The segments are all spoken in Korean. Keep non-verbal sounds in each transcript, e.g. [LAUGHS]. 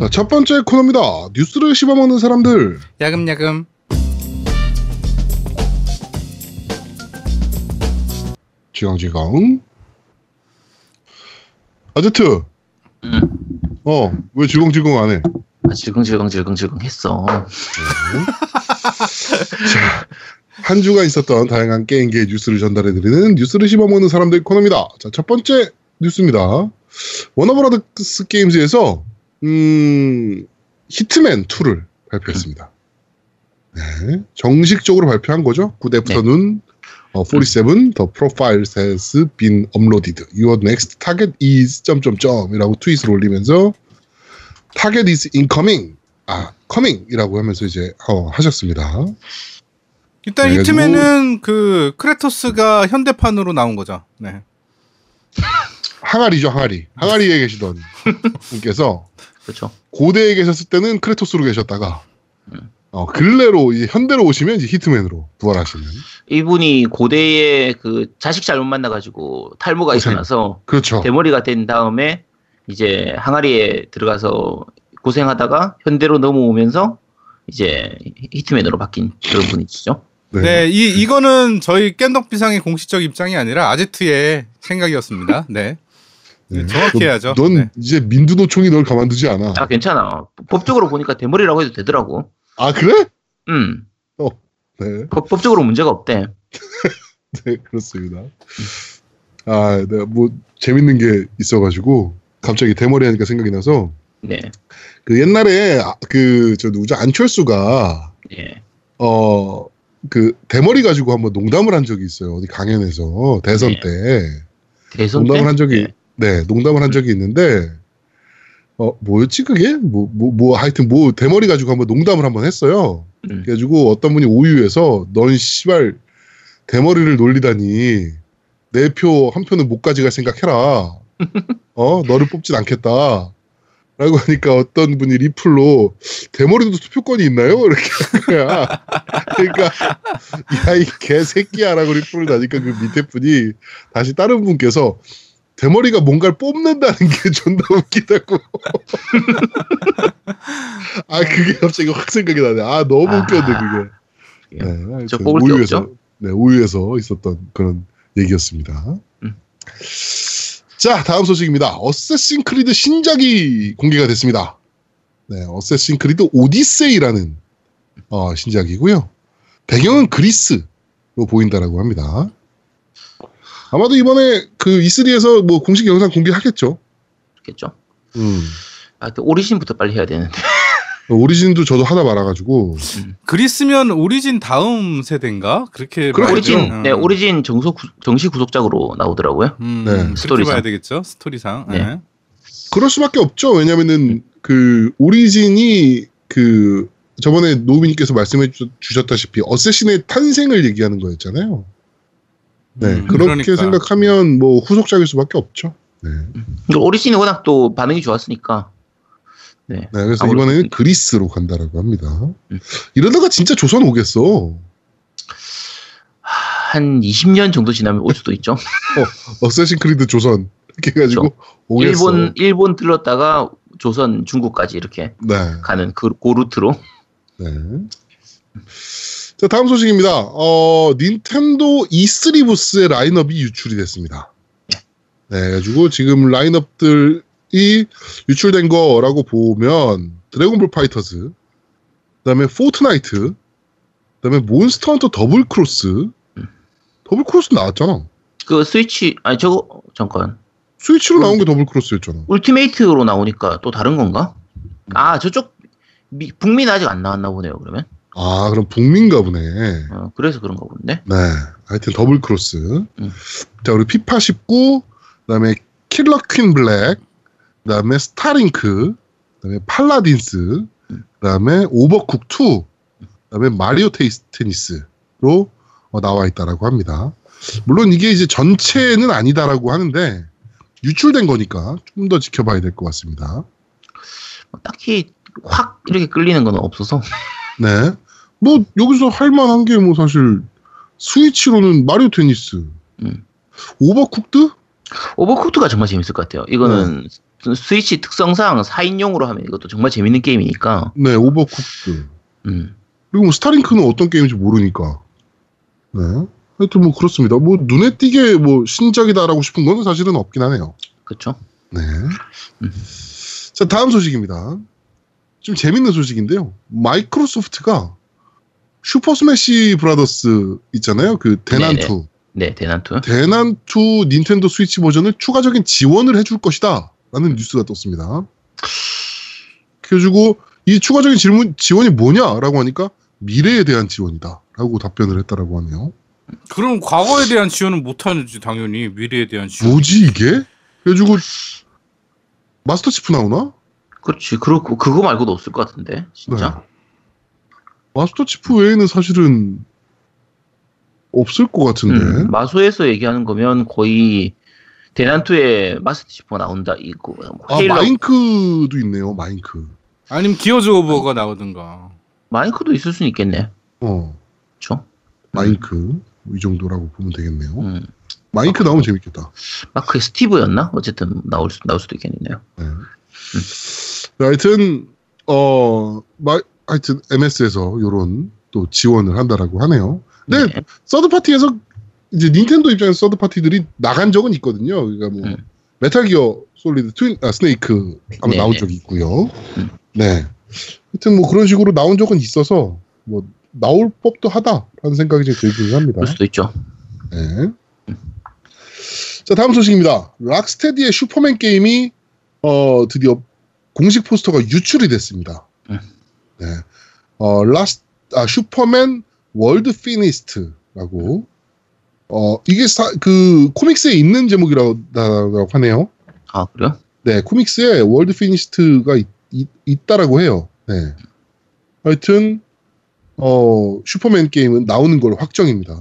자, 첫 번째 코너입니다. 뉴스를 씹어먹는 사람들. 야금야금. 지강지강. 아제트. 응. 어, 왜 지공지공 안 해? 아, 질겅질겅질겅질겅 했어. 한 주간 있었던 다양한 게임계의 뉴스를 전달해드리는 뉴스를 씹어먹는 사람들 코너입니다. 자, 첫 번째 뉴스입니다. 워너브라더스 게임즈에서, 음, 히트맨 2를 발표했습니다. 네. 정식적으로 발표한 거죠. Good afternoon, 어, 47, the profiles has been uploaded. Your next target is 점점점이라고 트윗을 올리면서 target is incoming. 아, coming이라고 하면서 이제 어, 하셨습니다. 일단 네, 히트맨은 그 크레토스가 현대판으로 나온 거죠. 네. [LAUGHS] 항아리죠, 항아리. 항아리에 계시던 분께서 [LAUGHS] 그렇죠. 고대에 계셨을 때는 크레토스로 계셨다가 어, 근래로 이제 현대로 오시면 이제 히트맨으로 부활하시는. 이분이 고대에 그 자식 잘못 만나가지고 탈모가 고생. 있어나서 그렇죠. 대머리가 된 다음에 이제 항아리에 들어가서 고생하다가 현대로 넘어오면서 이제 히트맨으로 바뀐 그런 분이시죠. 네. 네, 이 이거는 저희 깸덕비상의 공식적 입장이 아니라 아제트의 생각이었습니다. 네. 네, 정확히 해야죠. 넌 네. 이제 민두노총이 널 가만두지 않아. 아 괜찮아. 법적으로 보니까 대머리라고 해도 되더라고. 아 그래? 음. 네, 법, 법적으로 문제가 없대. [LAUGHS] 네 그렇습니다. 아, 내가 뭐 재밌는 게 있어가지고 갑자기 대머리 하니까 생각이 나서 네. 그 옛날에 아, 그저 누구죠 안철수가 예. 어 그 대머리 가지고 한번 농담을 한 적이 있어요 어디 강연에서 대선 네. 때 대선 농담을 때? 한 적이 네. 네 농담을 한 적이 있는데 어 뭐였지 그게 뭐뭐 뭐 하여튼 뭐 대머리 가지고 한번 농담을 한번 했어요 음. 그래가지고 어떤 분이 오유에서 넌 씨발 대머리를 놀리다니 내 표 한 표는 못 가져갈 생각해라 어 너를 뽑진 않겠다 라고 하니까 어떤 분이 리플로 대머리도 투표권이 있나요? 이렇게. 그러니까 야 이 개새끼야라고 리플을 다니까 그 밑에 분이 다시 다른 분께서 대머리가 뭔가를 뽑는다는 게 [LAUGHS] 존나 웃기다고. 아 그게 갑자기 확 생각이 나네. 아 너무 아. 웃겼네 그게. 예. 네, 저 하여튼 뽑을 게 우유에서, 없죠? 네, 우유에서 있었던 그런 얘기였습니다. 음. 자, 다음 소식입니다. 어쌔신 크리드 신작이 공개가 됐습니다. 네, 어쌔신 크리드 오디세이라는 어, 신작이고요. 배경은 그리스로 보인다라고 합니다. 아마도 이번에 그 E3에서 뭐 공식 영상 공개하겠죠. 그렇겠죠. 음. 아, 또 오리진부터 빨리 해야 되는데. 오리진도 저도 하다 말아가지고 그리스면 오리진 다음 세대인가? 그렇게. 오리진, 음. 네, 오리진 구- 정식 후속작으로 나오더라고요. 음, 네. 스토리상. 봐야 되겠죠. 스토리상. 네. 네. 그럴 수밖에 없죠. 왜냐면은 그 오리진이 그 저번에 노우미님께서 말씀해 주- 주셨다시피 어쌔신의 탄생을 얘기하는 거였잖아요. 네, 음, 그렇게 그러니까. 생각하면 뭐 후속작일 수밖에 없죠. 네, 오리진이 워낙 또 반응이 좋았으니까. 네. 네 그래서 이번에는 그리스로 간다라고 합니다. 음. 이러다가 진짜 조선 오겠어. 한 20년 정도 지나면 올 수도 있죠. 어쌔신 크리드 조선 이렇게 해가지고 오겠어. 일본, 일본 들렀다가 조선, 중국까지 이렇게 네, 가는 그, 그 루트로. 네. 자 다음 소식입니다. 어 닌텐도 E3 부스의 라인업이 유출이 됐습니다. 네, 그래가지고 지금 라인업들이 유출된 거라고 보면 드래곤볼 파이터즈, 그다음에 포트나이트, 그다음에 몬스터 헌터 더블 크로스, 더블 크로스 나왔잖아. 그 스위치, 아니, 저거, 잠깐. 스위치로 나온 게 더블 크로스였잖아. 울티메이트로 나오니까 또 다른 건가? 아, 저쪽, 미, 북미는 아직 안 나왔나 보네요, 그러면. 아, 그럼 북민가 보네. 어, 그래서 그런가 본데. 네, 하여튼 더블 크로스. 음. 자, 우리 피파 19, 그다음에 킬러 퀸 블랙, 그다음에 스타링크, 그다음에 팔라딘스, 그다음에 오버쿡 2, 그다음에 마리오 테이스 테니스로 어, 나와 있다라고 합니다. 물론 이게 이제 전체는 아니다라고 하는데 유출된 거니까 좀 더 지켜봐야 될 것 같습니다. 뭐 딱히 확 이렇게 끌리는 건 없어서. 네. 뭐 여기서 할 만한 게 뭐 사실 스위치로는 마리오 테니스, 음. 오버쿡드? 오버쿡드가 정말 재밌을 것 같아요. 이거는 스위치 특성상 4인용으로 하면 이것도 정말 재밌는 게임이니까. 네, 오버쿡도. 음. 그리고 뭐 스타링크는 어떤 게임인지 모르니까. 네. 하여튼 뭐 그렇습니다. 뭐 눈에 띄게 뭐 신작이다라고 싶은 건 사실은 없긴 하네요. 그렇죠. 네. 음. 자, 다음 소식입니다. 좀 재밌는 소식인데요. 마이크로소프트가 슈퍼 스매시 브라더스 있잖아요. 그 대난투. 네, 대난투. 대난투 닌텐도 스위치 버전을 추가적인 지원을 해줄 것이다. 라는 뉴스가 떴습니다. 그래가지고 이 추가적인 질문, 지원이 뭐냐라고 하니까 미래에 대한 지원이다. 라고 답변을 했다라고 하네요. 그럼 과거에 대한 지원은 못하는지 당연히 미래에 대한 지원. 뭐지 이게? 그래가지고 마스터 치프 나오나? 그렇지. 그렇고 그거 말고도 없을 것 같은데. 진짜. 네. 마스터 치프 외에는 사실은 없을 것 같은데. 음, 마소에서 얘기하는 거면 거의 대난투에 마스터 치프가 나온다. 이거 아 헤일로 마인크도 있네요. 마인크. 아니면 기어즈 오버가 나오든가. 마인크도 있을 수는 있겠네. 어 그렇죠. 마인크 이 정도라고 보면 되겠네요. 음. 마인크 나오면 재밌겠다. 마크의 스티브였나? 어쨌든 나올 수, 나올 수도 있겠네요. 네. 네, 하여튼 어 마, 하여튼 MS에서 요런 또 지원을 한다라고 하네요. 네, 네. 서드 파티에서 이제 닌텐도 입장에서 서드 파티들이 나간 적은 있거든요. 그러니까 뭐 음. 메탈 기어 솔리드 트윈 아 스네이크 한번 네, 나온 네. 적이 있고요. 음. 네. 하여튼 뭐 그런 식으로 나온 적은 있어서 뭐 나올 법도 하다라는 생각이 좀 들긴 합니다. 그럴 수도 있죠. 네. 자 다음 소식입니다. 락스테디의 슈퍼맨 게임이 어 드디어 공식 포스터가 유출이 됐습니다. 음. 네. 어 라스 아 슈퍼맨 월드 피니스트라고 어 이게 사, 그 코믹스에 있는 제목이라고 라고 하네요. 아 그래요? 네, 코믹스에 월드 피니스트가 있, 있, 있 다라고 해요. 네. 하여튼 어 슈퍼맨 게임은 나오는 걸 확정입니다.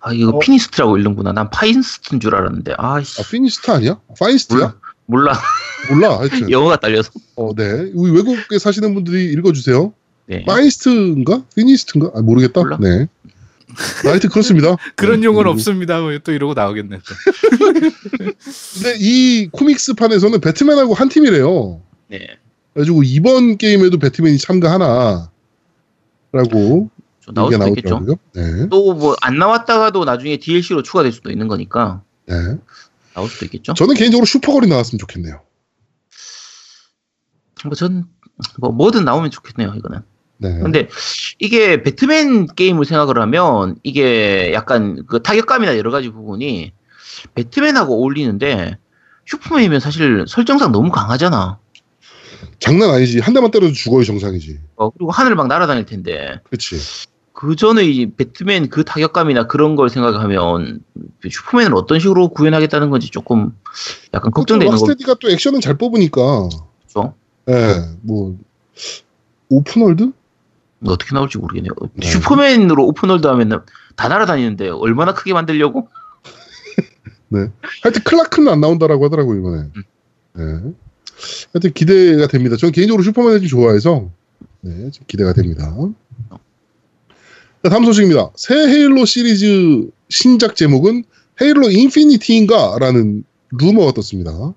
아 이거 어. 피니스트라고 읽는구나. 난 파인스트인 줄 알았는데. 아이씨. 아 피니스트 아니야? 파이스트야? 몰라. 몰라. 하여튼 [LAUGHS] 영어가 딸려서. 어, 네. 우리 외국에 사시는 분들이 읽어주세요. 네. 파이스트인가? 피니스트인가? 아, 모르겠다. 몰라. 네. 하여튼 그렇습니다. [LAUGHS] 그런 네, 용어는 그리고- 없습니다. 뭐또 이러고 나오겠네. 또. [LAUGHS] 근데 이 코믹스 판에서는 배트맨하고 한 팀이래요. 네. 그래가지고 이번 게임에도 배트맨이 참가하나? 라고 좀 나올 수도 있겠죠. 네. 또뭐 안 나왔다가도 나중에 DLC로 추가될 수도 있는 거니까 네. 나올 수도 있겠죠. 저는 개인적으로 슈퍼걸이 나왔으면 좋겠네요. 뭐전 뭐 뭐든 나오면 좋겠네요. 이거는. 네. 근데 이게 배트맨 게임을 생각을 하면 이게 약간 그 타격감이나 여러 가지 부분이 배트맨하고 어울리는데 슈퍼맨이면 사실 설정상 너무 강하잖아. 장난 아니지. 한 대만 때려도 죽어요, 정상이지. 어, 그리고 하늘 막 날아다닐 텐데 그치. 그 전에 이 배트맨 그 타격감이나 그런 걸 생각하면 슈퍼맨을 어떤 식으로 구현하겠다는 건지 조금 약간 걱정되는 그렇죠. 락스테디가 또 액션은 잘 뽑으니까. 거죠. 예, 뭐, open world? 뭐 어떻게 나올지 모르겠네요. 네. 슈퍼맨으로 open world 하면 다 날아다니는데 얼마나 크게 만들려고? [LAUGHS] 하여튼 클라크는 안 나온다라고 하더라고요, 이번에. 음. 네. 하여튼 기대가 됩니다. 저는 개인적으로 슈퍼맨을 좀 좋아해서, 네, 좀 기대가 됩니다. 자, 다음 소식입니다. 새 헤일로 시리즈 신작 제목은 헤일로 인피니티인가? 라는 루머가 떴습니다.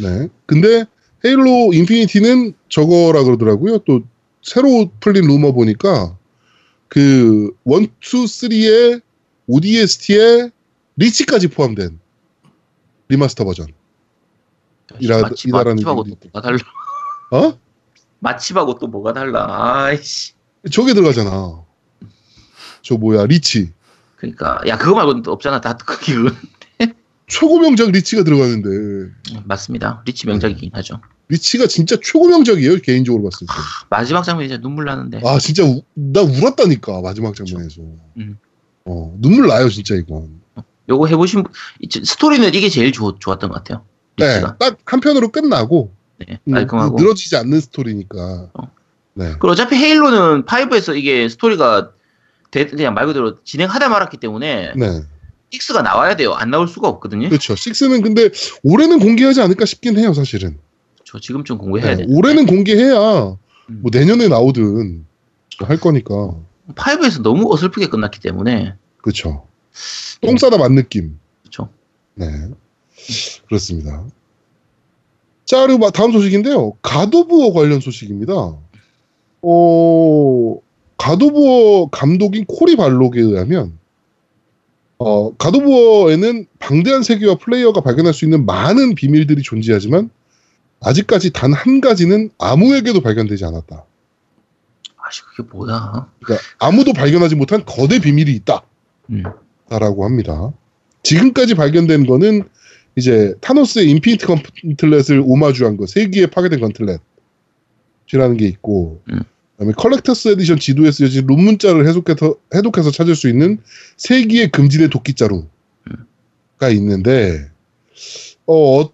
네. 근데 헤일로 인피니티는 저거라 그러더라고요. 또 새로 풀린 루머 보니까 그 1, 2, 3의 ODST에 리치까지 포함된 리마스터 버전. 이라- 마치 이라라는 마치하고 또 뭐가 달라? 어? 마치하고 또 뭐가 달라? 아이씨. 저게 들어가잖아. 저 뭐야 리치. 그러니까 야 그거 말고는 또 없잖아. 다 크기 그 [LAUGHS] 최고 명작 리치가 들어가는데 맞습니다. 리치 명작이긴 하죠. 리치가 진짜 최고 명작이에요 개인적으로 봤을 때. 마지막 장면이 진짜 눈물 나는데. 아 진짜 우- 나 울었다니까 마지막 장면에서. 음. 어 눈물 나요 진짜 이건. 요거 해보신 스토리는 이게 제일 좋, 좋았던 것 같아요. 네, 리치가. 딱 한편으로 끝나고 네, 음, 깔끔하고. 늘어지지 않는 스토리니까. 어. 네. 그리고 어차피 헤일로는 5에서 이게 스토리가 대- 그냥 말 그대로 진행하다 말았기 때문에 네. 6가 나와야 돼요. 안 나올 수가 없거든요. 그렇죠. 6는 근데 올해는 공개하지 않을까 싶긴 해요 사실은. 저 지금쯤 공부해야 네, 돼. 올해는 공개해야 음. 뭐 내년에 나오든 할 거니까. 5에서 너무 어설프게 끝났기 때문에 그렇죠. 똥 싸다 만 느낌. 그렇죠. 네. 그렇습니다. 자, 그리고 마- 다음 소식인데요. 가도부어 관련 소식입니다. 어, 가도부어 감독인 코리 발록에 의하면, 어, 가도부어에는 방대한 세계와 플레이어가 발견할 수 있는 많은 비밀들이 존재하지만, 아직까지 단 한 가지는 아무에게도 발견되지 않았다. 아씨 그게 뭐야? 그러니까 아무도 발견하지 못한 거대 비밀이 있다. 음. 라고 합니다. 지금까지 발견된 거는 이제 타노스의 인피니트 건틀렛을 오마주한 거, 세기의 파괴된 건틀렛이라는 게 있고, 음. 그다음에 collector's edition 지도에 쓰여진 룬문자를 해독해서, 해독해서 찾을 수 있는 세기의 금지된 도끼자루가 있는데, 어,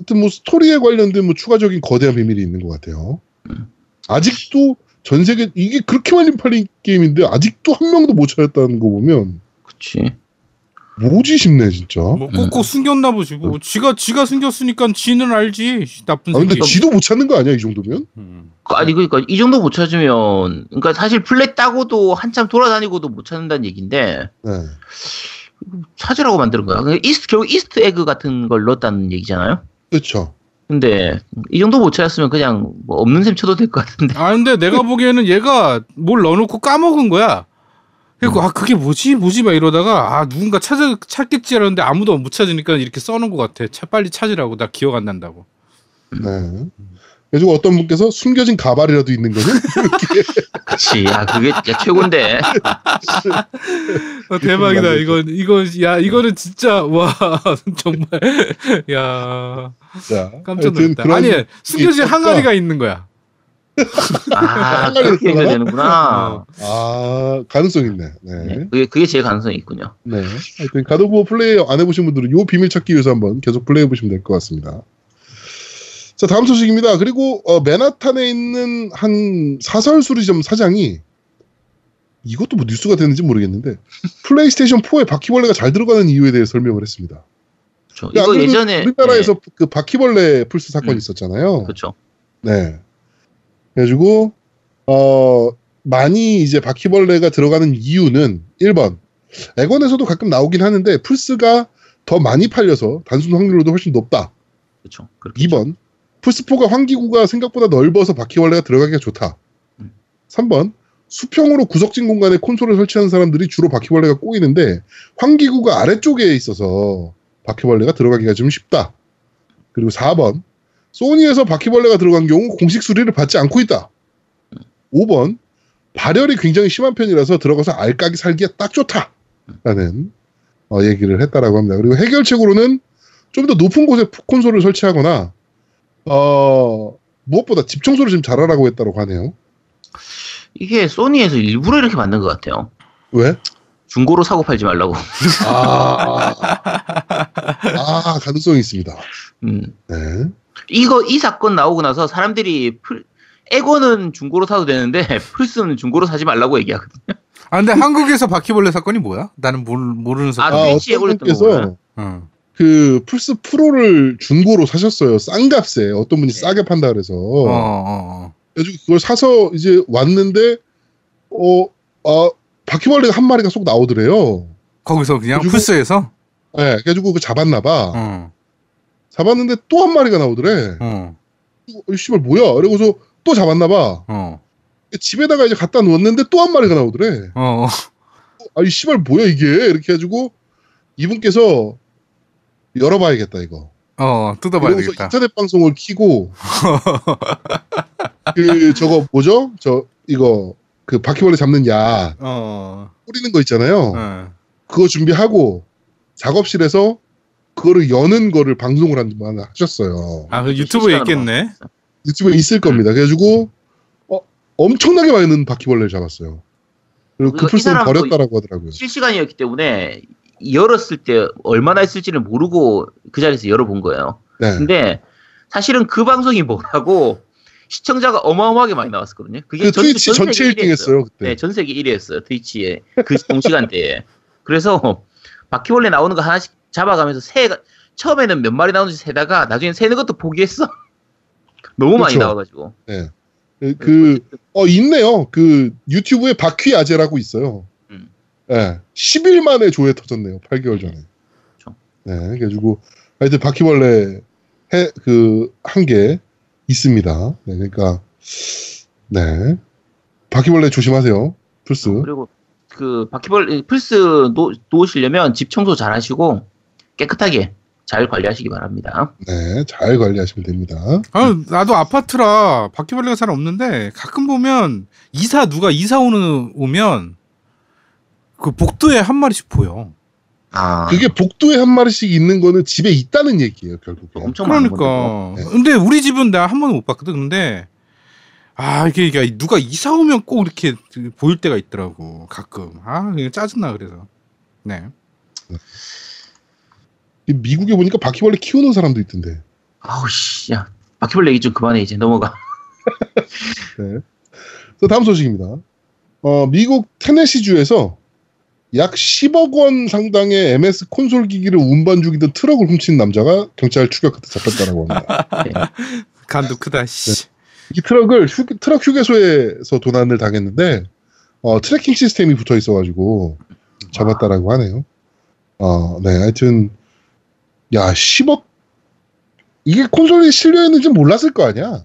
어떤 뭐 스토리에 관련된 뭐 추가적인 거대한 비밀이 있는 것 같아요. 음. 아직도 전 세계 이게 그렇게 많이 팔린 게임인데 아직도 한 명도 못 찾았다는 거 보면 그치. 뭐지 싶네 진짜. 뭐 꼭꼭 숨겼나 보지. 뭐 지가 지가 숨겼으니까 지는 알지. 나쁜 아 근데 새끼. 지도 못 찾는 거 아니야 이 정도면? 음. 아니 그러니까 이 정도 못 찾으면 그러니까 사실 플랫 따고도 한참 돌아다니고도 못 찾는다는 얘기인데 네. 찾으라고 만드는 거야. 그러니까 Easter 결국 Easter egg 같은 걸 넣었다는 얘기잖아요. 그렇죠. 근데 이 정도 못 찾았으면 그냥 뭐 없는 셈 쳐도 될 것 같은데. 아 근데 내가 보기에는 얘가 뭘 넣어놓고 까먹은 거야. 그리고 아 그게 뭐지 뭐지 막 이러다가 아 누군가 찾 찾겠지 이러는데 아무도 못 찾으니까 이렇게 써놓은 것 같아. 차 빨리 찾으라고 나 기억 안 난다고. 네. 그래서 어떤 분께서 숨겨진 가발이라도 있는 거는 [LAUGHS] 그치. 야 그게 진짜 최고인데. 어, 대박이다. 이건 이거 야 이거는 진짜 와 [LAUGHS] 정말 야 자 깜짝 놀랐다. 아니 숨겨진. 항아리가 있는 거야. 아 그렇게 연결되는구나. 아 가능성 있네. 네. 네, 그게 그게 제일 가능성이 있군요. 네. 하여튼 가도부어 플레이 안 해보신 분들은 요 비밀 찾기 위해서 한번 계속 플레이 해 보시면 될 것 같습니다. 자 다음 소식입니다. 그리고 어, 맨하탄에 있는 한 사설 수리점 사장이 이것도 뭐 뉴스가 됐는지 모르겠는데 플레이스테이션 4에 바퀴벌레가 잘 들어가는 이유에 대해 설명을 했습니다. 그렇죠. 야, 이거 예전에 우리나라에서 그 바퀴벌레 플스 사건이 음. 있었잖아요. 그렇죠. 네. 그래가지고 어 많이 이제 바퀴벌레가 들어가는 이유는 1번 엑원에서도 가끔 나오긴 하는데 플스가 더 많이 팔려서 단순 확률로도 훨씬 높다. 그렇죠. 그렇게 2번 플스4가 환기구가 생각보다 넓어서 바퀴벌레가 들어가기가 좋다. 음. 3번 수평으로 구석진 공간에 콘솔을 설치하는 사람들이 주로 바퀴벌레가 꼬이는데 환기구가 아래쪽에 있어서 바퀴벌레가 들어가기가 좀 쉽다. 그리고 4번 소니에서 바퀴벌레가 들어간 경우 공식 수리를 받지 않고 있다. 5번 발열이 굉장히 심한 편이라서 들어가서 알까기 살기에 딱 좋다. 라는 어, 얘기를 했다라고 합니다. 그리고 해결책으로는 좀 더 높은 곳에 콘솔을 설치하거나 어, 무엇보다 집 청소를 좀 잘하라고 했다고 하네요. 이게 소니에서 일부러 이렇게 만든 것 같아요. 왜? 중고로 사고 팔지 말라고. 아, 아 가능성이 있습니다. 음. 네. 이거 이 사건 나오고 나서 사람들이 풀, 에고는 중고로 사도 되는데 [LAUGHS] 플스는 중고로 사지 말라고 얘기하거든. 아 근데 한국에서 바퀴벌레 사건이 뭐야? 나는 모르, 모르는 아, 사건. 아, 트위치에 어떤 올렸던 분께서 거구나. 어. 그 플스 프로를 중고로 사셨어요. 싼 값에 어떤 분이 네. 싸게 판다 그래서 어, 어, 어. 그래가지고 그걸 사서 이제 왔는데 어, 아 바퀴벌레가 한 마리가 쏙 나오더래요. 거기서 그냥 플스에서. 네, 그래가지고 그 잡았나 봐. 어, 잡았는데 또 한 마리가 나오더래. 어, 이 씨발 뭐야? 그래고서 또 잡았나 봐. 어, 집에다가 이제 갖다 놓았는데 또 한 마리가 나오더래. 어. 아이 씨발 뭐야 이게? 이렇게 해가지고 이분께서 열어봐야겠다 이거. 어, 뜯어봐야 그러고서 되겠다. 인터넷 방송을 키고 그 저거 뭐죠? 저 이거 그 바퀴벌레 잡는 약 어, 뿌리는 거 있잖아요. 어. 그거 준비하고 작업실에서 그거를 여는 거를 방송을 한번 하셨어요. 아, 그 유튜브에 있겠네. 유튜브에 있을 겁니다. 그래가지고 어, 엄청나게 많은 바퀴벌레를 잡았어요. 그리고 그이 풀스는 버렸다라고 하더라고요. 실시간이었기 때문에 열었을 때 얼마나 있을지를 모르고 그 자리에서 열어본 거예요. 네. 근데 사실은 그 방송이 뭐라고 시청자가 어마어마하게 많이 나왔었거든요. 그게 그 전- 트위치 전 전체 세계 1등 했어요, 그때. 네, 전 세계 1위였어요. 트위치에 그 동시간대에. 그래서 바퀴벌레 나오는 거 하나씩 잡아가면서 세 처음에는 몇 마리 나오는지 세다가 나중에 세는 것도 포기했어. [LAUGHS] 너무 많이 그렇죠. 나와가지고. 네. 그, 그, 어, 있네요. 그, 유튜브에 바퀴 아재라고 있어요. 음. 예. 10일 만에 조회 터졌네요. 8개월 전에. 그렇죠. 네. 그래가지고, 하여튼 바퀴벌레 해, 그, 한게 있습니다. 네, 그러니까, 네. 바퀴벌레 조심하세요. 플스. 그리고 그 바퀴벌 플스 놓, 놓으시려면 집 청소 잘 하시고 깨끗하게 잘 관리하시기 바랍니다. 네, 잘 관리하시면 됩니다. 아, 나도 아파트라 바퀴벌레가 잘 없는데 가끔 보면 이사 누가 이사 오는 오면 그 복도에 한 마리씩 보여. 아, 그게 복도에 한 마리씩 있는 거는 집에 있다는 얘기예요, 결국에. 엄청. 그러니까. 네. 근데 우리 집은 내가 한 번도 못 봤거든. 근데 아 이게, 이게 누가 이사 오면 꼭 이렇게 보일 때가 있더라고. 가끔. 아 짜증나 그래서. 네. 이 미국에 보니까 바퀴벌레 키우는 사람도 있던데. 아우 씨, 야 바퀴벌레 얘기 좀 그만해 이제 넘어가. [LAUGHS] 네. 자, 다음 소식입니다. 어, 미국 테네시주에서 약 10억 원 상당의 MS 콘솔 기기를 운반 중이던 트럭을 훔친 남자가 경찰 추격 끝에 잡혔다고 합니다. [LAUGHS] 간도 크다. 씨. 이 트럭을 휴, 트럭 휴게소에서 도난을 당했는데 어, tracking 시스템이 붙어 있어가지고 잡았다라고 하네요. 어, 네, 하여튼 야 10억 이게 콘솔이 실려 있는지 몰랐을 거 아니야.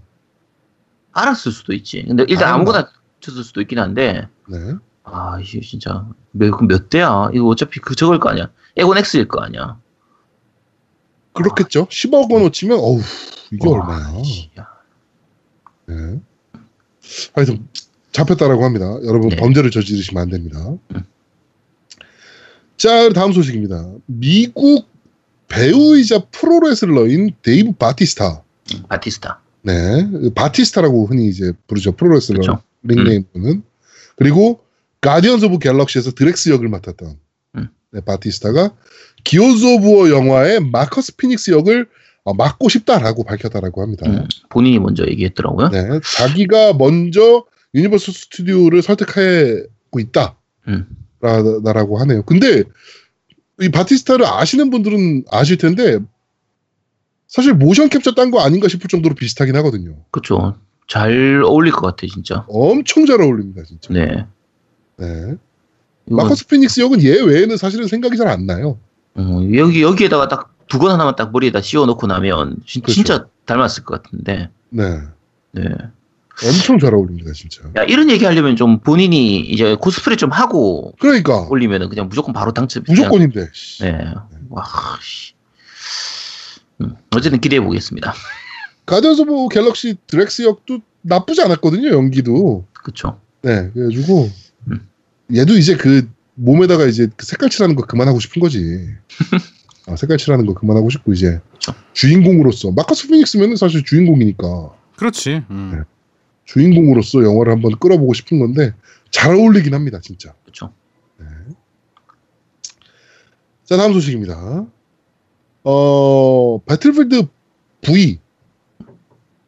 알았을 수도 있지. 근데 일단 아, 아무거나 쳤을 수도 있긴 한데 네. 아 이게 진짜 몇, 그럼 몇 대야? 이거 어차피 그 저걸 거 아니야? 엑원 X일 거 아니야? 그렇겠죠. 10억 원 어치면 어우 이게 와, 얼마야. 씨, 야. 네. 하여튼 잡혔다라고 합니다. 여러분 네. 범죄를 저지르시면 안 됩니다. 음. 자 다음 소식입니다. 미국 배우이자 프로레슬러인 데이브 바티스타. 바티스타. 네, 바티스타라고 흔히 이제 부르죠. 프로레슬러 그쵸. 닉네임은 그리고 가디언즈 오브 갤럭시에서 드렉스 역을 맡았던 음. 네, 바티스타가 기어즈 오브 워 영화의 마커스 피닉스 역을 어, 맡고 싶다라고 밝혔다라고 합니다. 음, 본인이 먼저 얘기했더라고요. 네, 자기가 먼저 유니버설 스튜디오를 설득하고 있다. 음. 라고 하네요. 근데 이 바티스타를 아시는 분들은 아실 텐데 사실 모션 캡처 딴 거 아닌가 싶을 정도로 비슷하긴 하거든요. 그쵸. 잘 어울릴 것 같아, 진짜. 엄청 잘 어울립니다, 진짜. 네. 네. 마커스 피닉스 역은 얘 외에는 사실은 생각이 잘 안 나요. 어, 여기, 여기에다가 딱 두건 하나만 딱 머리에다 씌워놓고 나면 진, 그렇죠. 진짜 닮았을 것 같은데. 네. 네. 엄청 잘 어울립니다, 진짜. 야, 이런 얘기 하려면 좀 본인이 이제 코스프레 좀 하고 그러니까 올리면은 그냥 무조건 바로 당첨. 무조건인데. 씨. 네. 와, 씨. 음, 어쨌든 기대해 보겠습니다. 가디언즈 오브 갤럭시 드렉스 역도 나쁘지 않았거든요, 연기도. 그쵸. 네, 그래가지고 음. 얘도 이제 그 몸에다가 이제 그 색깔 칠하는 거 그만하고 싶은 거지. [LAUGHS] 아, 색깔 칠하는 거 그만하고 싶고 이제 그쵸. 주인공으로서 마커스 피닉스면은 사실 주인공이니까 그렇지. 음. 네. 주인공으로서 영화를 한번 끌어보고 싶은 건데 잘 어울리긴 합니다, 진짜. 그쵸. 자, 다음 소식입니다. 어, 배틀필드 V.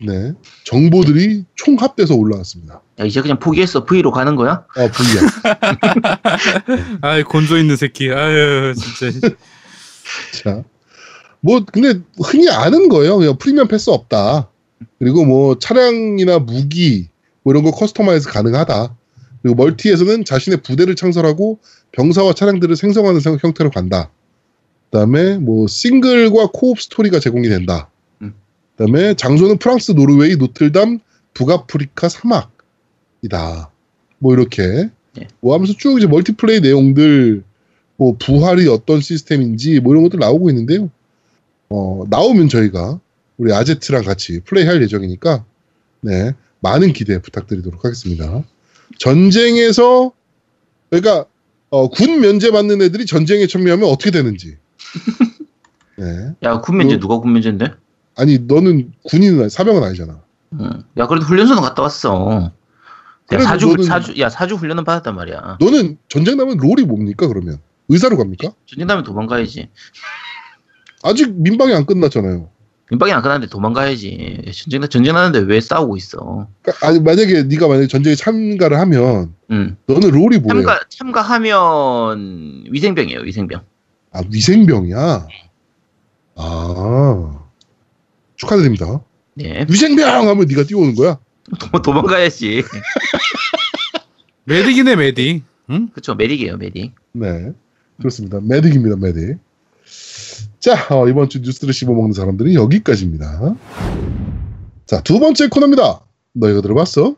네. 정보들이 총합돼서 올라왔습니다. 야, 이제 그냥 포기했어. V로 가는 거야? 아, V야. [LAUGHS] 아이 곤조 있는 새끼. 아유 진짜. [LAUGHS] 자. 뭐, 근데 흔히 아는 거예요. 그냥 프리미엄 패스 없다. 그리고 뭐 차량이나 무기, 뭐 이런 거 customize 가능하다. 그리고 멀티에서는 자신의 부대를 창설하고 병사와 차량들을 생성하는 형- 형태로 간다. 그다음에 뭐 싱글과 co-op 스토리가 제공이 된다. 음. 그다음에 장소는 프랑스, 노르웨이, 노틀담, 북아프리카 사막이다. 뭐 이렇게 예. 뭐 하면서 쭉 이제 멀티플레이 내용들 뭐 부활이 어떤 시스템인지 뭐 이런 것들 나오고 있는데요. 어, 나오면 저희가 우리 아제트랑 같이 플레이할 예정이니까 네 많은 기대 부탁드리도록 하겠습니다. 전쟁에서 그러니까 어, 군 면제 받는 애들이 전쟁에 참여하면 어떻게 되는지. [LAUGHS] 네. 야, 군 면제 그- 누가 군 면제인데? 아니 너는 군인은 아니- 사병은 아니잖아. 응. 야, 그래도 훈련소는 갔다 왔어. 야, 사주, 너는- 사주, 야, 사주 훈련은 받았단 말이야. 너는 전쟁 나면 롤이 뭡니까 그러면? 의사로 갑니까? 전쟁 나면 도망가야지. 아직 민방이 안 끝났잖아요. 민방이 안 끝났는데 도망가야지. 전쟁, 전쟁 나는데 왜 싸우고 있어? 그러니까 아니 만약에 네가 만약에 전쟁에 참가를 하면 응. 너는 롤이 뭐예요? 참가, 참가하면 위생병이에요, 위생병. 아 위생병이야. 아 축하드립니다. 네. 위생병 하면 네가 뛰어오는 거야? 도, 도망가야지. 메딕이네 메딕. 응? 그쵸, 메딕이에요, 메딕. 네 그렇습니다. 메딕입니다 메딕. 자, 어, 이번 주 뉴스를 씹어먹는 사람들은 여기까지입니다. 자, 두 번째 코너입니다. 너 이거 들어봤어?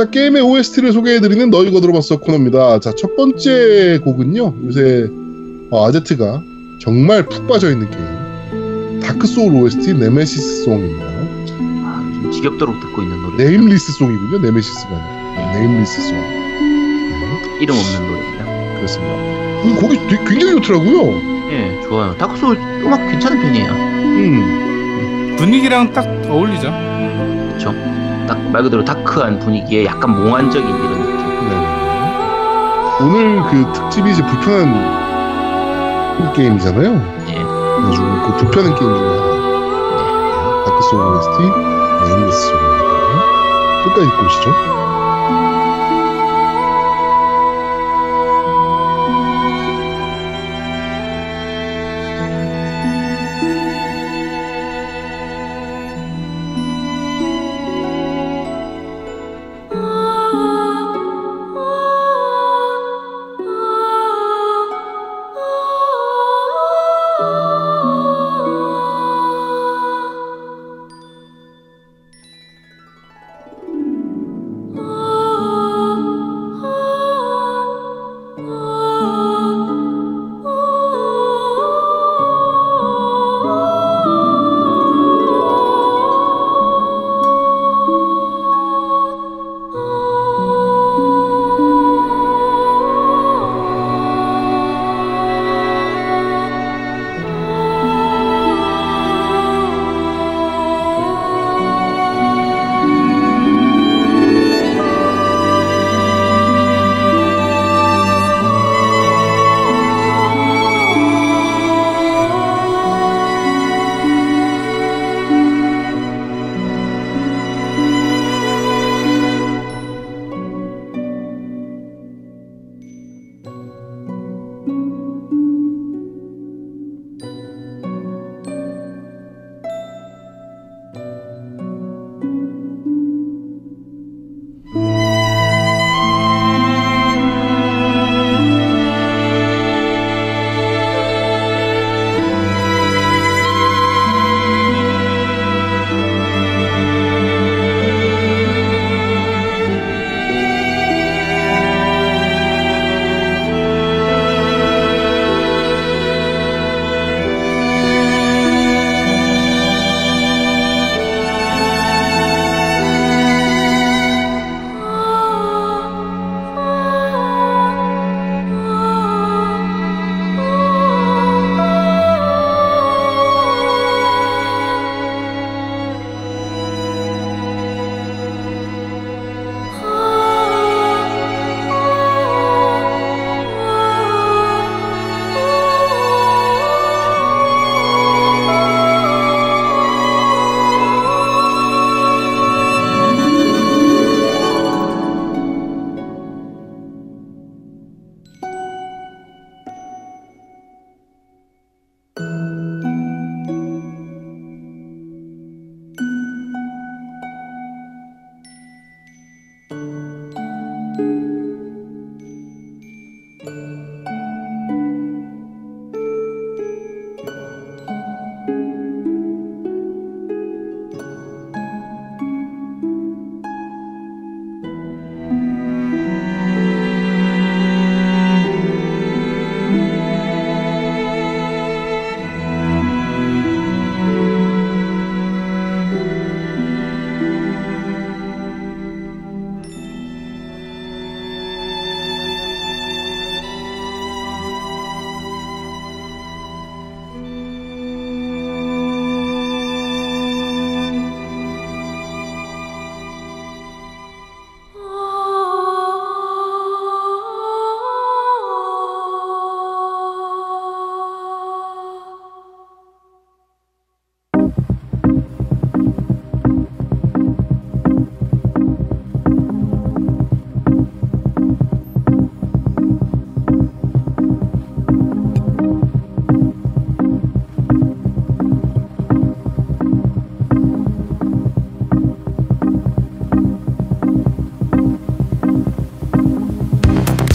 자, 게임의 OST를 소개해드리는 너 이거 들어봤어 코너입니다. 자, 첫 번째 곡은요. 요새 어, 아제트가 정말 푹 빠져있는 게임. 다크소울 OST Nemesis Song입니다. 아, 요즘 지겹도록 듣고 있는 노래. Nameless Song이군요. Nemesis가 아니라. Nameless Song. 네, 이름 없는 노래입니다. 그렇습니다. 이 곡이 되게 굉장히 좋더라고요. 예, 좋아요. 다크소울 음악 괜찮은 편이에요. 음. 분위기랑 딱 어울리죠. 그쵸? 딱 말 그대로 다크한 분위기에 약간 몽환적인 이런 느낌. 네. 오늘 그 특집이 이제 불편한 게임이잖아요. 예. 그래가지고 그 불편한 게임 중에 하나. 네. 다크 소울 OST Nameless Song입니다. 끝까지 오시죠.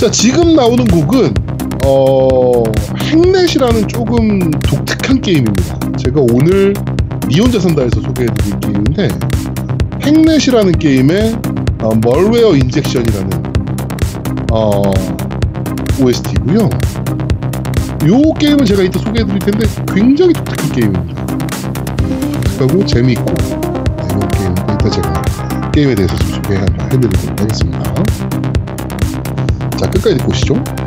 자, 지금 나오는 곡은 어, 핵넷이라는 조금 독특한 게임입니다. 제가 오늘 미 혼자 산다에서 소개해드릴 게임인데 핵넷이라는 게임의 어, 멀웨어 인젝션이라는 어, OST고요. 요 게임은 제가 이따 소개해드릴 텐데 굉장히 독특한 게임입니다. 독특하고 재미있고 네, 요 게임 이따 제가 게임에 대해서 좀 소개해드리도록 하겠습니다. 자 끝까지 오시죠.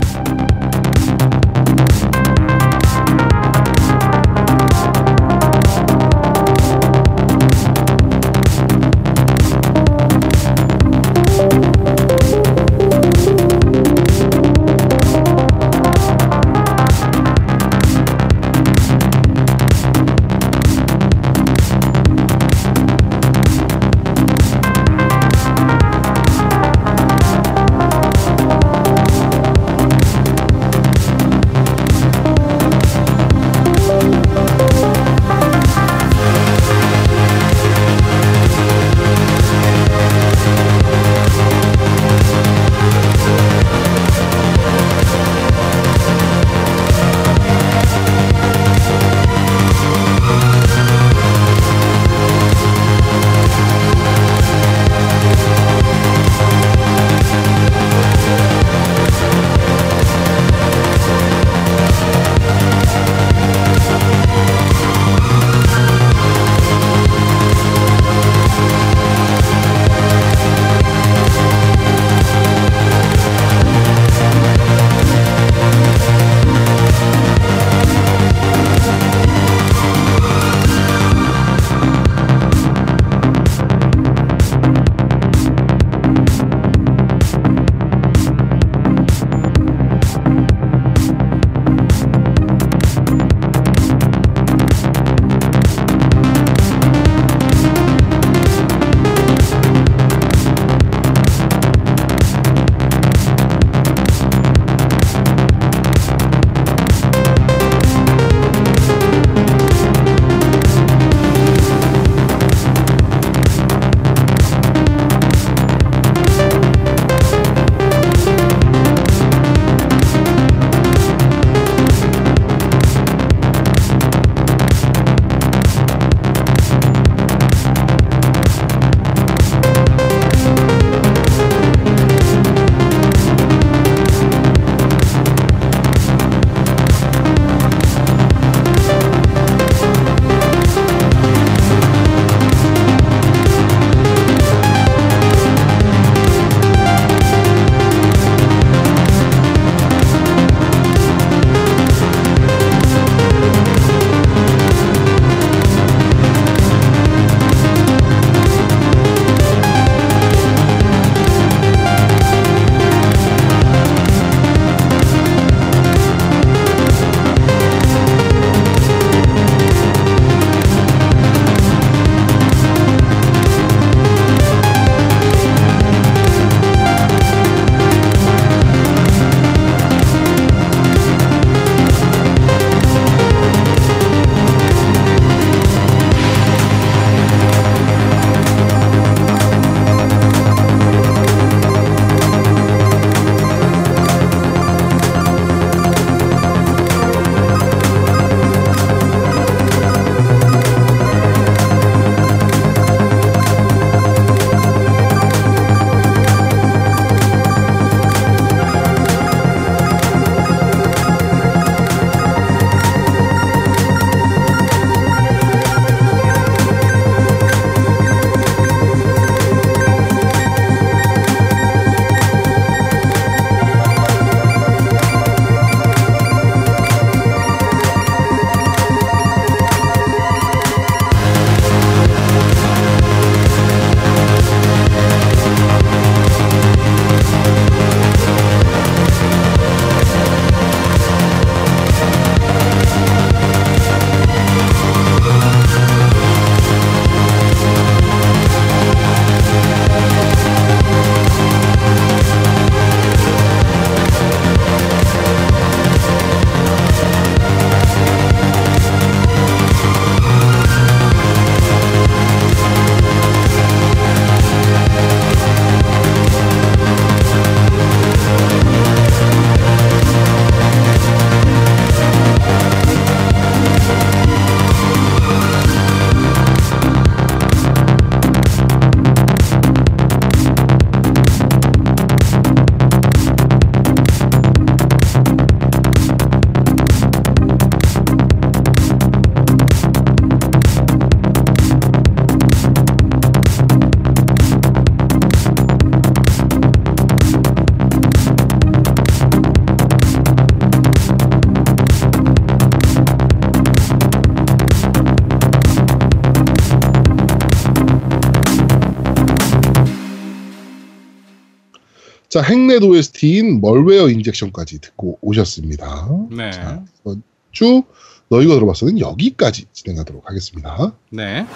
자, 핵넷 OST인 멀웨어 인젝션까지 듣고 오셨습니다. 네. 자, 이번 주 너희가 들어봤어는 여기까지 진행하도록 하겠습니다. 네.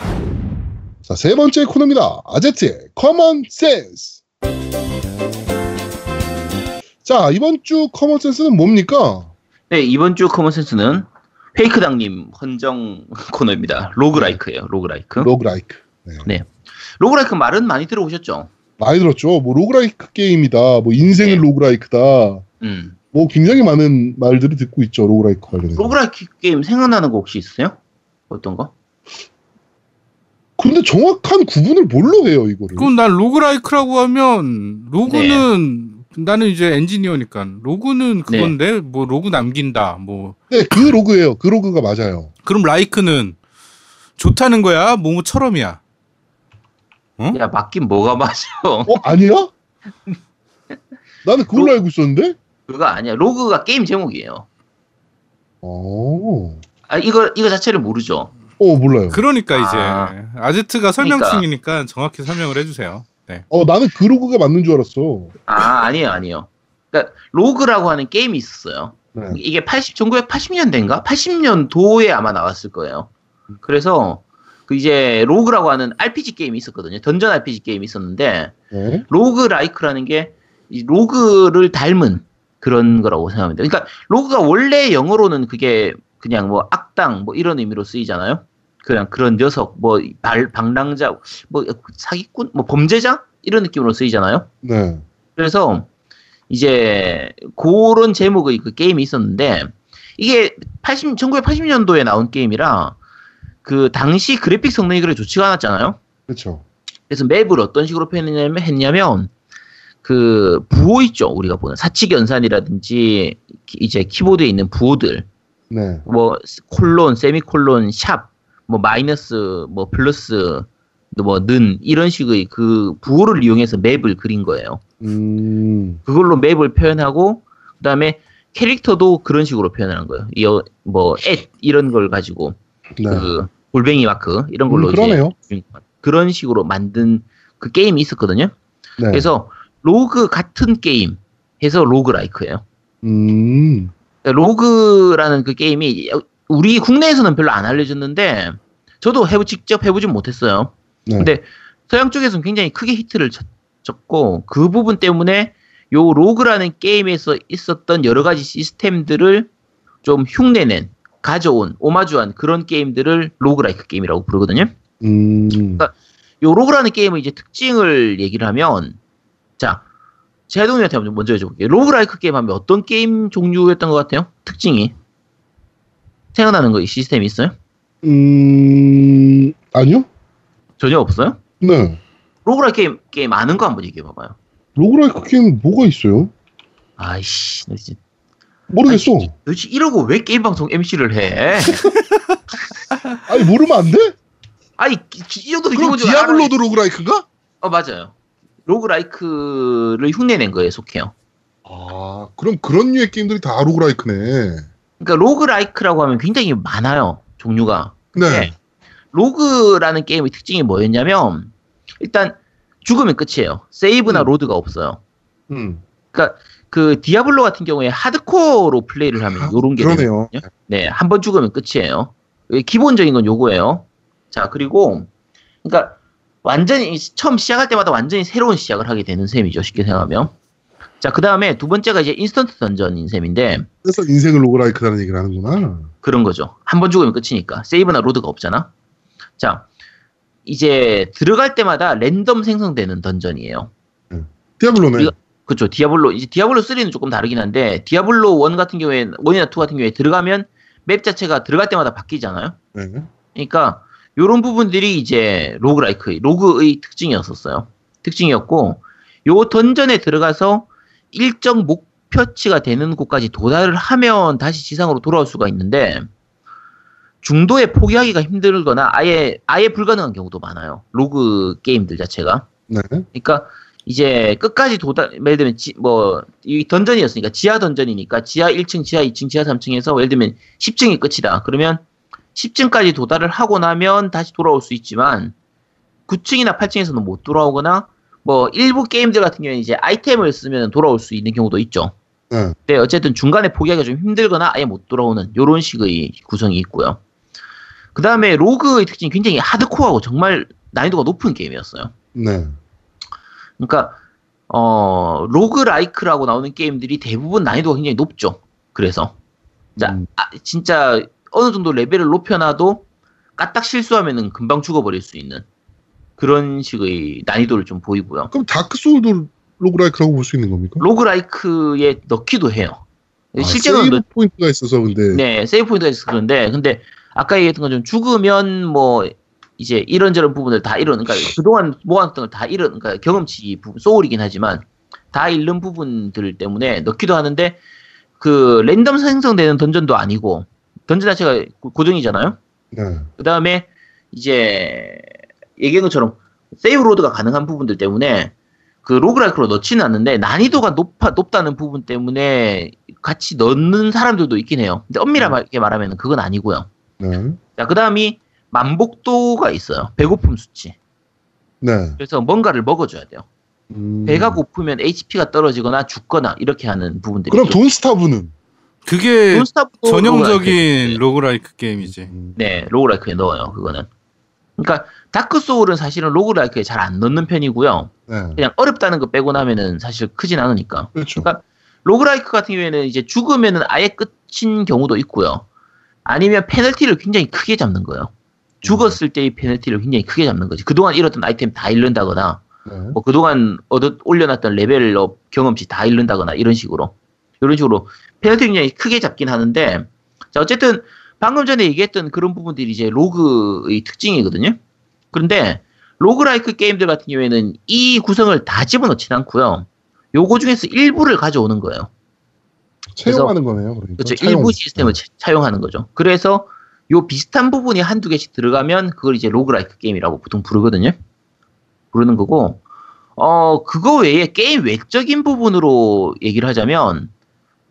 자, 세 번째 코너입니다. 아제트의 common sense. 자, 이번 주 common sense는 뭡니까? 네, 이번 주 커먼 센스는 페이크당님 헌정 코너입니다. Roguelike예요. Roguelike. Roguelike. 네. Roguelike 말은 많이 들어보셨죠? 많이 들었죠. 뭐 roguelike 게임이다. 뭐 인생은 네. Roguelike다. 음. 뭐 굉장히 많은 말들을 듣고 있죠. Roguelike 관련해서. Roguelike 게임 생각나는 거 혹시 있으세요? 어떤 거? 근데 정확한 구분을 뭘로 해요, 이거를? 그럼 난 roguelike라고 하면 log는 나는 이제 엔지니어니까 log는 그건데 뭐 로그 남긴다 뭐 네, 그 log예요. 그 log가 맞아요. 그럼 like는 좋다는 거야 뭐뭐처럼이야 어? 야, 맞긴 뭐가 맞아. [LAUGHS] 어, 아니야? 나는 그걸로 알고 있었는데? 그거 아니야. Rogue가 게임 제목이에요. 어, 아, 이거, 이거 자체를 모르죠. 어 몰라요. 그러니까 아. 이제 아제트가 설명 그러니까. 중이니까 정확히 설명을 해주세요 네. 어, 나는 그 log가 맞는 줄 알았어. 아, 아니에요, 아니에요. 그러니까 Rogue라고 하는 게임이 있었어요. 네. 이게 80, 1980년대인가? 80년도에 아마 나왔을 거예요. 그래서 그 이제 Rogue라고 하는 RPG 게임이 있었거든요. dungeon RPG 게임이 있었는데 네. roguelike라는 게 이 Rogue를 닮은 그런 거라고 생각합니다. 그러니까 rogue가 원래 영어로는 그게 그냥 뭐 악당 뭐 이런 의미로 쓰이잖아요. 그냥 그런 녀석 뭐 발, 방랑자 뭐 사기꾼 뭐 범죄자 이런 느낌으로 쓰이잖아요. 네. 그래서 이제 그런 제목의 그 게임이 있었는데 이게 80 1980년도에 나온 게임이라 그 당시 그래픽 성능이 그렇게 좋지가 않았잖아요. 그렇죠. 그래서 맵을 어떤 식으로 표현했냐면 했냐면 그 부호 있죠 우리가 보는 사칙 연산이라든지 키- 이제 키보드에 있는 부호들 네. 뭐 콜론 세미콜론 샵 뭐 마이너스 뭐 플러스 뭐는 이런 식의 그 부호를 이용해서 맵을 그린 거예요. 음, 그걸로 맵을 표현하고 그다음에 캐릭터도 그런 식으로 표현하는 거예요. 이어 뭐앳 이런 걸 가지고 네. 그 골뱅이 마크 이런 걸로 음, 그러네요. 이제 그런 식으로 만든 그 게임이 있었거든요. 네. 그래서 Rogue 같은 게임 해서 roguelike예요. 음, Rogue라는 그 게임이 우리 국내에서는 별로 안 알려졌는데 저도 해보 직접 해보진 못했어요. 네. 근데 서양 쪽에서는 굉장히 크게 히트를 쳤- 쳤고 그 부분 때문에 요 Rogue라는 게임에서 있었던 여러 가지 시스템들을 좀 흉내낸 가져온 오마주한 그런 게임들을 roguelike 게임이라고 부르거든요. 음, 요 Rogue라는 게임의 이제 특징을 얘기를 하면 자 제동님한테 먼저 먼저 여쭤볼게요. Roguelike 게임 하면 어떤 게임 종류였던 것 같아요? 특징이 생각나는 거 이 시스템이 있어요? 음, 아니요? 전혀 없어요? 네. Roguelike 게임 게임 아는 거 한번 얘기해 봐봐요. Roguelike 게임 뭐가 있어요? 아이씨, 너 진짜 모르겠어. 도대체 이러고 왜 게임 방송 MC를 해? 아니, 모르면 안 돼? 아니 기- 이 정도 그럼 Diablo도 Roguelike인가? 어 맞아요. Roguelike를 흉내낸 거에 속해요. 아, 그럼 그런 류의 게임들이 다 roguelike네. 그러니까 roguelike라고 하면 굉장히 많아요 종류가. 네. 네. Rogue라는 게임의 특징이 뭐였냐면 일단 죽으면 끝이에요. Save나 음. Load가 없어요. 음, 그러니까 그 Diablo 같은 경우에 hardcore로 플레이를 하면 아, 요런 게 그러네요. 되거든요. 네, 한 번 죽으면 끝이에요. 기본적인 건 요거예요. 자, 그리고 그러니까 완전히 처음 시작할 때마다 완전히 새로운 시작을 하게 되는 셈이죠. 쉽게 생각하면. 자, 그 다음에 두 번째가 이제 instant dungeon인 셈인데 그래서 인생을 roguelike라는 얘기를 하는구나. 그런 거죠. 한 번 죽으면 끝이니까. Save나 load가 없잖아. 자, 이제 들어갈 때마다 랜덤 생성되는 dungeon이에요. Diablo네. 우리가- 그렇죠. Diablo 이제 Diablo 3는 조금 다르긴 한데 Diablo 1 같은 경우에 1이나 2 같은 경우에 들어가면 map 자체가 들어갈 때마다 바뀌잖아요. 네. 그러니까 요런 부분들이 이제 roguelike Rogue의 특징이었었어요. 특징이었고 요 dungeon에 들어가서 일정 목표치가 되는 곳까지 도달을 하면 다시 지상으로 돌아올 수가 있는데 중도에 포기하기가 힘들거나 아예 아예 불가능한 경우도 많아요. 로그 게임들 자체가. 네. 그러니까 이제 끝까지 도달 예를 들면 지, 뭐 이 던전이었으니까 지하 던전이니까 지하 1층, 지하 2층, 지하 3층에서 예를 들면 10층이 끝이다. 그러면 10층까지 도달을 하고 나면 다시 돌아올 수 있지만 9층이나 8층에서는 못 돌아오거나 뭐 일부 게임들 같은 경우에 이제 아이템을 쓰면 돌아올 수 있는 경우도 있죠. 네. 근데 어쨌든 중간에 포기하기가 좀 힘들거나 아예 못 돌아오는 이런 식의 구성이 있고요. 그 다음에 Rogue의 특징이 굉장히 hardcore하고 정말 난이도가 높은 게임이었어요. 네. 그러니까 어 roguelike라고 나오는 게임들이 대부분 난이도가 굉장히 높죠. 그래서 자 음. 아, 진짜 어느 정도 레벨을 높여놔도 까딱 실수하면은 금방 죽어버릴 수 있는 그런 식의 난이도를 좀 보이고요. 그럼 Dark Souls도 Roguelike라고 볼 수 있는 겁니까? Roguelike에 넣기도 해요. 아, 실제로는 save 넣- 포인트가 있어서 근데 네 save point가 있어서 그런데 근데 아까 얘기했던 것처럼 죽으면 뭐 이제 이런저런 부분을 다 잃은 그러니까 [LAUGHS] 그동안 모았던 걸 다 잃은 그러니까 경험치 부분 soul이긴 하지만 다 잃는 부분들 때문에 넣기도 하는데 그 랜덤 생성되는 dungeon도 아니고 던전 자체가 고- 고정이잖아요. 네. 그 다음에 이제 얘기한 것처럼 save load가 가능한 부분들 때문에 그 roguelike로 넣지는 않는데 난이도가 높아, 높다는 부분 때문에 같이 넣는 사람들도 있긴 해요. 근데 엄밀하게 말하면 그건 아니고요. 네. 자, 그 다음이 만복도가 있어요. 배고픔 수치. 네. 그래서 뭔가를 먹어줘야 돼요. 음. 배가 고프면 HP가 떨어지거나 죽거나 이렇게 하는 부분들이. 그럼 Don't Starve는 그게 전형적인 roguelike 게임이지. 음. 네, roguelike에 넣어요, 그거는. 그러니까, 다크 소울은 사실은 roguelike에 잘 안 넣는 편이고요. 네. 그냥 어렵다는 거 빼고 나면은 사실 크진 않으니까. 그렇죠. 그러니까 roguelike 같은 경우에는 이제 죽으면은 아예 끝인 경우도 있고요. 아니면 페널티를 굉장히 크게 잡는 거예요. 죽었을 때의 페널티를 굉장히 크게 잡는 거지. 그동안 잃었던 아이템 다 잃는다거나, 네. 뭐 그동안 얻어 올려놨던 레벨업 경험치 다 잃는다거나 이런 식으로. 이런 식으로 페널티 굉장히 크게 잡긴 하는데, 자, 어쨌든 방금 전에 얘기했던 그런 부분들이 이제 로그의 특징이거든요. 그런데 roguelike 게임들 같은 경우에는 이 구성을 다 집어넣지는 않고요. 요거 중에서 일부를 가져오는 거예요. 채용하는 거네요. 그러니까. 그렇죠. 차용. 일부 시스템을 차- 차용하는 거죠. 그래서 요 비슷한 부분이 한두 개씩 들어가면 그걸 이제 roguelike 게임이라고 보통 부르거든요. 부르는 거고, 어, 그거 외에 게임 외적인 부분으로 얘기를 하자면,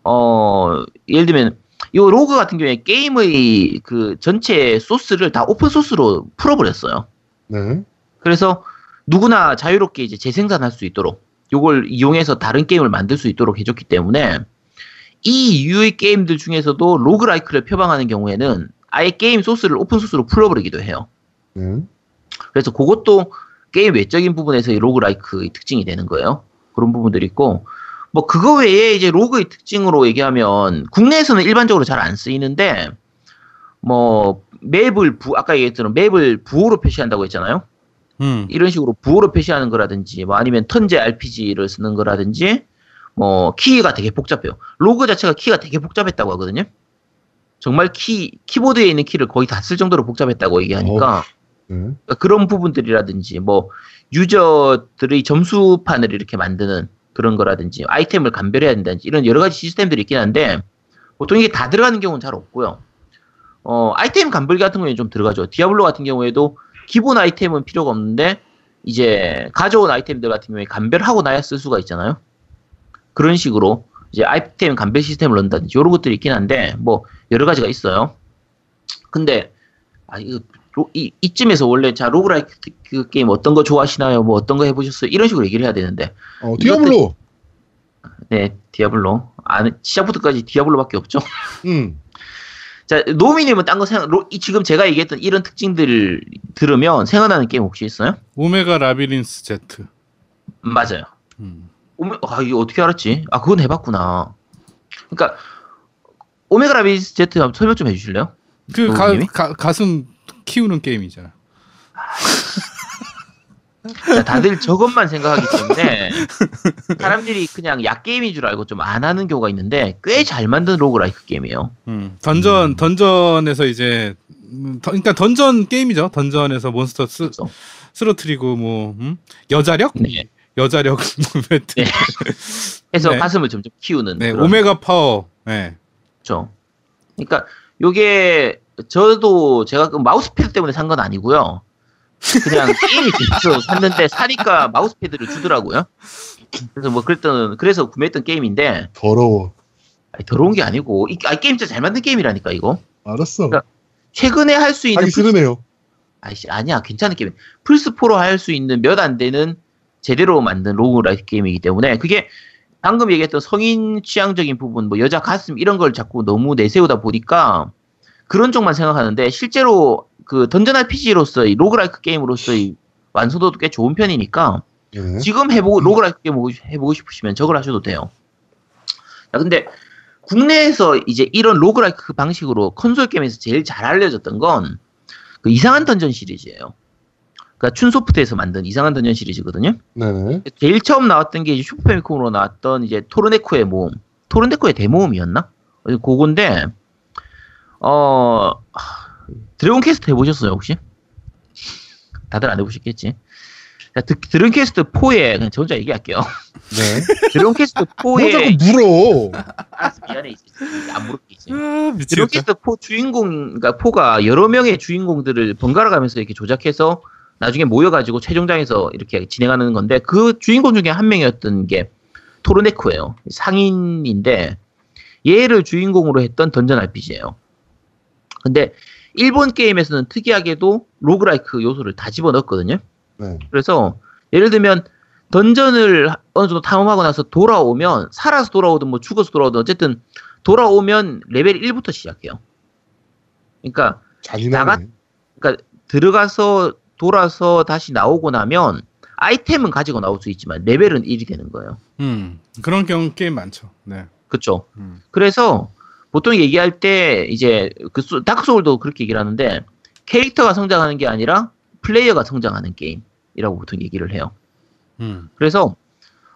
어, 예를 들면, 요 로그 같은 경우에 게임의 그 전체 소스를 다 오픈 소스로 풀어버렸어요. 네. 그래서 누구나 자유롭게 이제 재생산할 수 있도록 요걸 이용해서 다른 게임을 만들 수 있도록 해줬기 때문에 이 유의 게임들 중에서도 roguelike를 표방하는 경우에는 아예 게임 소스를 오픈 소스로 풀어버리기도 해요. 네. 그래서 그것도 게임 외적인 부분에서의 roguelike의 특징이 되는 거예요. 그런 부분들이 있고 뭐 그거 외에 이제 로그의 특징으로 얘기하면 국내에서는 일반적으로 잘 안 쓰이는데 뭐 맵을 부 아까 얘기했던 맵을 부호로 표시한다고 했잖아요. 음. 이런 식으로 부호로 표시하는 거라든지 뭐 아니면 턴제 RPG를 쓰는 거라든지 뭐 키가 되게 복잡해요. 로그 자체가 키가 되게 복잡했다고 하거든요. 정말 키 키보드에 있는 키를 거의 다 쓸 정도로 복잡했다고 얘기하니까 네. 그러니까 그런 부분들이라든지 뭐 유저들의 점수판을 이렇게 만드는 그런 거라든지 아이템을 감별해야 된다든지 이런 여러 가지 시스템들이 있긴 한데 보통 이게 다 들어가는 경우는 잘 없고요. 어 아이템 감별 같은 경우에는 좀 들어가죠. 디아블로 같은 경우에도 기본 아이템은 필요가 없는데 이제 가져온 아이템들 같은 경우에 감별하고 나야 쓸 수가 있잖아요. 그런 식으로 이제 아이템 감별 시스템을 넣는다든지 이런 것들이 있긴 한데 뭐 여러 가지가 있어요. 근데 아 이거 로- 이, 이쯤에서 원래 자 roguelike 그 게임 어떤 거 좋아하시나요? 뭐 어떤 거 해보셨어요? 이런 식으로 얘기를 해야 되는데 어, 디아블로. 네 디아블로 아 시작부터까지 디아블로밖에 없죠. [LAUGHS] 음. 자 노미님은 딴 거 생각 로, 이, 지금 제가 얘기했던 이런 특징들을 들으면 생각나는 게임 혹시 있어요? 오메가 라비린스 Z. 음, 맞아요. 음. 오메 아 이거 어떻게 알았지? 아 그건 해봤구나. 그러니까 오메가 라비린스 Z 한번 설명 좀 해주실래요? 그 가? 가, 가슴 키우는 게임이잖아. [LAUGHS] 자, 다들 저것만 생각하기 때문에 사람들이 그냥 야 게임인 줄 알고 좀 안 하는 경우가 있는데 꽤 잘 만든 roguelike 게임이에요. 음. 던전 던전에서 이제 음, 던- 그러니까 던전 게임이죠. 던전에서 몬스터 쓰, 그래서 쓰러트리고 뭐 음? 여자력? 네. 여자력 배틀. [LAUGHS] 네. 해서 네. 가슴을 점점 키우는 네, 오메가 파워. 네. 거죠. 그러니까 요게 저도 제가 그 마우스패드 때문에 산 건 아니고요. 그냥 [LAUGHS] 게임이 재밌어서 샀는데 사니까 마우스패드를 주더라고요. 그래서 뭐 그랬던 그래서 구매했던 게임인데 더러워. 아니, 더러운 게 아니고 이 아, 게임 진짜 잘 만든 게임이라니까 이거. 알았어. 그러니까 최근에 할 수 있는 하기 싫으네요. 아이씨, 아니야, 괜찮은 게임. 플스 4로 할 수 있는 몇 안 되는 제대로 만든 roguelike 게임이기 때문에 그게 방금 얘기했던 성인 취향적인 부분, 뭐 여자 가슴 이런 걸 자꾸 너무 내세우다 보니까 그런 쪽만 생각하는데 실제로 그 던전 RPG로서의 roguelike 게임으로서의 완성도도 꽤 좋은 편이니까 네. 지금 해보고 roguelike 게임 해보고 싶으시면 저걸 하셔도 돼요. 자, 근데 국내에서 이제 이런 roguelike 방식으로 콘솔 게임에서 제일 잘 알려졌던 건 그 이상한 던전 시리즈예요. 그러니까 춘소프트에서 만든 이상한 던전 시리즈거든요. 네네. 제일 처음 나왔던 게 이제 슈퍼패미컴으로 나왔던 이제 토르네코의 모험. 토르네코의 대모험이었나? 어, 그건데 어 하, 드래곤 퀘스트 해보셨어요 혹시? 다들 안 해보셨겠지. 자, 드, 드래곤 퀘스트 4에 그냥 저 혼자 얘기할게요. 네. [LAUGHS] 드래곤 퀘스트 뭐 자꾸 왜 물어. 알았어 미안해 이제 안 물을게 아, 드래곤 미치겠다. 퀘스트 4 주인공 그러니까 4가 여러 명의 주인공들을 번갈아 가면서 이렇게 조작해서 나중에 모여가지고 최종장에서 이렇게 진행하는 건데 그 주인공 중에 한 명이었던 게 토르네코예요. 상인인데 얘를 주인공으로 했던 던전 RPG예요. 근데 일본 게임에서는 특이하게도 roguelike 요소를 다 집어넣었거든요. 네. 그래서 예를 들면 던전을 어느 정도 탐험하고 나서 돌아오면 살아서 돌아오든 뭐 죽어서 돌아오든 어쨌든 돌아오면 레벨 1부터 시작해요. 그러니까 잔인하네. 그러니까 들어가서 돌아서 다시 나오고 나면 아이템은 가지고 나올 수 있지만 레벨은 1이 되는 거예요. 음, 그런 경우 게임 많죠. 네. 그쵸? 음. 그래서 보통 얘기할 때 이제 그 소- 다크 소울도 그렇게 얘기를 하는데 캐릭터가 성장하는 게 아니라 플레이어가 성장하는 게임이라고 보통 얘기를 해요. 음. 그래서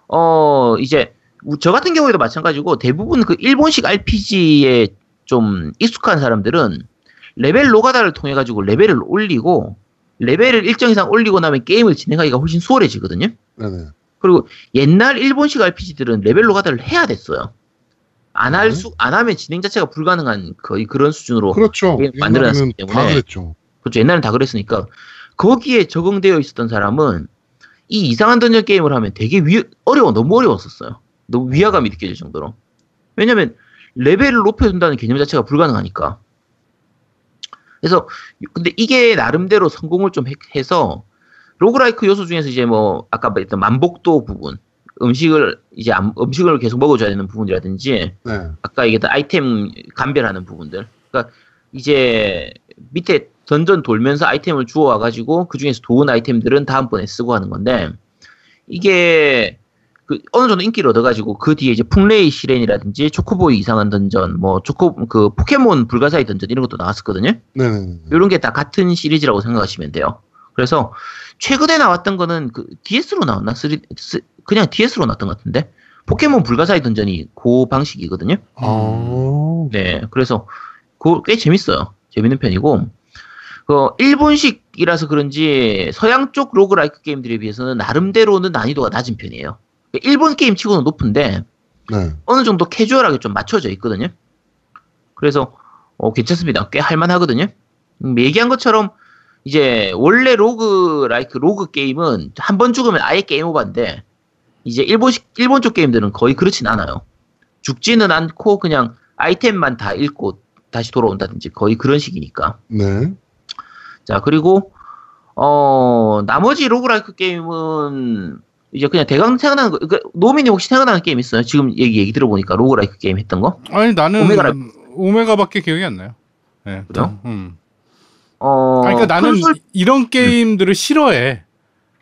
어 이제 우- 저 같은 경우에도 마찬가지고 대부분 그 일본식 RPG에 좀 익숙한 사람들은 레벨 노가다를 통해 가지고 레벨을 올리고 레벨을 일정 이상 올리고 나면 게임을 진행하기가 훨씬 수월해지거든요. 네네. 그리고 옛날 일본식 RPG들은 레벨 노가다를 해야 됐어요. 안할 네. 수, 안 하면 진행 자체가 불가능한 거의 그런 수준으로. 그렇죠. 만들어놨기 옛날에는 다 때문에. 그랬죠. 그렇죠. 옛날엔 다 그랬으니까. 거기에 적응되어 있었던 사람은 이 이상한 던전 게임을 하면 되게 위, 어려워, 너무 어려웠었어요. 너무 위화감이 느껴질 정도로. 왜냐면 레벨을 높여준다는 개념 자체가 불가능하니까. 그래서 근데 이게 나름대로 성공을 좀 해- 해서 로그라이크 요소 중에서 이제 뭐 아까 말했던 만복도 부분 음식을 이제 안- 음식을 계속 먹어줘야 되는 부분이라든지 네. 아까 얘기했던 아이템 감별하는 부분들. 그러니까 이제 밑에 던전 돌면서 아이템을 주워 와가지고 그 중에서 좋은 아이템들은 다음번에 쓰고 하는 건데 이게 그 어느 정도 인기를 얻어가지고 그 뒤에 이제 풍레이 시렌이라든지 초코보이 이상한 던전, 뭐 초코 그 포켓몬 불가사의 던전 이런 것도 나왔었거든요. 네네. 이런 게 다 같은 시리즈라고 생각하시면 돼요. 그래서 최근에 나왔던 거는 그 DS로 나왔나? 3, 그냥 DS로 나왔던 것 같은데 포켓몬 불가사의 던전이 그 방식이거든요. 아. 네, 그래서 그거 꽤 재밌어요. 재밌는 편이고 그 일본식이라서 그런지 서양 쪽 roguelike 게임들에 비해서는 나름대로는 난이도가 낮은 편이에요. 일본 게임 치고는 높은데 네. 어느 정도 캐주얼하게 좀 맞춰져 있거든요. 그래서 어, 괜찮습니다. 꽤 할만하거든요. 음, 얘기한 것처럼 이제 원래 roguelike rogue 게임은 한 번 죽으면 아예 게임 오버인데 이제 일본식 일본 쪽 게임들은 거의 그렇진 않아요. 죽지는 않고 그냥 아이템만 다 잃고 다시 돌아온다든지 거의 그런 식이니까. 네. 자 그리고 어 나머지 roguelike 게임은 이제 그냥 대강 생각나는 거. 그러니까 노민이 혹시 생각나는 게임 있어요? 지금 얘기 얘기 들어보니까 roguelike 게임 했던 거? 아니 나는 오메가라- 오메가밖에 기억이 안 나요. 네, 그래요? 음. 어. 아니, 그러니까 나는 콘솔- 이- 이런 게임들을 싫어해.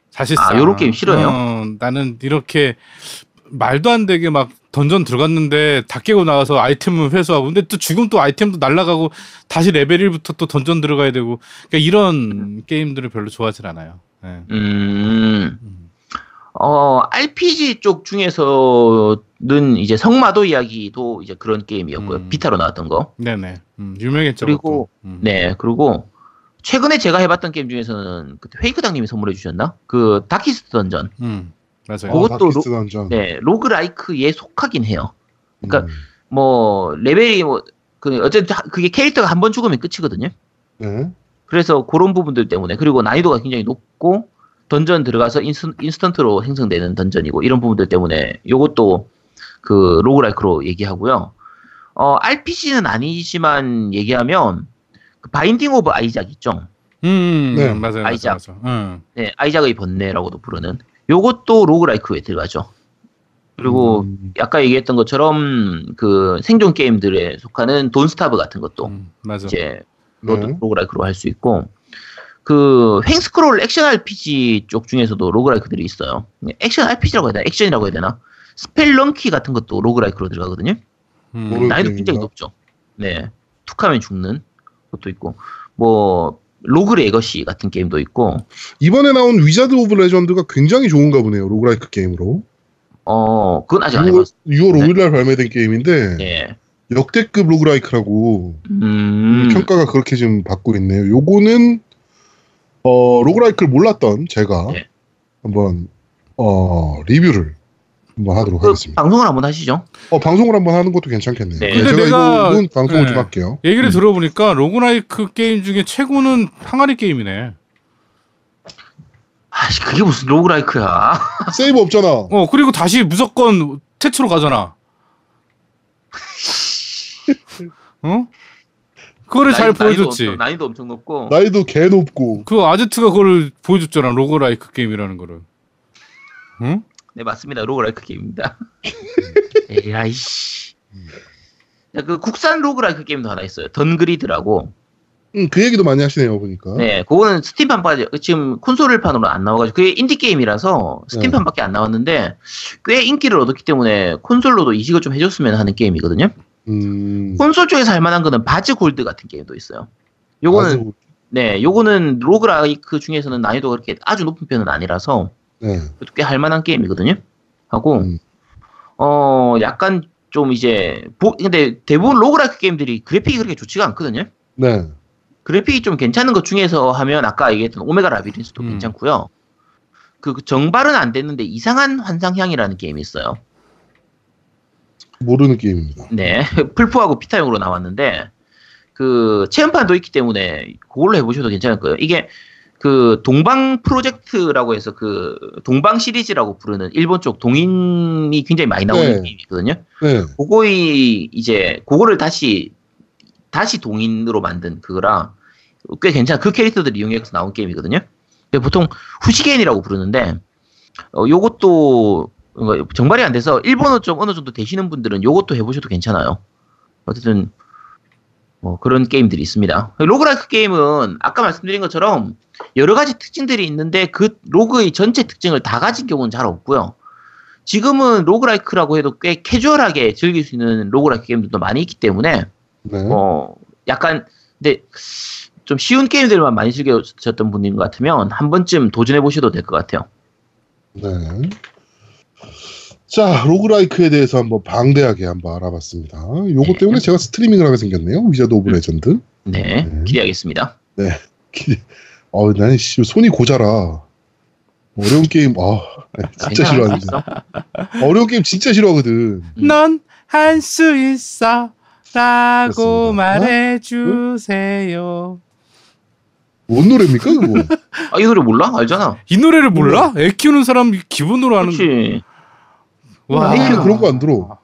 사실상. 아, 요런 게임 싫어해요? 어, 나는 이렇게 말도 안 되게 막 던전 들어갔는데 다 깨고 나와서 아이템을 회수하고 근데 또 지금 또 아이템도 날라가고 다시 레벨 1부터 또 던전 들어가야 되고 그러니까 이런 게임들을 별로 좋아하진 않아요. 네. 음. 음. 어, RPG 쪽 중에서는 이제 성마도 이야기도 이제 그런 게임이었고요. 음. 비타로 나왔던 거. 네네. 음, 유명했죠. 그리고. 음. 네, 그리고 최근에 제가 해봤던 게임 중에서는 그때 페이크당님이 선물해 주셨나? 그 Darkest Dungeon. 음, 맞아요. 그것도 Darkest Dungeon. 네, roguelike에 속하긴 해요. 그러니까 음. 뭐 레벨이 뭐 그 어쨌든 하- 그게 캐릭터가 한 번 죽으면 끝이거든요. 네. 그래서 그런 부분들 때문에 그리고 난이도가 굉장히 높고 던전 들어가서 인스, 인스턴트로 생성되는 dungeon이고 이런 부분들 때문에 요것도 그 roguelike로 얘기하고요. 어, RPG는 아니지만 얘기하면 그 Binding of Isaac 있죠. 음, 네. 맞아요. 맞아요. Isaac. 맞아요. 음. 네, Isaac의 번뇌라고도 부르는 요것도 roguelike에 들어가죠. 그리고 음, 아까 얘기했던 것처럼 그 생존 게임들에 속하는 Don't Starve 같은 것도 음, 맞아. 이제 ro, 네. roguelike로 할 수 있고 그 횡스크롤 액션 RPG 쪽 중에서도 roguelike들이 있어요. 액션 RPG라고 해야 되나? 액션이라고 해야 되나? Spelunky 같은 것도 roguelike로 들어가거든요. 음, 난이도 게임인가? 굉장히 높죠. 네. 툭하면 죽는 것도 있고 뭐 Rogue Legacy 같은 게임도 있고 이번에 나온 Wizard of Legend가 굉장히 좋은가 보네요. roguelike 게임으로. 어 그건 아직 안 6월, 해봤어. 6월 5일날 발매된 게임인데 예. 역대급 roguelike라고 음. 평가가 그렇게 지금 받고 있네요. 요거는 어, roguelike를 몰랐던 제가 네. 한번 어, 리뷰를 한번 하도록 그 하겠습니다. 방송을 한번 하시죠. 어, 방송을 한번 하는 것도 괜찮겠네요. 네. 네, 근데 제가 내가- 이거는 방송을 네. 좀 할게요. 얘기를 음. 들어보니까 roguelike 게임 중에 최고는 항아리 게임이네. 아씨 그게 무슨 roguelike야. [LAUGHS] 세이브 없잖아. 어 그리고 다시 무조건 태초로 가잖아. [LAUGHS] 어? 그거를 잘 난이도- 난이도 보여줬지. 엄청- 난이도 엄청 높고. 난이도 개 높고. 그 아제트가 그걸 보여줬잖아. roguelike 게임이라는 거를. 응? 네 맞습니다. roguelike 게임입니다. [LAUGHS] 에라이씨. 자, 그 국산 roguelike 게임도 하나 있어요. Dungreed라고. 음, 그 얘기도 많이 하시네요, 보니까. 네, 그거는 Steam판까지 지금 콘솔판으로 안 나와가지고 그게 인디 게임이라서 Steam판밖에 안 나왔는데 꽤 인기를 얻었기 때문에 콘솔로도 이식을 좀 해줬으면 하는 게임이거든요. 음. 콘솔 쪽에서 할 만한 거는 Bard's Gold 같은 게임도 있어요. 요거는 아주- 네, 요거는 roguelike 중에서는 난이도가 그렇게 아주 높은 편은 아니라서 네. 꽤 할 만한 게임이거든요. 하고 음. 어 약간 좀 이제 보, 근데 대부분 roguelike 게임들이 그래픽이 그렇게 좋지가 않거든요. 네. 그래픽이 좀 괜찮은 것 중에서 하면 아까 얘기했던 Omega Labyrinth도 음. 괜찮고요. 그 정발은 안 됐는데 이상한 환상향이라는 게임이 있어요. 모르는 게임입니다. 네, [LAUGHS] 풀포하고 피타용으로 나왔는데 그 체험판도 있기 때문에 그걸로 해보셔도 괜찮을 거예요. 이게 그 동방 프로젝트라고 해서 그 동방 시리즈라고 부르는 일본 쪽 동인이 굉장히 많이 나오는 네. 게임이거든요. 네. 그거의 이제 그거를 다시 다시 동인으로 만든 그거라 꽤 괜찮아. 그 캐릭터들 이용해서 나온 게임이거든요. 보통 후시겐이라고 부르는데 어 요것도 어, 정발이 안 돼서 일본어 좀 어느 정도 되시는 분들은 요것도 해보셔도 괜찮아요. 어쨌든 뭐 그런 게임들이 있습니다. roguelike 게임은 아까 말씀드린 것처럼 여러 가지 특징들이 있는데 그 rogue의 전체 특징을 다 가진 경우는 잘 없고요. 지금은 roguelike라고 해도 꽤 캐주얼하게 즐길 수 있는 roguelike 게임들도 많이 있기 때문에 네. 어 약간 근데 좀 쉬운 게임들만 많이 즐겨졌던 분인 것 같으면 한 번쯤 도전해 보셔도 될 것 같아요. 네. 자, roguelike에 대해서 한번 방대하게 한번 알아봤습니다. 요거 때문에 제가 스트리밍을 하게 생겼네요. Wizard of Legend. 네, 네. 기대하겠습니다. 기- 어, 난 씨, 손이 고자라. 어려운 게임, 아, 진짜 싫어하는데. 어려운 게임 진짜 싫어하거든. 음. 넌 할 수 있어. 라고. 말해주세요. 뭔 노래입니까, 그거? 아, 이 노래 몰라? 알잖아. 이 노래를 몰라? 애 키우는 사람 기본으로 하는 그렇지. 와, 애기는 그런 거 안 들어.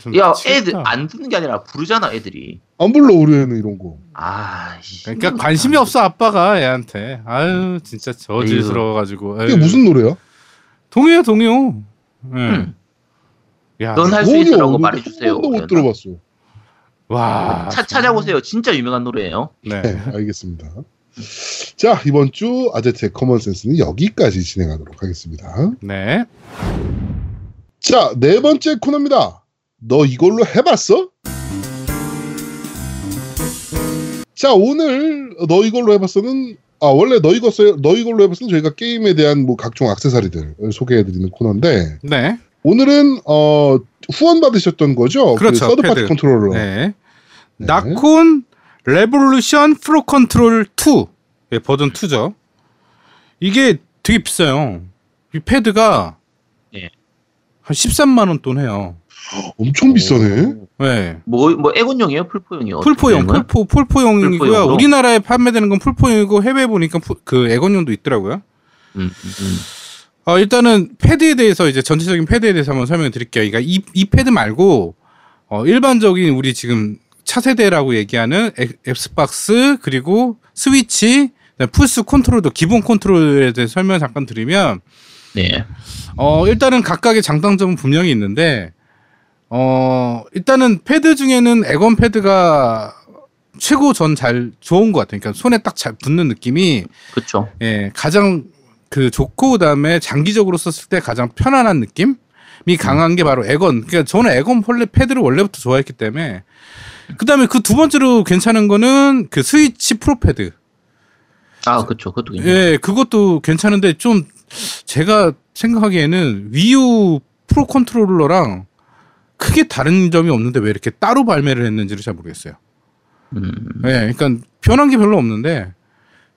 좀 야. 애들 안 듣는 게 아니라 부르잖아, 애들이. 안 불러, 우리 애는 이런 거. 아, 씨. 그러니까 관심이 없어 아빠가 애한테. 아유 진짜 저질스러워 가지고. 이게 무슨 노래야? 동요야 동요. 예. 음. 야, 넌 할 수 있어라고 한 말해 주세요. 번도 못 들어봤어. 와. 차, 찾아보세요. 진짜 유명한 노래예요. 네. 네, 알겠습니다. 자, 이번 주 아제트의 커먼센스는 여기까지 진행하도록 하겠습니다. 네. 자, 네 번째 코너입니다. 너 이걸로 해봤어? 자, 오늘 너 이걸로 해봤어는 아 원래 너 이것을 너 이걸로 해봤어는 저희가 게임에 대한 뭐 각종 액세서리들을 소개해드리는 코너인데 네. 오늘은 어 후원 받으셨던 거죠? 그렇죠, 그 third party 패드. 컨트롤러. 네. 네. Nacon Revolution Pro Control 2 예, 버전 2죠. 이게 되게 비싸요. 이 패드가 예. 한 13만 원 돈 해요. 엄청 비싸네. 네. 뭐, 뭐, 엑원용이에요? 플포용이요? 플포용, 플포, 플포용이고요. 플포용으로? 우리나라에 판매되는 건 플포용이고 해외 보니까 푸- 그 엑원용도 있더라고요. 음, 음, 음. 어, 일단은 패드에 대해서 이제 전체적인 패드에 대해서 한번 설명을 드릴게요. 그러니까 이, 이 패드 말고 어, 일반적인 우리 지금 차세대라고 얘기하는 엑- Xbox 그리고 스위치, 플스 컨트롤도 기본 컨트롤에 대해서 설명 을 잠깐 드리면 네. 어, 일단은 각각의 장단점은 분명히 있는데, 어, 일단은 패드 중에는 엑원 패드가 최고 전 잘 좋은 것 같아요. 그러니까 손에 딱 잘 붙는 느낌이, 그렇죠. 예, 가장 그 좋고, 그 다음에 장기적으로 썼을 때 가장 편안한 느낌이 강한 게 바로 엑원. 그러니까 저는 엑원 엘리트 패드를 원래부터 좋아했기 때문에, 그 다음에 그 두 번째로 괜찮은 거는 그 스위치 프로 패드. 아, 그렇죠. 그것도 괜찮아요. 예, 그것도 괜찮은데 좀 제가 생각하기에는 Wii U 프로 컨트롤러랑 크게 다른 점이 없는데 왜 이렇게 따로 발매를 했는지를 잘 모르겠어요. 음, 예, 그러니까 변한 게 별로 없는데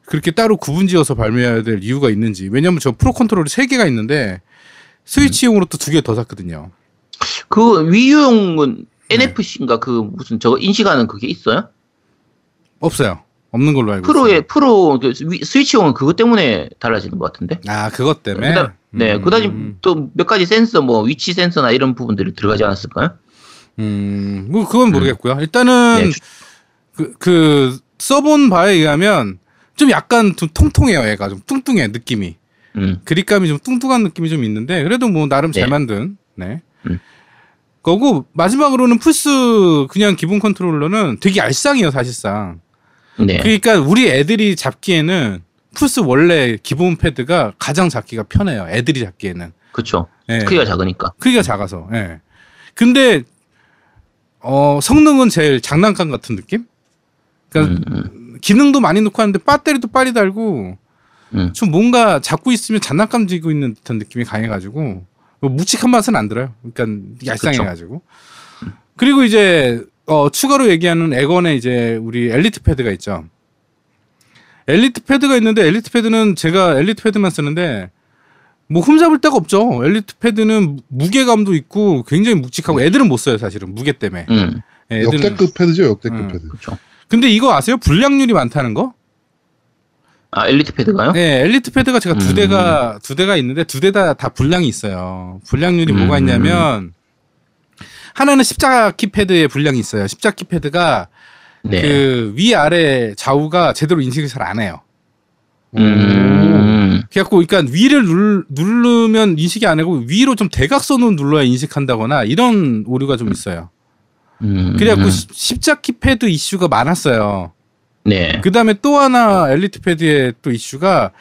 그렇게 따로 구분지어서 발매해야 될 이유가 있는지. 왜냐면 저 프로 컨트롤이 세 개가 있는데 스위치용으로 또 두 개 더 샀거든요. 그 위유용은 네. NFC인가 그 무슨 저거 인식하는 그게 있어요? 없어요. 없는 걸로 알고 프로의 있어요. 프로 그 위- 스위치용은 그것 때문에 달라지는 것 같은데. 아, 그것 때문에. 그다음, 네, 음, 그다음 또몇 가지 센서 뭐 위치 센서나 이런 부분들이 들어가지 않았을까요? 음, 뭐 그건 모르겠고요. 일단은 네, 주- 그, 그 써본 바에 의하면 좀 약간 좀 통통해요, 얘가 좀 뚱뚱해 느낌이. 음, 그립감이 좀 뚱뚱한 느낌이 좀 있는데 그래도 뭐 나름 잘 네. 만든 네. 음. 거고 마지막으로는 플스 그냥 기본 컨트롤러는 되게 얄쌍해요 사실상. 네, 그러니까 우리 애들이 잡기에는 플스 원래 기본 패드가 가장 잡기가 편해요. 애들이 잡기에는. 그렇죠. 예. 크기가 작으니까. 크기가 작아서. 예. 근데 어 성능은 제일 장난감 같은 느낌? 그러니까 음, 음, 기능도 많이 넣고 하는데 배터리도 빨리 달고 음. 좀 뭔가 잡고 있으면 장난감 쥐고 있는 듯한 느낌이 강해가지고 뭐 묵직한 맛은 안 들어요. 그러니까 얄쌍해가지고. 그리고 이제 어, 추가로 얘기하는 에건의 이제 우리 엘리트 패드가 있죠. 엘리트 패드가 있는데 엘리트 패드는 제가 엘리트 패드만 쓰는데 뭐 흠잡을 데가 없죠. 엘리트 패드는 무게감도 있고 굉장히 묵직하고 애들은 못 써요 사실은 무게 때문에. 음, 예, 애들은 역대급 패드죠, 역대급 음. 패드. 그렇죠. 근데 이거 아세요? 불량률이 많다는 거? 아 엘리트 패드가요? 네, 엘리트 패드가 제가 두 음. 대가 두 대가 있는데 두 대 다다 불량이 있어요. 불량률이 음. 뭐가 있냐면 하나는 십자가 키패드에 불량이 있어요. 십자가 키패드가 네. 그 위 아래 좌우가 제대로 인식을 잘 안 해요. 음, 그래갖고 그러니까 위를 누르, 누르면 인식이 안 하고 위로 좀 대각선으로 눌러야 인식한다거나 이런 오류가 좀 있어요. 음, 그래갖고 십- 십자가 키패드 이슈가 많았어요. 네. 그 다음에 또 하나 엘리트 패드의 또 이슈가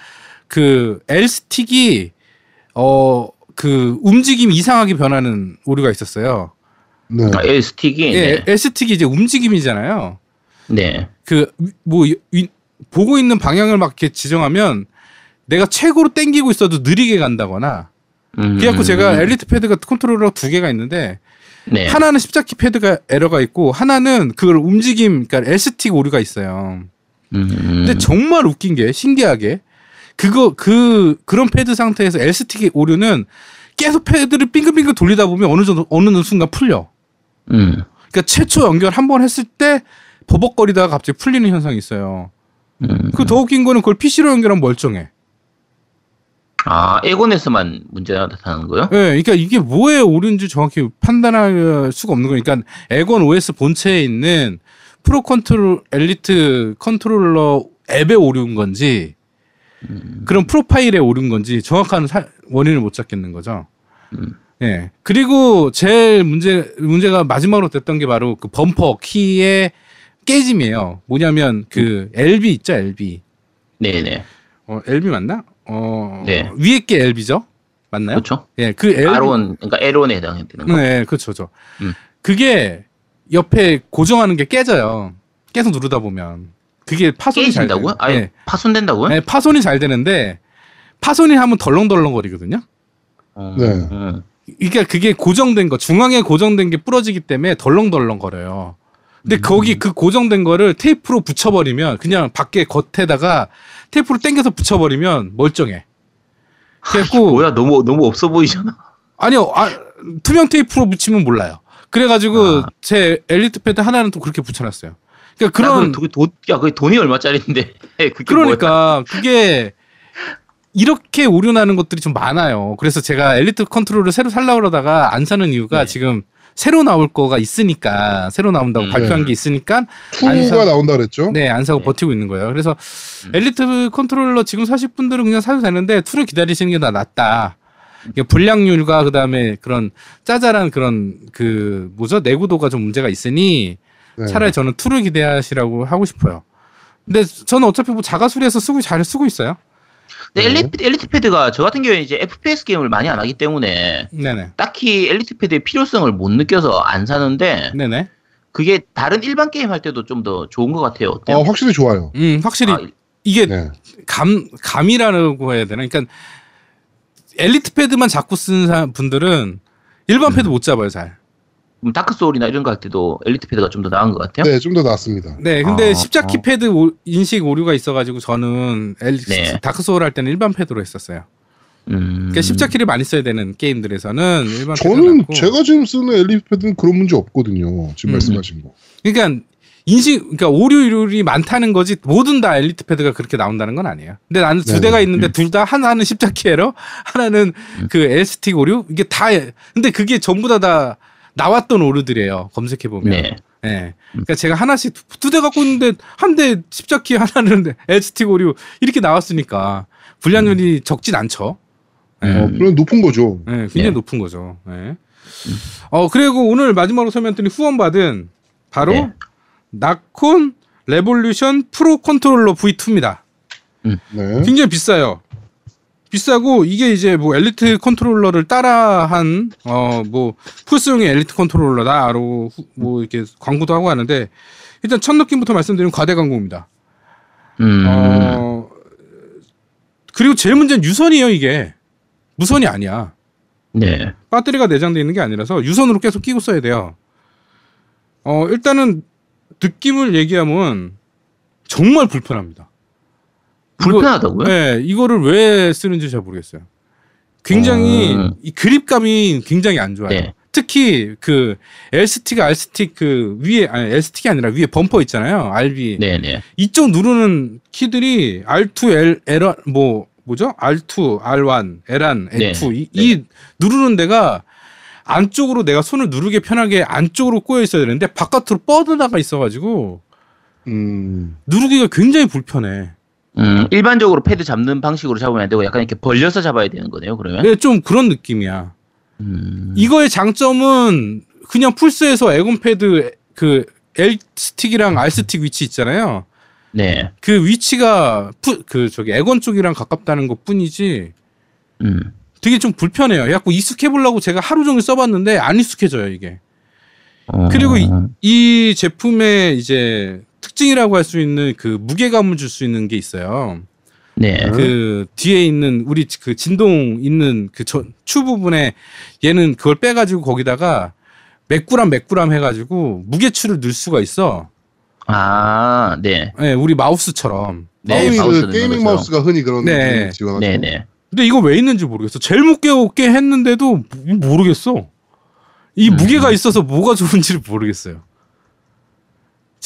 그 L 스틱이 어 그 움직임이 이상하게 변하는 오류가 있었어요. 네. 아, L 스틱이 예, 네. L 스틱이 이제 움직임이잖아요. 네. 그뭐 보고 있는 방향을 막 이렇게 지정하면 내가 최고로 땡기고 있어도 느리게 간다거나. 음, 그래갖고 제가 엘리트 패드가 컨트롤러 두 개가 있는데 네. 하나는 십자키 패드가 에러가 있고 하나는 그걸 움직임 그러니까 L 스틱 오류가 있어요. 음, 근데 정말 웃긴 게 신기하게 그거 그 그런 패드 상태에서 L 스틱의 오류는 계속 패드를 빙글빙글 돌리다 보면 어느 정도 어느 순간 풀려. 음, 그러니까 최초 연결 한 번 했을 때 버벅거리다가 갑자기 풀리는 현상이 있어요. 음. 그더 웃긴 거는 그걸 PC로 연결하면 멀쩡해. 아, 엑원에서만 문제가 나타나는 거요? 예, 그러니까 이게 뭐에 오류인지 정확히 판단할 수가 없는 거니까 엑원 OS 본체에 있는 프로 컨트롤 엘리트 컨트롤러 앱에 오류인 건지 그런 프로파일에 오류인 건지 정확한 사- 원인을 못 찾겠는 거죠. 음. 예. 그리고 제일 문제 문제가 마지막으로 됐던 게 바로 그 범퍼 키의 깨짐이에요. 뭐냐면 그 LB 있죠, LB. 네 네. 어, LB 맞나? 어, 네. 위에 게 LB죠? 맞나요? 그렇죠. 예, 그 LB. R1, 그러니까 L1에 해당되는 거. 네, 그렇죠, 죠 음. 그게 옆에 고정하는 게 깨져요. 계속 누르다 보면 그게 파손이 잘 깨진다고요? 아예 네. 파손된다고요? 네, 파손이 잘 되는데 파손이 하면 덜렁덜렁거리거든요. 어, 네. 음. 그러니까 그게 고정된 거 중앙에 고정된 게 부러지기 때문에 덜렁덜렁 거려요. 근데 거기 그 고정된 거를 테이프로 붙여버리면 그냥 밖에 겉에다가 테이프로 당겨서 붙여버리면 멀쩡해. 그래갖고 뭐야, 너무, 너무 없어 보이잖아. 아니요 아, 투명 테이프로 붙이면 몰라요. 그래가지고 아. 제 엘리트 패드 하나는 또 그렇게 붙여놨어요. 그러니까 그런. 그런 돈, 야, 그게 돈이 얼마짜리인데. [LAUGHS] 그게 뭐야? 그러니까 그게 이렇게 오류 나는 것들이 좀 많아요. 그래서 제가 엘리트 컨트롤을 새로 살라 그러다가 안 사는 이유가 네. 지금 새로 나올 거가 있으니까 새로 나온다고 음. 발표한 네. 게 있으니까 two가 안 사- 나온다 그랬죠? 네 안 사고 네. 버티고 있는 거예요. 그래서 음. 엘리트 컨트롤러 지금 사실 분들은 그냥 사도 되는데 2를 기다리시는 게 더 낫다. 이게 불량률과 그다음에 그런 짜잘한 그런 그 뭐죠 내구도가 좀 문제가 있으니 네. 차라리 저는 2를 기대하시라고 하고 싶어요. 근데 저는 어차피 뭐 자가수리해서 쓰고 잘 쓰고 있어요. 근데 네. 엘리트, 엘리트 패드가 저 같은 경우에 이제 FPS 게임을 많이 안 하기 때문에 네네. 딱히 엘리트 패드의 필요성을 못 느껴서 안 사는데 네네. 그게 다른 일반 게임 할 때도 좀 더 좋은 것 같아요. 어때요? 어, 확실히 좋아요. 음 확실히 아, 이게 네. 감 감이라고 해야 되나? 그러니까 엘리트 패드만 자꾸 쓰는 사- 분들은 일반 패드 못 잡아요 잘. 음, 다크 소울이나 이런 거 할 때도 엘리트 패드가 좀 더 나은 것 같아요. 네, 좀더 낫습니다. 네, 근데 아, 십자키 어. 패드 오- 인식 오류가 있어가지고 저는 엘, 네. 다크 소울 할 때는 일반 패드로 했었어요. 음. 그러니까 십자 키를 많이 써야 되는 게임들에서는 일반 저는. 제가 지금 쓰는 엘리트 패드는 그런 문제 없거든요. 지금 음. 말씀하신 거. 그러니까 인식 그러니까 오류율이 많다는 거지 모든 다 엘리트 패드가 그렇게 나온다는 건 아니에요. 근데 나는 두 네. 대가 있는데 둘다 [LAUGHS] 하나는 십자키 에러, 하나는 그 엘스틱 오류 이게 다 근데 그게 전부 다다 나왔던 오류들이에요. 검색해 보면. 네. 예. 그러니까 제가 하나씩 두 대 갖고 있는데 한 대 십자키 하나는 L 스틱 [LAUGHS] 오류 이렇게 나왔으니까 불량률이 적진 않죠. 예. 음. 어, 그럼 높은 거죠. 예, 굉장히 네. 높은 거죠. 예. 어 그리고 오늘 마지막으로 설명드린 후원 받은 바로 네. 나콘 레볼루션 프로 컨트롤러 V2입니다. 네. 굉장히 비싸요. 비싸고 이게 이제 뭐 엘리트 컨트롤러를 따라한 어뭐 플스용의 엘리트 컨트롤러다로 후- 뭐 이렇게 광고도 하고 하는데 일단 첫 느낌부터 말씀드리면 과대 광고입니다. 음. 어 그리고 제일 문제는 유선이에요 이게 무선이 아니야. 네. 배터리가 내장되어 있는 게 아니라서 유선으로 계속 끼고 써야 돼요. 어, 일단은 느낌을 얘기하면 정말 불편합니다. 불편하다고요? 네, 이거를 왜 쓰는지 잘 모르겠어요. 굉장히 음. 이 그립감이 굉장히 안 좋아요. 네. 특히 그 L스틱, R스틱 그 위에 아니 L스틱이 아니라 위에 범퍼 있잖아요. RB. 네네. 이쪽 누르는 키들이 R2, L, L, 뭐, 뭐죠? R2, R1, L1, 네. L2. 이, 이 누르는 데가 안쪽으로 내가 손을 누르게 편하게 안쪽으로 꼬여 있어야 되는데 바깥으로 뻗어나가 있어가지고 음. 누르기가 굉장히 불편해. 음, 일반적으로 패드 잡는 방식으로 잡으면 안 되고 약간 이렇게 벌려서 잡아야 되는 거네요, 그러면? 네, 좀 그런 느낌이야. 음. 이거의 장점은 그냥 플스에서 엑원 패드 그 L 스틱이랑 R 스틱 위치 있잖아요. 네. 그 위치가 푸, 그 저기 엑원 쪽이랑 가깝다는 것 뿐이지 음. 되게 좀 불편해요. 자꾸 익숙해 보려고 제가 하루 종일 써봤는데 안 익숙해져요 이게. 어. 그리고 이, 이 제품의 이제 특징이라고 할 수 있는 그 무게감을 줄 수 있는 게 있어요. 네. 그 뒤에 있는 우리 그 진동 있는 그 추 부분에 얘는 그걸 빼가지고 거기다가 몇 그램 해가지고 무게추를 넣을 수가 있어. 아, 네. 예, 우리 마우스처럼. 네, gaming, 마우스는 gaming 그렇죠. 마우스가 흔히 그런 네. 기능을 지원하죠. 네네. 근데 이거 왜 있는지 모르겠어. 제일 무게없게 했는데도 모- 모르겠어. 이 음. 무게가 있어서 뭐가 좋은지를 모르겠어요.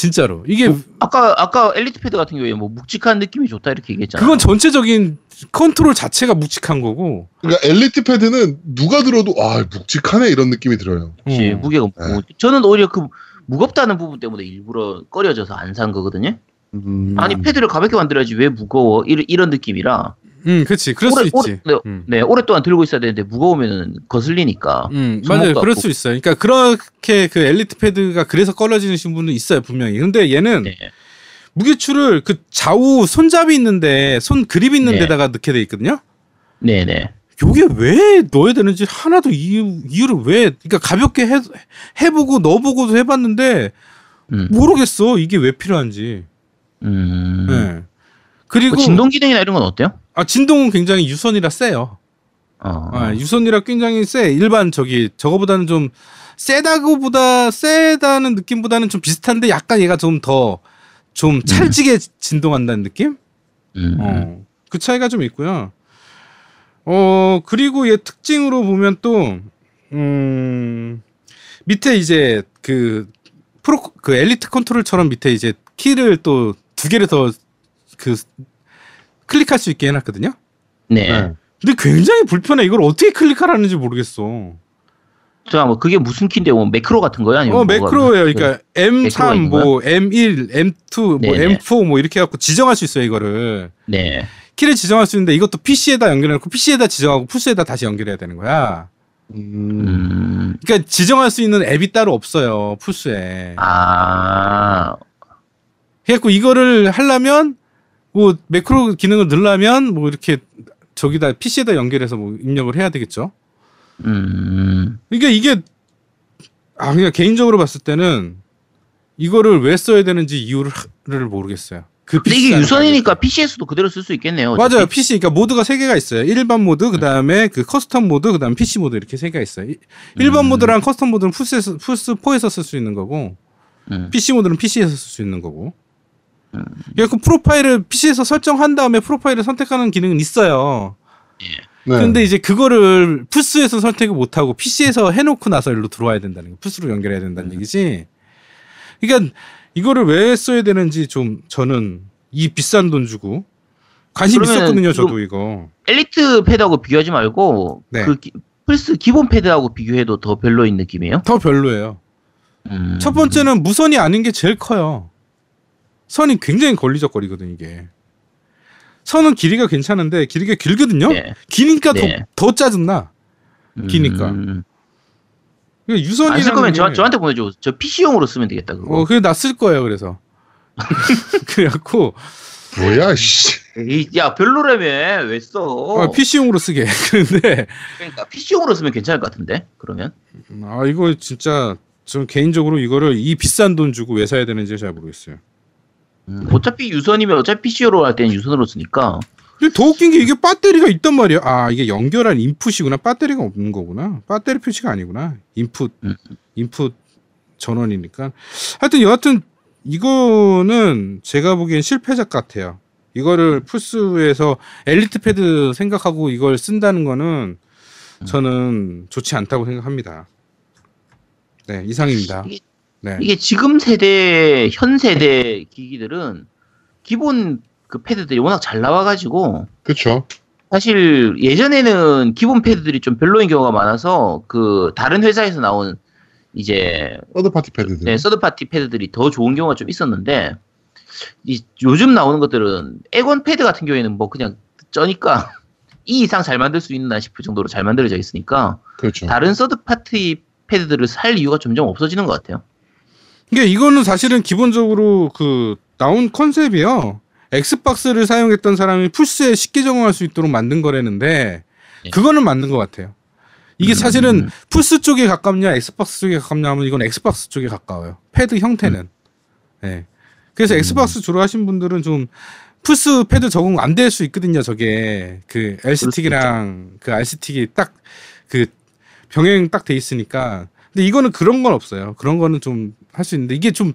진짜로. 이게 아까, 아까 엘리트 패드 같은 경우에 뭐 묵직한 느낌이 좋다 이렇게 얘기했잖아요. 그건 전체적인 컨트롤 자체가 묵직한 거고. 그러니까 엘리트 패드는 누가 들어도 아 묵직하네 이런 느낌이 들어요. 그치, 어. 무게가 네. 무- 저는 오히려 그 무겁다는 부분 때문에 일부러 꺼려져서 안 산 거거든요. 음. 아니 패드를 가볍게 만들어야지 왜 무거워 이런, 이런 느낌이라 음, 그렇지. 그럴 수 오래, 있지. 오래, 네, 음. 네, 오랫동안 들고 있어야 되는데 무거우면 거슬리니까 음, 맞아요. 그럴 아프고. 수 있어요. 그러니까 그렇게 그 엘리트 패드가 그래서 꺼려지는 분은 있어요, 분명히. 근데 얘는 네. 무게추를 그 좌우 손잡이 있는데 손 그립 있는 네. 데다가 넣게 돼 있거든요. 네 네 요게 왜 넣어야 되는지 하나도 이유, 이유를 왜, 그러니까 가볍게 해, 해보고 넣어보고도 해봤는데 음. 모르겠어. 이게 왜 필요한지. 음. 네. 그리고, 그 진동 기능이나 이런 건 어때요? 아, 진동은 굉장히 유선이라 세요. 어. 아, 유선이라 굉장히 세. 일반 저기, 저거보다는 좀 세다고보다, 세다는 느낌보다는 좀 비슷한데 약간 얘가 좀 더, 좀 찰지게 진동한다는 느낌? 음. 어, 그 차이가 좀 있고요. 어, 그리고 얘 특징으로 보면 또, 음, 밑에 이제 그, 프로, 그 엘리트 컨트롤처럼 밑에 이제 키를 또 두 개를 더 그, 클릭할 수 있게 해놨거든요? 네. 네. 근데 굉장히 불편해. 이걸 어떻게 클릭하라는지 모르겠어. 자, 뭐 그게 무슨 키인데 뭐 매크로 같은 거야? 아니면 어, 매크로예요. 무슨- 그러니까 매크로가 M3, 있는 뭐 M1, M2, 뭐 네네. M4 뭐 이렇게 해 갖고 지정할 수 있어요, 이거를. 네. 키를 지정할 수 있는데 이것도 PC에다 연결해 놓고 PC에다 지정하고 플스에다 다시 연결해야 되는 거야. 음, 음. 그러니까 지정할 수 있는 앱이 따로 없어요 플스에. 아, 그래갖고 이거를 하려면 뭐 매크로 기능을 넣으려면 뭐 이렇게 저기다 PC에다 연결해서 뭐 입력을 해야 되겠죠. 음. 이게 이게 아 그냥 개인적으로 봤을 때는 이거를 왜 써야 되는지 이유를 모르겠어요. 그 근데 이게 유선이니까 PC에서도 그대로 쓸 수 있겠네요. 어차피. 맞아요. PC 그러니까 모드가 세 개가 있어요. 일반 모드 그다음에 그 custom 모드 그다음 에 PC 모드 이렇게 세 개가 있어요. 이- 일반 음. 모드랑 custom 모드는 플스에서 플스 4에서 쓸 수 있는 거고 음. PC 모드는 PC에서 쓸 수 있는 거고. 음. 그러니까 그 프로파일을 PC에서 설정한 다음에 프로파일을 선택하는 기능은 있어요. 네. 근데 이제 그거를 플스에서 선택을 못 하고 PC에서 해놓고 나서 일로 들어와야 된다는 거. 플스로 연결해야 된다는 얘기지. 그러니까 이거를 왜 써야 되는지 좀 저는 이 비싼 돈 주고 관심 있었거든요. 저도 이거. 엘리트 패드하고 비교하지 말고 네. 그 기- 플스 기본 패드하고 비교해도 더 별로인 느낌이에요. 더 별로예요. 음. 첫 번째는 무선이 아닌 게 제일 커요. 선이 굉장히 걸리적거리거든 이게. 선은 길이가 괜찮은데 길이가 길거든요. 네. 기니까 네. 더, 더 짜증나. 기니까. 음. 그러니까 유선이라는 안쓸 거면 게- 저, 저한테 보내줘. 저 PC용으로 쓰면 되겠다. 그거. 어, 그래 나쓸 거예요. 그래서. [LAUGHS] 그래갖고 뭐야, 씨. 야 별로라며 왜 써? 어, PC용으로 쓰게. [LAUGHS] 근데 그러니까 PC용으로 쓰면 괜찮을 것 같은데. 그러면 아 이거 진짜 전 개인적으로 이거를 이 비싼 돈 주고 왜 사야 되는지 잘 모르겠어요. 음, 어차피 유선이면 어차피 PC로 할 때는 유선으로 쓰니까. 근데 더 웃긴 게 이게 배터리가 있단 말이야. 아 이게 연결한 인풋이구나. 배터리가 없는 거구나. 배터리 표시가 아니구나. 인풋 음. 인풋 전원이니까. 하여튼 여하튼 이거는 제가 보기엔 실패작 같아요. 이거를 플스에서 엘리트 패드 생각하고 이걸 쓴다는 거는 저는 좋지 않다고 생각합니다. 네 이상입니다. 이게- 네. 이게 지금 세대 현 세대 기기들은 기본 그 패드들이 워낙 잘 나와가지고 그쵸. 사실 예전에는 기본 패드들이 좀 별로인 경우가 많아서 그 다른 회사에서 나온 이제 third party 패드들. 네, third party 패드들이 더 좋은 경우가 좀 있었는데 이 요즘 나오는 것들은 엑원 패드 같은 경우에는 뭐 그냥 쩌니까 [LAUGHS] 이 이상 잘 만들 수 있나 싶을 정도로 잘 만들어져 있으니까 그렇죠. 다른 third party 패드들을 살 이유가 점점 없어지는 것 같아요. 이게 이거는 사실은 기본적으로 그 나온 컨셉이요. Xbox를 사용했던 사람이 플스에 쉽게 적응할 수 있도록 만든 거라는데 예. 그거는 맞는 것 같아요. 이게 음. 사실은 플스 쪽에 가깝냐 Xbox 쪽에 가깝냐 하면 이건 Xbox 쪽에 가까워요. 패드 형태는. 네. 그래서 음. Xbox 주로 하신 분들은 좀 플스 패드 적응 안 될 수 있거든요. 저게 그 L스틱이랑 그 R스틱이 딱 그 병행 딱 돼 있으니까. 근데 이거는 그런 건 없어요. 그런 거는 좀 할 수 있는데 이게 좀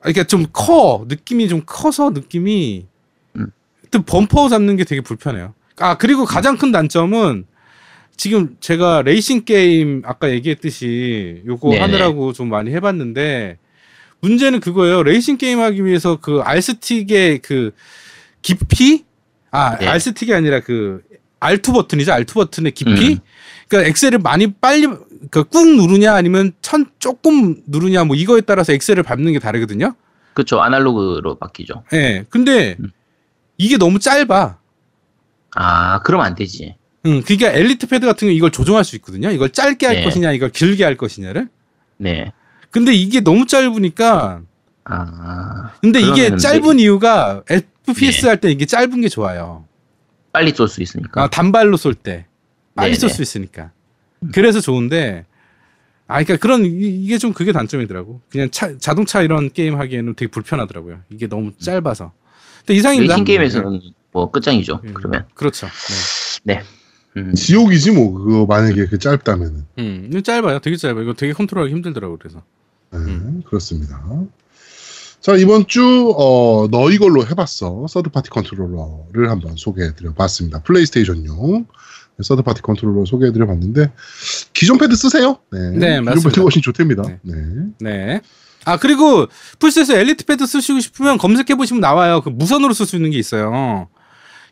아, 이게 좀 커 느낌이 좀 커서 느낌이 음. 또 범퍼 잡는 게 되게 불편해요. 아 그리고 가장 큰 단점은 지금 제가 레이싱 게임 아까 얘기했듯이 요거 네네. 하느라고 좀 많이 해봤는데 문제는 그거예요. 레이싱 게임 하기 위해서 그 R스틱의 그 깊이 아 네. R스틱이 아니라 그 R2 버튼이죠. R2 버튼의 깊이. 음. 그러니까 엑셀을 많이 빨리 그 꾹 누르냐 아니면 천 조금 누르냐 뭐 이거에 따라서 엑셀을 밟는 게 다르거든요. 그렇죠. 아날로그로 바뀌죠. 예. 근데 음. 이게 너무 짧아. 아, 그럼 안 되지. 응, 그러니까 엘리트 패드 같은 경우 이걸 조정할 수 있거든요. 이걸 짧게 할 네. 것이냐, 이걸 길게 할 것이냐를. 네. 근데 이게 너무 짧으니까. 아, 근데 이게 그러면은 짧은 이유가 FPS 네. 할때 이게 짧은 게 좋아요. 빨리 쏠 수 있으니까. 아, 단발로 쏠 때 빨리 네네. 쏠수 있으니까. 그래서 좋은데. 아, 그러니까 그런 이- 이게 좀 그게 단점이더라고. 그냥 차, 자동차 이런 게임 하기에는 되게 불편하더라고요. 이게 너무 짧아서. 근데 이상입니다. 레이싱 게임에서는 뭐 끝장이죠. 음, 그러면. 그렇죠. 네. 음. 지옥이지 뭐 그거 만약에 그 짧다면은. 음, 짧아요. 되게 짧아요. 이거 되게 컨트롤하기 힘들더라고 그래서. 네, 음. 그렇습니다. 자 이번 주 어, 너 이걸로 해봤어 third party 컨트롤러를 한번 소개해드려봤습니다. PlayStation용 third party 컨트롤러 소개해드려 봤는데 기존 패드 쓰세요? 네, 네, 기존 맞습니다. 패드 훨씬 좋답니다. 네. 네. 네. 아 그리고 플스에서 엘리트 패드 쓰시고 싶으면 검색해 보시면 나와요. 그 무선으로 쓸 수 있는 게 있어요.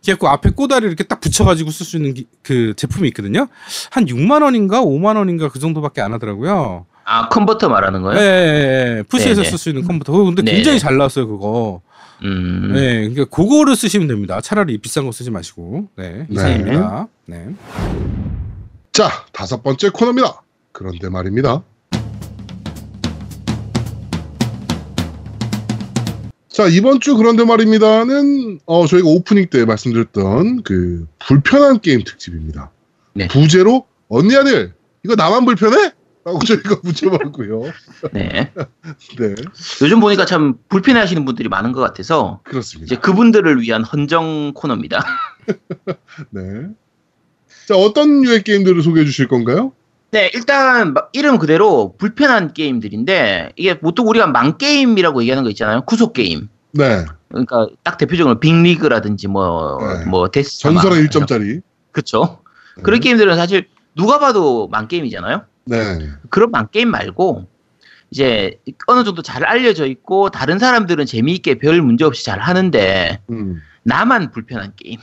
그래갖고 앞에 꼬다리 이렇게 딱 붙여가지고 쓸 수 있는 기- 그 제품이 있거든요. 한 6만 원인가 5만 원인가 그 정도밖에 안 하더라고요. 아 컨버터 말하는 거예요? 예, 예, 예. 푸시해서 네네. 쓸 수 있는 컨버터. 그거 근데 네네. 굉장히 잘 나왔어요, 그거. 음. 네, 그러니까 그거를 쓰시면 됩니다. 차라리 비싼 거 쓰지 마시고. 네, 이상입니다. 네. 자, 다섯 번째 코너입니다. 그런데 말입니다. 자, 이번 주 그런데 말입니다는 어, 저희가 오프닝 때 말씀드렸던 그 불편한 게임 특집입니다. 네. 부제로 언니 아들 이거 나만 불편해? 라고 저희가 [LAUGHS] 붙여봤고요. 네. [LAUGHS] 네, 요즘 보니까 참 불편해하시는 분들이 많은 것 같아서 그렇습니다. 이제 그분들을 위한 헌정 코너입니다. [LAUGHS] 네. 자, 어떤 류의 게임들을 소개해 주실 건가요? 네, 일단 막 이름 그대로 불편한 게임들인데 이게 보통 우리가 망 게임이라고 얘기하는 거 있잖아요. 쿠소 게임. 네. 그러니까 딱 대표적으로 Big Rigs라든지 뭐 네. 뭐 데스 전설의 1점짜리. 그렇죠. 그런 게임들은 사실 누가 봐도 망 게임이잖아요. 네. 그런 망 게임 말고 이제 어느 정도 잘 알려져 있고 다른 사람들은 재미있게 별 문제 없이 잘 하는데 음. 나만 불편한 게임.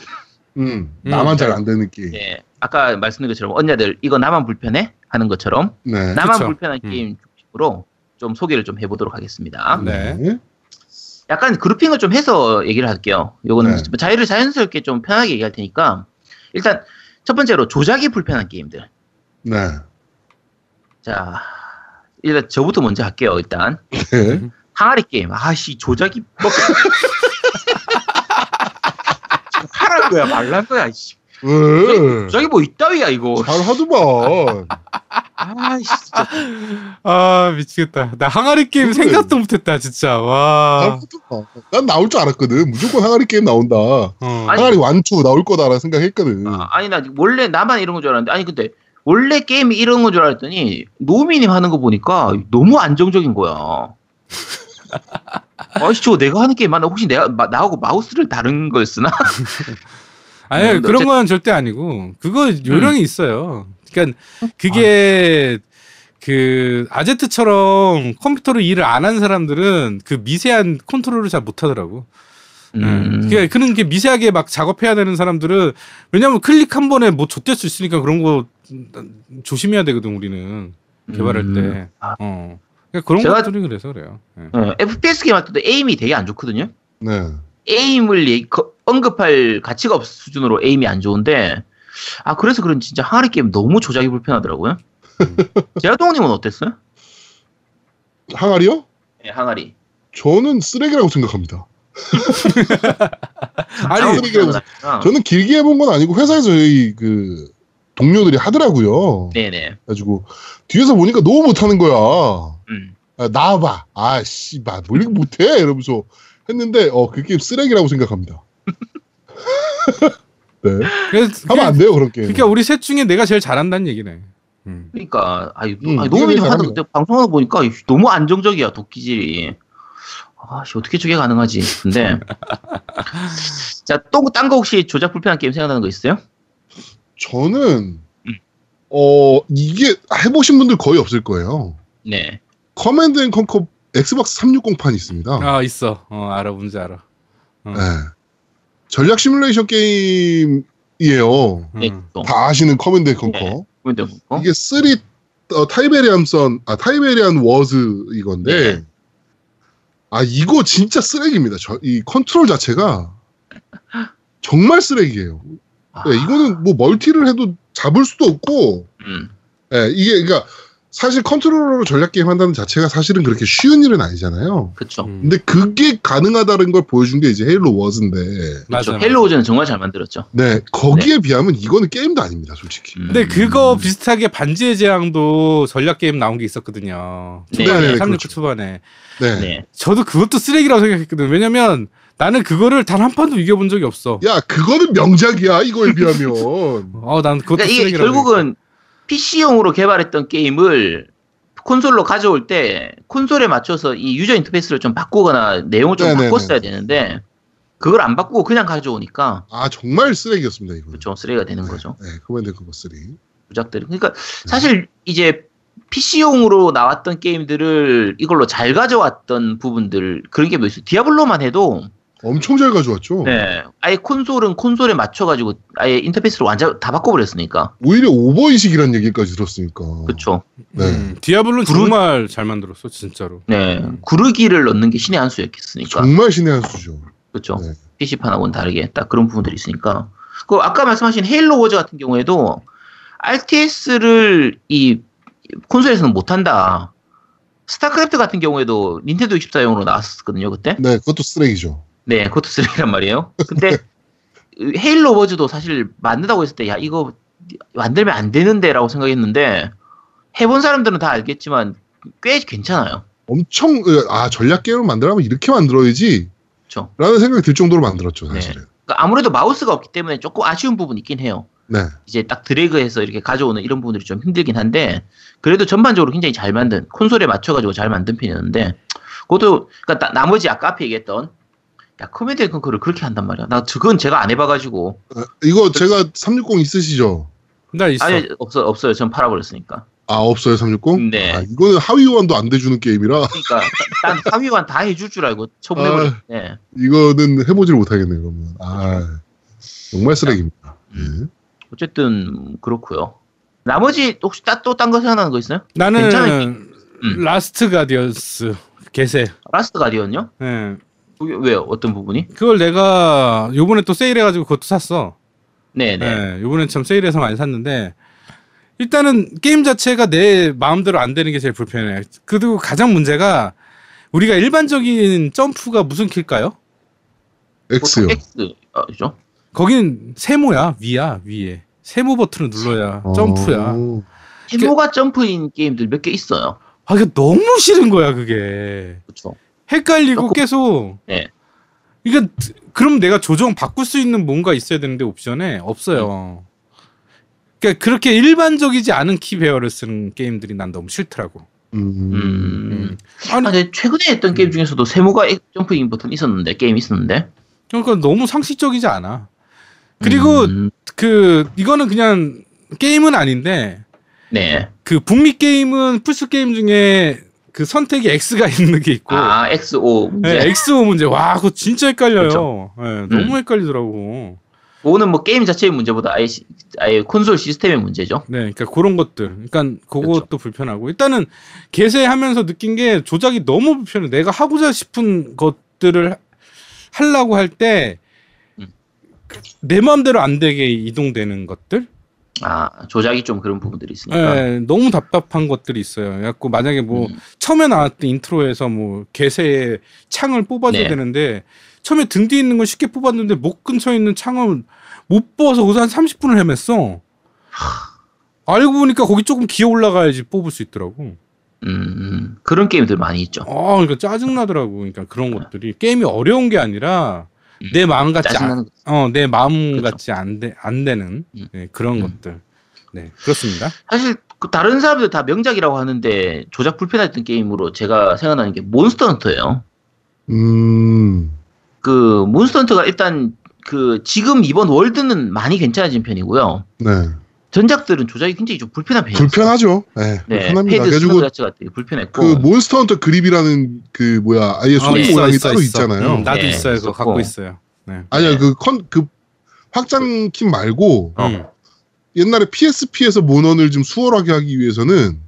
음. [LAUGHS] 음. 나만 잘 안 되는 게임. 네. 아까 말씀드린 것처럼 언니들 이거 나만 불편해 하는 것처럼 네. 나만 그쵸. 불편한 음. 게임 중심으로 좀 소개를 좀 해보도록 하겠습니다. 네. 약간 그룹핑을 좀 해서 얘기를 할게요. 요거는 네. 자유를 자연스럽게 좀 편하게 얘기할 테니까 일단 첫 번째로 조작이 불편한 게임들. 네. 자 일단 저부터 먼저 할게요. 일단 네. 항아리 게임. 아씨 조작이 뭐 [LAUGHS] 하란 거야 말란 거야. 씨. 왜? 조작이 뭐 이따위야 이거. 잘 하더만. [LAUGHS] 아씨 진짜. 아, 미치겠다. 나 항아리 게임 그래. 생각도 못했다, 진짜. 잘 와. 난 나올 줄 알았거든. 무조건 항아리 게임 나온다. 어. 아니, 항아리 완투 나올 거다라 생각했거든. 아, 아니 나 원래 나만 이런 건 줄 알았는데 아니 근데 원래 게임이 이런 건 줄 알았더니 노미님 하는 거 보니까 너무 안정적인 거야. [LAUGHS] 아씨 저거 내가 하는 게임 맞나 혹시 내가 마- 나하고 마우스를 다른 걸 쓰나? [LAUGHS] 아니, 음, 그런 건 절대 아니고, 그거 요령이 있어요. 그러니까, 그게, 그, 아제트처럼 컴퓨터로 일을 안 한 사람들은 그 미세한 컨트롤을 잘 못 하더라고. 음. 그 그런 게 미세하게 막 작업해야 되는 사람들은, 왜냐면 클릭 한 번에 뭐 좆될 수 있으니까 그런 거 조심해야 되거든, 우리는. 개발할 음. 때. 아. 어. 그러니까 그런 제가- 것들이 그래서 그래요. 예. 어, FPS 게임 할 때도 에임이 되게 안 좋거든요. 네. 에임을 얘기- 거- 언급할 가치가 없을 수준으로 에임이 안 좋은데 아 그래서 그런 진짜 항아리 게임 너무 조작이 불편하더라고요. [LAUGHS] 제아동님은 어땠어요? 항아리요? 네, 항아리. 저는 쓰레기라고 생각합니다. [LAUGHS] 아니, 쓰레기라고 아, 저는 길게 해본 건 아니고 회사에서 저희 그 동료들이 하더라고요. 네네. 그래가지고 뒤에서 보니까 너무 못하는 거야. 음. 아, 나와봐. 아, 씨발, 뭘 이렇게 못해? 이러면서 했는데, 어, 그 게임 쓰레기라고 생각합니다. [LAUGHS] 네. 그래서 하면 안 돼요, 그런 게임. 그러니까 우리 셋 중에 내가 제일 잘한다는 얘기네. 음. 그러니까 아니, 음, 아니 너무. 데 방송하다 보니까 너무 안정적이야 도끼질이. 아씨 어떻게 저게 가능하지? 근데 [LAUGHS] 자 또 딴 거 혹시 조작 불편한 게임 생각나는 거 있어요? 저는, 음. 어, 이게 해보신 분들 거의 없을 거예요. 네. Command & Conquer Xbox 360판이 있습니다. 아 있어. 어 알아 뭔지 알아. 어. 네. 전략 시뮬레이션 게임이에요. 네. 음. 또. 다 아시는 Command & Conquer. 근데 어? 이게 3 어, Tiberian Sun, 아 Tiberium Wars 이건데 네. 아 이거 진짜 쓰레기입니다. 저, 이 컨트롤 자체가 정말 쓰레기예요. 아, 예, 이거는 뭐 멀티를 해도 잡을 수도 없고, 음. 예, 이게 그러니까 사실 컨트롤러로 전략 게임 한다는 자체가 사실은 그렇게 쉬운 일은 아니잖아요. 그쵸. 음. 근데 그게 가능하다는 걸 보여준 게 이제 Halo Wars인데, 맞아. 그쵸. Halo Wars는 정말 잘 만들었죠. 네 거기에 비하면 이거는 게임도 아닙니다, 솔직히. 음. 근데 그거 비슷하게 반지의 제왕도 전략 게임 나온 게 있었거든요. 네. 네, 네, 360 그렇죠. 초반에. 네. 네. 저도 그것도 쓰레기라고 생각했거든. 왜냐면 나는 그거를 단 한 판도 이겨본 적이 없어. 야 그거는 명작이야 이거에 [LAUGHS] 비하면. 어, 난 그것도 그러니까 이게. 결국은 PC용으로 개발했던 게임을 콘솔로 가져올 때 콘솔에 맞춰서 이 user 인터페이스를 좀 바꾸거나 내용을 좀 네네네. 바꿨어야 되는데 그걸 안 바꾸고 그냥 가져오니까 아 정말 쓰레기였습니다 이거. 그렇죠 쓰레기가 되는 거죠 네, Command Conquer 3. 조작들이 그러니까 사실 이제 PC용으로 나왔던 게임들을 이걸로 잘 가져왔던 부분들 그런 게 뭐 있어요 Diablo만 해도 엄청 잘 가져왔죠. 네. 아예 콘솔은 콘솔에 맞춰가지고 아예 인터페이스를 완전 다 바꿔버렸으니까. 오히려 오버인식이라는 얘기까지 들었으니까. 그쵸. 네. 음, 디아블로는 부르- 정말 잘 만들었어 진짜로. 네. 구르기를 넣는 게 신의 한 수였겠으니까. 정말 신의 한 수죠. 그쵸. 네. PC판하고는 다르게 딱 그런 부분들이 있으니까. 그 아까 말씀하신 헤일로 워즈 같은 경우에도 RTS를 이 콘솔에서는 못한다. 스타크래프트 같은 경우에도 닌텐도 64용으로 나왔었거든요, 그때. 네, 그것도 쓰레기죠. 네, 그것도 쓰레기란 말이에요. [LAUGHS] 근데 헤일로 워즈도 사실 만든다고 했을 때, 야, 이거 만들면 안 되는데라고 생각했는데, 해본 사람들은 다 알겠지만, 꽤 괜찮아요. 엄청 아 전략 게임을 만들려면 이렇게 만들어야지. 그쵸. 라는 생각이 들 정도로 만들었죠, 사실은. 그러니까 아무래도 마우스가 없기 때문에 조금 아쉬운 부분이 있긴 해요. 네. 이제 딱 드래그해서 이렇게 가져오는 이런 부분들이 좀 힘들긴 한데 그래도 전반적으로 굉장히 잘 만든 콘솔에 맞춰가지고 잘 만든 편이었는데 그것도 그러니까 나, 뭐지 아까 앞에 얘기했던 야 Command Conquer를 그렇게 한단 말이야. 나 그건 제가 안 해봐가지고 아, 이거 제가 360 있으시죠? 나 있어. 아니 없어 없어요. 전 팔아버렸으니까. 아 없어요 360? 네. 아, 이거는 하위 호환도 안 돼주는 게임이라 그러니까 난 하위 호환 다 해줄 줄 알고 처분해버렸. 네. 이거는 해보지를 못하겠네요 그러면. 아 정말 쓰레기입니다. 네. 어쨌든 그렇고요. 나머지 혹시 또 딴 거 생각나는 거 있어요? 나는 괜찮은 음. Last Guardians 개세. Last Guardian요? 예. 왜요? 어떤 부분이? 그걸 내가 요번에 또 세일해가지고 그것도 샀어. 네네. 예. 요번에 참 세일해서 많이 샀는데 일단은 게임 자체가 내 마음대로 안 되는 게 제일 불편해. 그리고 가장 문제가 우리가 일반적인 점프가 무슨 키일까요? X요. X죠? 거긴 세모야 위야 위에 세모 버튼을 눌러야 점프야. 어. 세모가 점프인 게임들 몇 개 있어요. 아 이게 너무 싫은 거야 그게. 그렇죠. 헷갈리고 그렇고- 계속. 네. 이게 그럼 내가 조정 바꿀 수 있는 뭔가 있어야 되는데 옵션에 없어요. 그러니까 그렇게 일반적이지 않은 키 배열을 쓰는 게임들이 난 너무 싫더라고. 음. 음. 아니 아, 근데 최근에 했던 게임 중에서도 세모가 점프인 버튼 있었는데 게임 있었는데. 그러니까 너무 상식적이지 않아. 그리고 음, 그 이거는 그냥 게임은 아닌데 네. 그 북미 게임은 플스 게임 중에 그 선택이 X가 있는 게 있고 아 XO 문제. 네, XO 문제 와 그거 진짜 헷갈려요. 그렇죠. 네, 너무 음. 헷갈리더라고. 그거는 뭐 게임 자체의 문제보다 아예, 시- 아예 콘솔 시스템의 문제죠. 네, 그러니까 그런 것들. 그러니까 그것도 불편하고 일단은 개세하면서 느낀 게 조작이 너무 불편해. 내가 하고자 싶은 것들을 하려고 할 때 내 음. 마음대로 안 되게 이동되는 것들. 아 조작이 좀 그런 부분들이 있으니까. 네, 너무 답답한 것들이 있어요. 그래갖고 만약에 뭐 음. 처음에 나왔던 인트로에서 뭐 개세의 창을 뽑아줘야 네. 되는데 처음에 등 뒤에 있는 걸 쉽게 뽑았는데 목 근처에 있는 창을 못 뽑아서 거기서 한 30분을 헤맸어. 알고 보니까 거기 조금 기어 올라가야지 뽑을 수 있더라고. 음, 그런 게임들 많이 있죠. 아, 그러니까 짜증 나더라고. 그러니까 그런 것들이 게임이 어려운 게 아니라 음, 내 마음 같지 거. 어, 내 마음 그렇죠. 같지 안, 돼, 안 되는 음. 네, 그런 음. 것들. 네, 그렇습니다. 사실 그 다른 사람들 다 명작이라고 하는데 조작 불편했던 게임으로 제가 생각나는 게 몬스터 헌터예요. 음. 그 몬스터 헌터가 일단 그 지금 이번 월드는 많이 괜찮아진 편이고요. 네. 전작들은 조작이 굉장히 좀 불편한 편이에요. 불편하죠. 네. 네, 불편합니다. 그래가지고 자체가 되게 불편했고. 그 몬스터 헌터 그립이라는 그 뭐야 아예 손 네. 모양이 따로 있잖아요. 음, 나도 네, 있어요. 그거. 갖고 있어요. 네. 아니야 네. 그컨그 확장 킴 말고 어. 음. 옛날에 PSP에서 모넌을 좀 수월하게 하기 위해서는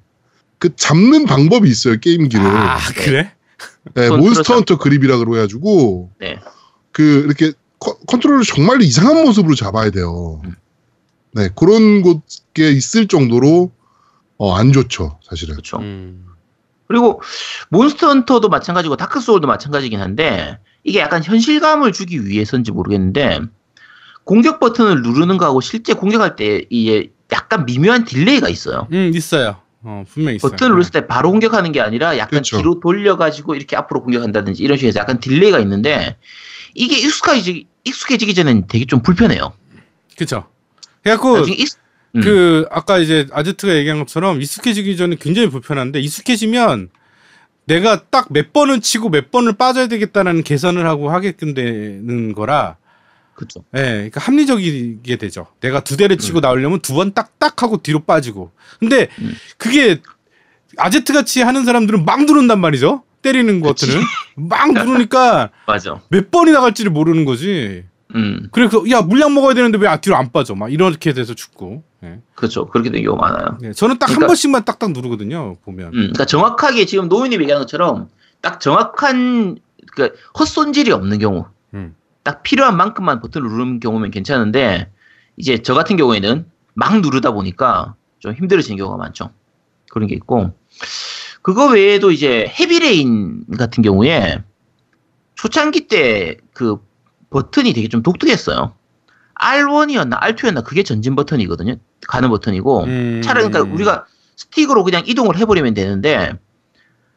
그 잡는 방법이 있어요 게임기를. 아, 그래? 네, 몬스터 그렇죠. 헌터 그립이라 그래가지고 네. 그 이렇게 컨- 컨트롤을 정말 이상한 모습으로 잡아야 돼요. 음. 네 그런 곳에 있을 정도로 어, 안 좋죠 사실은. 그렇죠. 음. 그리고 Monster Hunter도 마찬가지고 Dark Soul도 마찬가지긴 한데 이게 약간 현실감을 주기 위해서인지 모르겠는데 공격 버튼을 누르는 거하고 실제 공격할 때 이게 약간 미묘한 delay가 있어요. 음, 있어요. 어, 분명히 있어요. 버튼을 눌렀을 때 바로 공격하는 게 아니라 약간 그렇죠. 뒤로 돌려가지고 이렇게 앞으로 공격한다든지 이런 식으로 해서 약간 delay가 있는데 이게 익숙해지기, 익숙해지기 전엔 되게 좀 불편해요. 그쵸. 그래갖고, 익, 음. 그, 아까 이제 아제트가 얘기한 것처럼 익숙해지기 전에 굉장히 불편한데, 익숙해지면 내가 딱 몇 번을 치고 몇 번을 빠져야 되겠다는 계산을 하고 하게끔 되는 거라, 그렇죠. 예, 그러니까 합리적이게 되죠. 내가 두 대를 치고 나오려면 두 번 딱딱 하고 뒤로 빠지고. 근데 음. 그게 아제트 같이 하는 사람들은 막 누른단 말이죠. 때리는. 것들은 막 [LAUGHS] 누르니까 맞아. 몇 번이 나갈지를 모르는 거지. 음, 그래서 야 물약 먹어야 되는데 왜 뒤로 안 빠져? 막 이렇게 돼서 죽고. 예. 그렇죠. 그렇게 된 경우가 많아요. 예, 저는 딱한 그러니까- 번씩만 딱딱 누르거든요. 보면. 음, 그러니까 정확하게 지금 노인님 얘기하는 것처럼 딱 정확한 그 헛손질이 없는 경우, 음. 딱 필요한 만큼만 버튼을 누르는 경우면 괜찮은데 이제 저 같은 경우에는 막 누르다 보니까 좀 힘들어지는 경우가 많죠. 그런 게 있고 그거 외에도 이제 헤비레인 같은 경우에 초창기 때 그 버튼이 되게 좀 독특했어요. R1이었나 R2였나 그게 전진 버튼이거든요. 가는 버튼이고 음. 차라리 그러니까 우리가 스틱으로 그냥 이동을 해버리면 되는데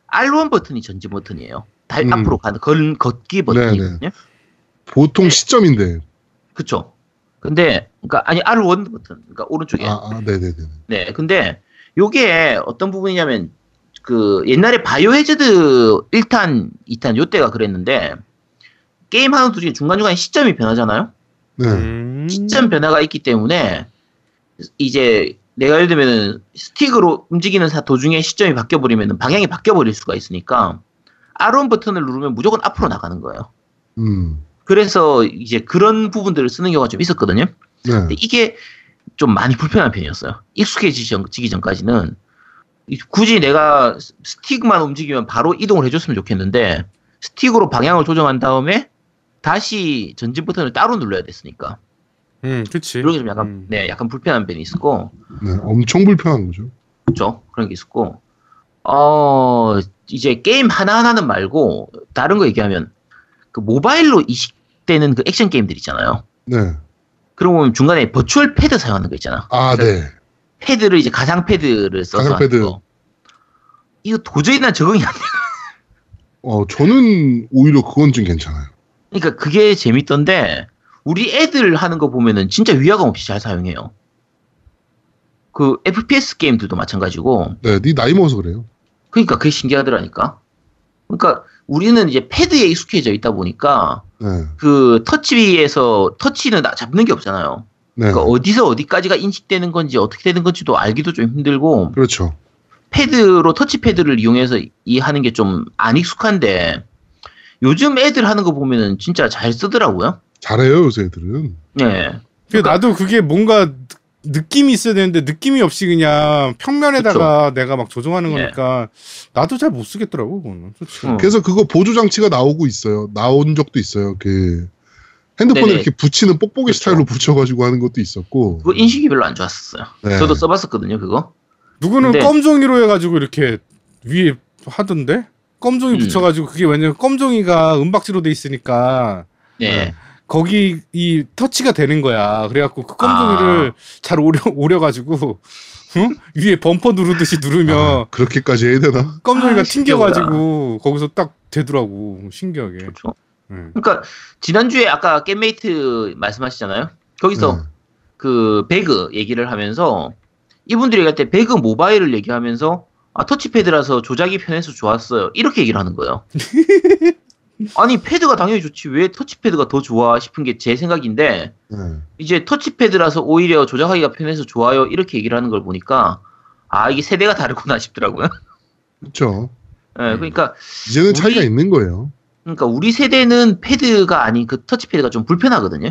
R1 버튼이 전진 버튼이에요. 달 음. 앞으로 가는 걸, 걷기 버튼이거든요. 보통 시점인데. 그쵸. 근데 그러니까 아니 R1 버튼, 그러니까 오른쪽에. 아, 아 네네네. 네, 근데 요게 어떤 부분이냐면 그 옛날에 바이오 헤즈드 1탄, 2탄 요 때가 그랬는데 게임 하는 도중에 중간중간에 시점이 변하잖아요. 네. 음. 시점 변화가 있기 때문에 이제 내가 예를 들면 스틱으로 움직이는 사 도중에 시점이 바뀌어 버리면 방향이 바뀌어 버릴 수가 있으니까 R1 버튼을 누르면 무조건 앞으로 나가는 거예요. 음. 그래서 이제 그런 부분들을 쓰는 경우가 좀 있었거든요. 네. 근데 이게 좀 많이 불편한 편이었어요. 익숙해지기 전까지는 이- 굳이 내가 스- 스틱만 움직이면 바로 이동을 해줬으면 좋겠는데 스틱으로 방향을 조정한 다음에 다시 전진 버튼을 따로 눌러야 됐으니까 음, 그치. 그런 게 좀 약간 음. 네 약간 불편한 면이 있었고 네. 엄청 불편한 거죠. 그렇죠 그런 게 있었고 어 이제 게임 하나 하나는 말고 다른 거 얘기하면 그 모바일로 이식되는 그 액션 게임들 있잖아요. 네. 그러고 보면 중간에 virtual pad 사용하는 거 있잖아. 아, 네. 패드를 이제 가상 패드를 써서 가상 패드. 거. 이거 도저히 난 적응이 안 돼. 어, 저는 오히려 그건 좀 괜찮아요. 그러니까 그게 재밌던데 우리 애들 하는 거 보면은 진짜 위화감 없이 잘 사용해요. 그 FPS 게임들도 마찬가지고 네, 네 나이 먹어서 그래요. 그러니까 그게 신기하더라니까. 그러니까 우리는 이제 패드에 익숙해져 있다 보니까 네. 그 터치에서 터치는 나- 잡는 게 없잖아요. 네. 그러니까 어디서 어디까지가 인식되는 건지 어떻게 되는 건지도 알기도 좀 힘들고 그렇죠. 패드로 터치 패드를 이용해서 이 하는 게 좀 안 익숙한데 요즘 애들 하는 거 보면은 진짜 잘 쓰더라고요. 잘해요, 요새 애들은. 네. 그 나도 그게 뭔가 느- 느낌이 있어야 되는데 느낌이 없이 그냥 평면에다가 내가 막 조정하는 예. 거니까 나도 잘 못 쓰겠더라고 그거는. 음. 그래서 그거 보조 장치가 나오고 있어요. 나온 적도 있어요. 그 핸드폰에 네네. 이렇게 붙이는 뽁뽁이 그렇죠. 스타일로 붙여가지고 하는 것도 있었고. 그거 인식이 별로 안 좋았었어요. 네. 저도 써봤었거든요, 그거. 누구는 근데- 껌종이로 해가지고 이렇게 위에 하던데 껌종이 음. 붙여가지고 그게 왜냐면 껌종이가 은박지로 돼 있으니까 네. 네. 거기 이 터치가 되는 거야. 그래갖고 그 껌종이를 잘 오려 오려가지고 응? 위에 범퍼 누르듯이 누르면 아, 그렇게까지 해야 되나? 껌종이가 아, 튕겨가지고 거기서 딱 되더라고 신기하게. 그렇죠. 응. 그러니까 지난주에 아까 겜메이트 말씀하시잖아요. 거기서 네. 그 배그 얘기를 하면서 이분들이 얘기할 때 배그 모바일을 얘기하면서 아 터치패드라서 조작이 편해서 좋았어요. 이렇게 얘기를 하는 거예요. [LAUGHS] 아니 패드가 당연히 좋지 왜 터치패드가 더 좋아 싶은 게 제 생각인데 네. 이제 터치패드라서 오히려 조작하기가 편해서 좋아요 이렇게 얘기를 하는 걸 보니까 아 이게 세대가 다르구나 싶더라고요. 그렇죠. 예, 그러니까 이제는 우리- 차이가 있는 거예요. 그러니까 우리 세대는 패드가 아닌 그 터치패드가 좀 불편하거든요.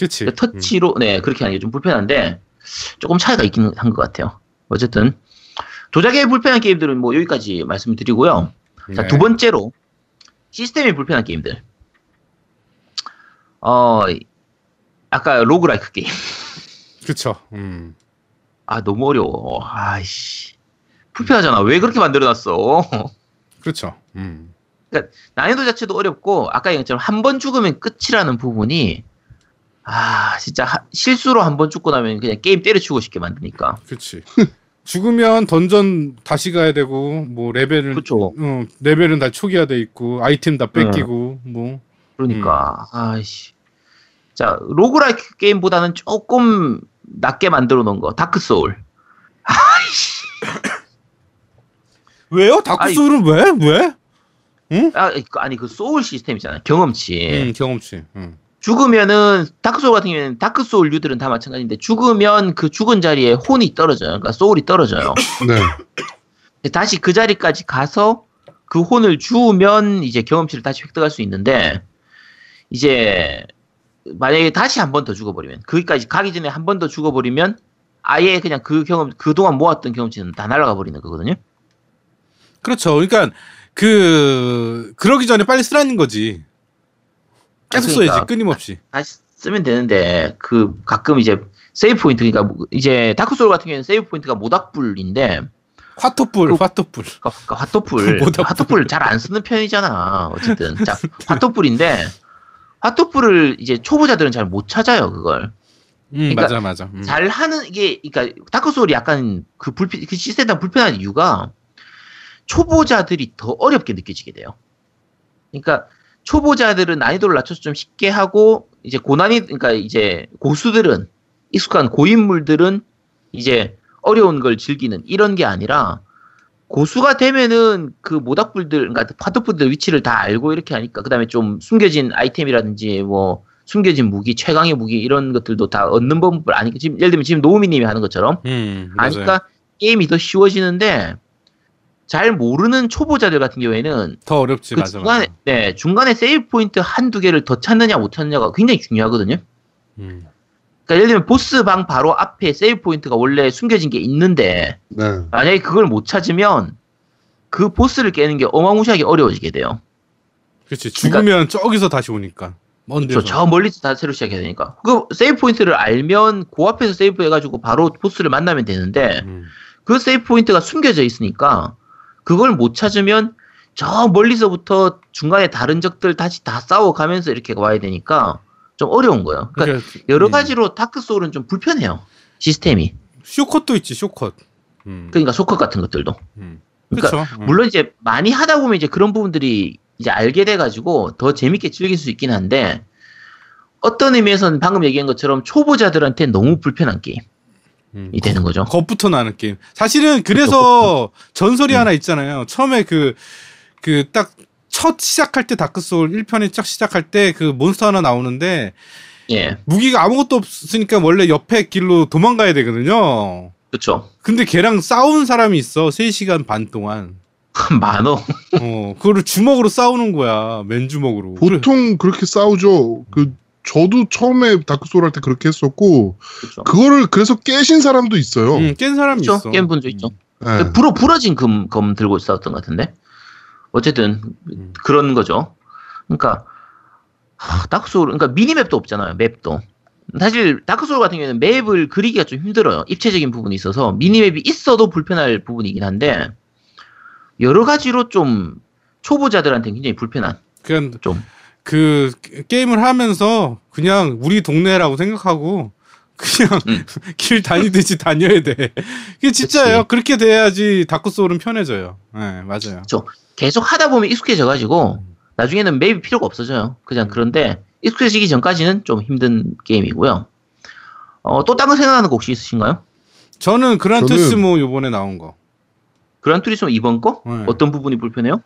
그치. 그러니까 터치로 네 그렇게 하는 게 좀 불편한데 조금 차이가 있긴 한 것 같아요. 어쨌든 조작에 불편한 게임들은 뭐 여기까지 말씀을 드리고요. 음. 자 네. 두 번째로 시스템이 불편한 게임들. 어 아까 roguelike 게임. [LAUGHS] 그쵸. 음. 아 너무 어려워. 아이씨 불편하잖아. 왜 그렇게 만들어놨어? [LAUGHS] 그렇죠. 음. 난이도 자체도 어렵고 아까 얘기했처럼 한 번 죽으면 끝이라는 부분이 아 진짜 하- 실수로 한 번 죽고 나면 그냥 게임 때려치고 싶게 만드니까. 그치. [LAUGHS] 죽으면 던전 다시 가야 되고 뭐 레벨은 그렇죠. 어, 레벨은 다 초기화돼 있고 아이템 다 뺏기고 뭐 그러니까 아이씨. 자 roguelike 게임보다는 조금 낮게 만들어 놓은 거 Dark Soul. [LAUGHS] 아이씨. 왜요? Dark Soul은 왜? 왜? 아, 그- 아니 그 소울 시스템 있잖아요. 경험치. 음, 경험치. 음. 죽으면은 Dark Soul 같은 경우에는 Dark Soul 류들은 다 마찬가지인데 죽으면 그 죽은 자리에 혼이 떨어져요. 그러니까 soul이 떨어져요. 네. 다시 그 자리까지 가서 그그 혼을 주우면 이제 경험치를 다시 획득할 수 있는데 이제 만약에 다시 한 번 더 죽어버리면 거기까지 가기 전에 한 번 더 죽어버리면 아예 그냥 그 경험 그동안 모았던 경험치는 다 날아가 버리는 거거든요. 그렇죠. 그러니까 그 그러기 전에 빨리 쓰라는 거지. 계속 아, 그러니까. 써야지 끊임없이. 다시 쓰면 되는데 그 가끔 이제 save point 그러니까 뭐 이제 Dark Soul 같은 경우에는 save point가 모닥불인데 화톳불, 그- 화톳불. 그러니까 화톳불 모닥불. 화톳불 잘 안 쓰는 편이잖아 어쨌든 자 화톳불인데 화톳불을 이제 초보자들은 잘 못 찾아요 그걸 음, 그러니까 맞아, 맞아. 음. 잘 하는 이게 그러니까 Dark Soul이 약간 그 불편 그 시스템상 불편한 이유가 초보자들이 더 어렵게 느껴지게 돼요. 그러니까 초보자들은 난이도를 낮춰서 좀 쉽게 하고 이제 고난이 그러니까 이제 고수들은 익숙한 고인물들은 이제 어려운 걸 즐기는 이런 게 아니라 고수가 되면은 그 모닥불들 그러니까 파도불들 위치를 다 알고 이렇게 하니까 그다음에 좀 숨겨진 아이템이라든지 뭐 숨겨진 무기 최강의 무기 이런 것들도 다 얻는 법을 아니까 지금 예를 들면 지금 노우미님이 하는 것처럼 음. 아니까 게임이 더 쉬워지는데 잘 모르는 초보자들 같은 경우에는 더 어렵지, 그 맞아, 중간에 맞아. 네 중간에 세이브 포인트 한두 개를 더 찾느냐 못 찾느냐가 굉장히 중요하거든요. 음. 그러니까 예를 들면 보스 방 바로 앞에 save point가 원래 숨겨진 게 있는데 네. 만약에 그걸 못 찾으면 그 보스를 깨는 게 어마무시하게 어려워지게 돼요. 그렇지. 죽으면 저기서 다시 오니까. 먼 데서. 그렇죠. 저 멀리서 다 새로 시작해야 되니까. 그 save point를 알면 그 앞에서 save 해가지고 바로 보스를 만나면 되는데 음. 그 save point가 숨겨져 있으니까 그걸 못 찾으면 저 멀리서부터 중간에 다른 적들 다시 다 싸워가면서 이렇게 와야 되니까 좀 어려운 거예요. 그러니까 그러니까, 여러 음. 가지로 다크 소울은 좀 불편해요. 시스템이. 쇼컷도 있지, 쇼컷. 음. 그러니까 shortcut 같은 것들도. 음. 그러니까. 음. 물론 이제 많이 하다 보면 이제 그런 부분들이 이제 알게 돼 가지고 더 재밌게 즐길 수 있긴 한데 어떤 의미에서는 방금 얘기한 것처럼 초보자들한테 너무 불편한 게임 이 음. 되는 거죠. 겁부터 나는 게임. 사실은 그래서 전설이 음. 하나 있잖아요. 처음에 그, 그 딱 첫 시작할 때 다크 소울 1편에 딱 시작할 때 그 몬스터 하나 나오는데 예, 무기가 아무것도 없으니까 원래 옆에 길로 도망가야 되거든요. 그렇죠. 근데 걔랑 싸운 사람이 있어. 3시간 반 동안. [LAUGHS] 만호. 어, 그거를 주먹으로 싸우는 거야. 맨주먹으로. 보통 그렇게 싸우죠. 그 저도 처음에 다크소울 할 때 그렇게 했었고 그렇죠. 그거를 그래서 깨신 사람도 있어요. 응, 깬 사람이 그렇죠. 있어. 깬 분도 있죠. 네. 그 불어 부러진 금, 검 들고 싸웠던 것 같은데. 어쨌든 음. 그런 거죠. 그러니까 하, 다크소울 그러니까 미니맵도 없잖아요. 맵도. 사실 다크소울 같은 경우에는 맵을 그리기가 좀 힘들어요. 입체적인 부분이 있어서 미니맵이 있어도 불편할 부분이긴 한데 여러 가지로 좀 초보자들한테 굉장히 불편한 그냥 좀 그 게임을 하면서 그냥 우리 동네라고 생각하고 그냥 음. [LAUGHS] 길 다니듯이 다녀야 돼. 이게 진짜예요. 그치. 그렇게 돼야지 다크 소울은 편해져요. 네, 맞아요. 계속 하다 보면 익숙해져 가지고 나중에는 맵이 필요가 없어져요. 그냥 그런데 익숙해지기 전까지는 좀 힘든 게임이고요. 어, 또 다른 거 생각나는 거 혹시 있으신가요? 저는 그란 저는- 투리스모 요번에 나온 거. 그란 투리스모 이번 거? 네. 어떤 부분이 불편해요?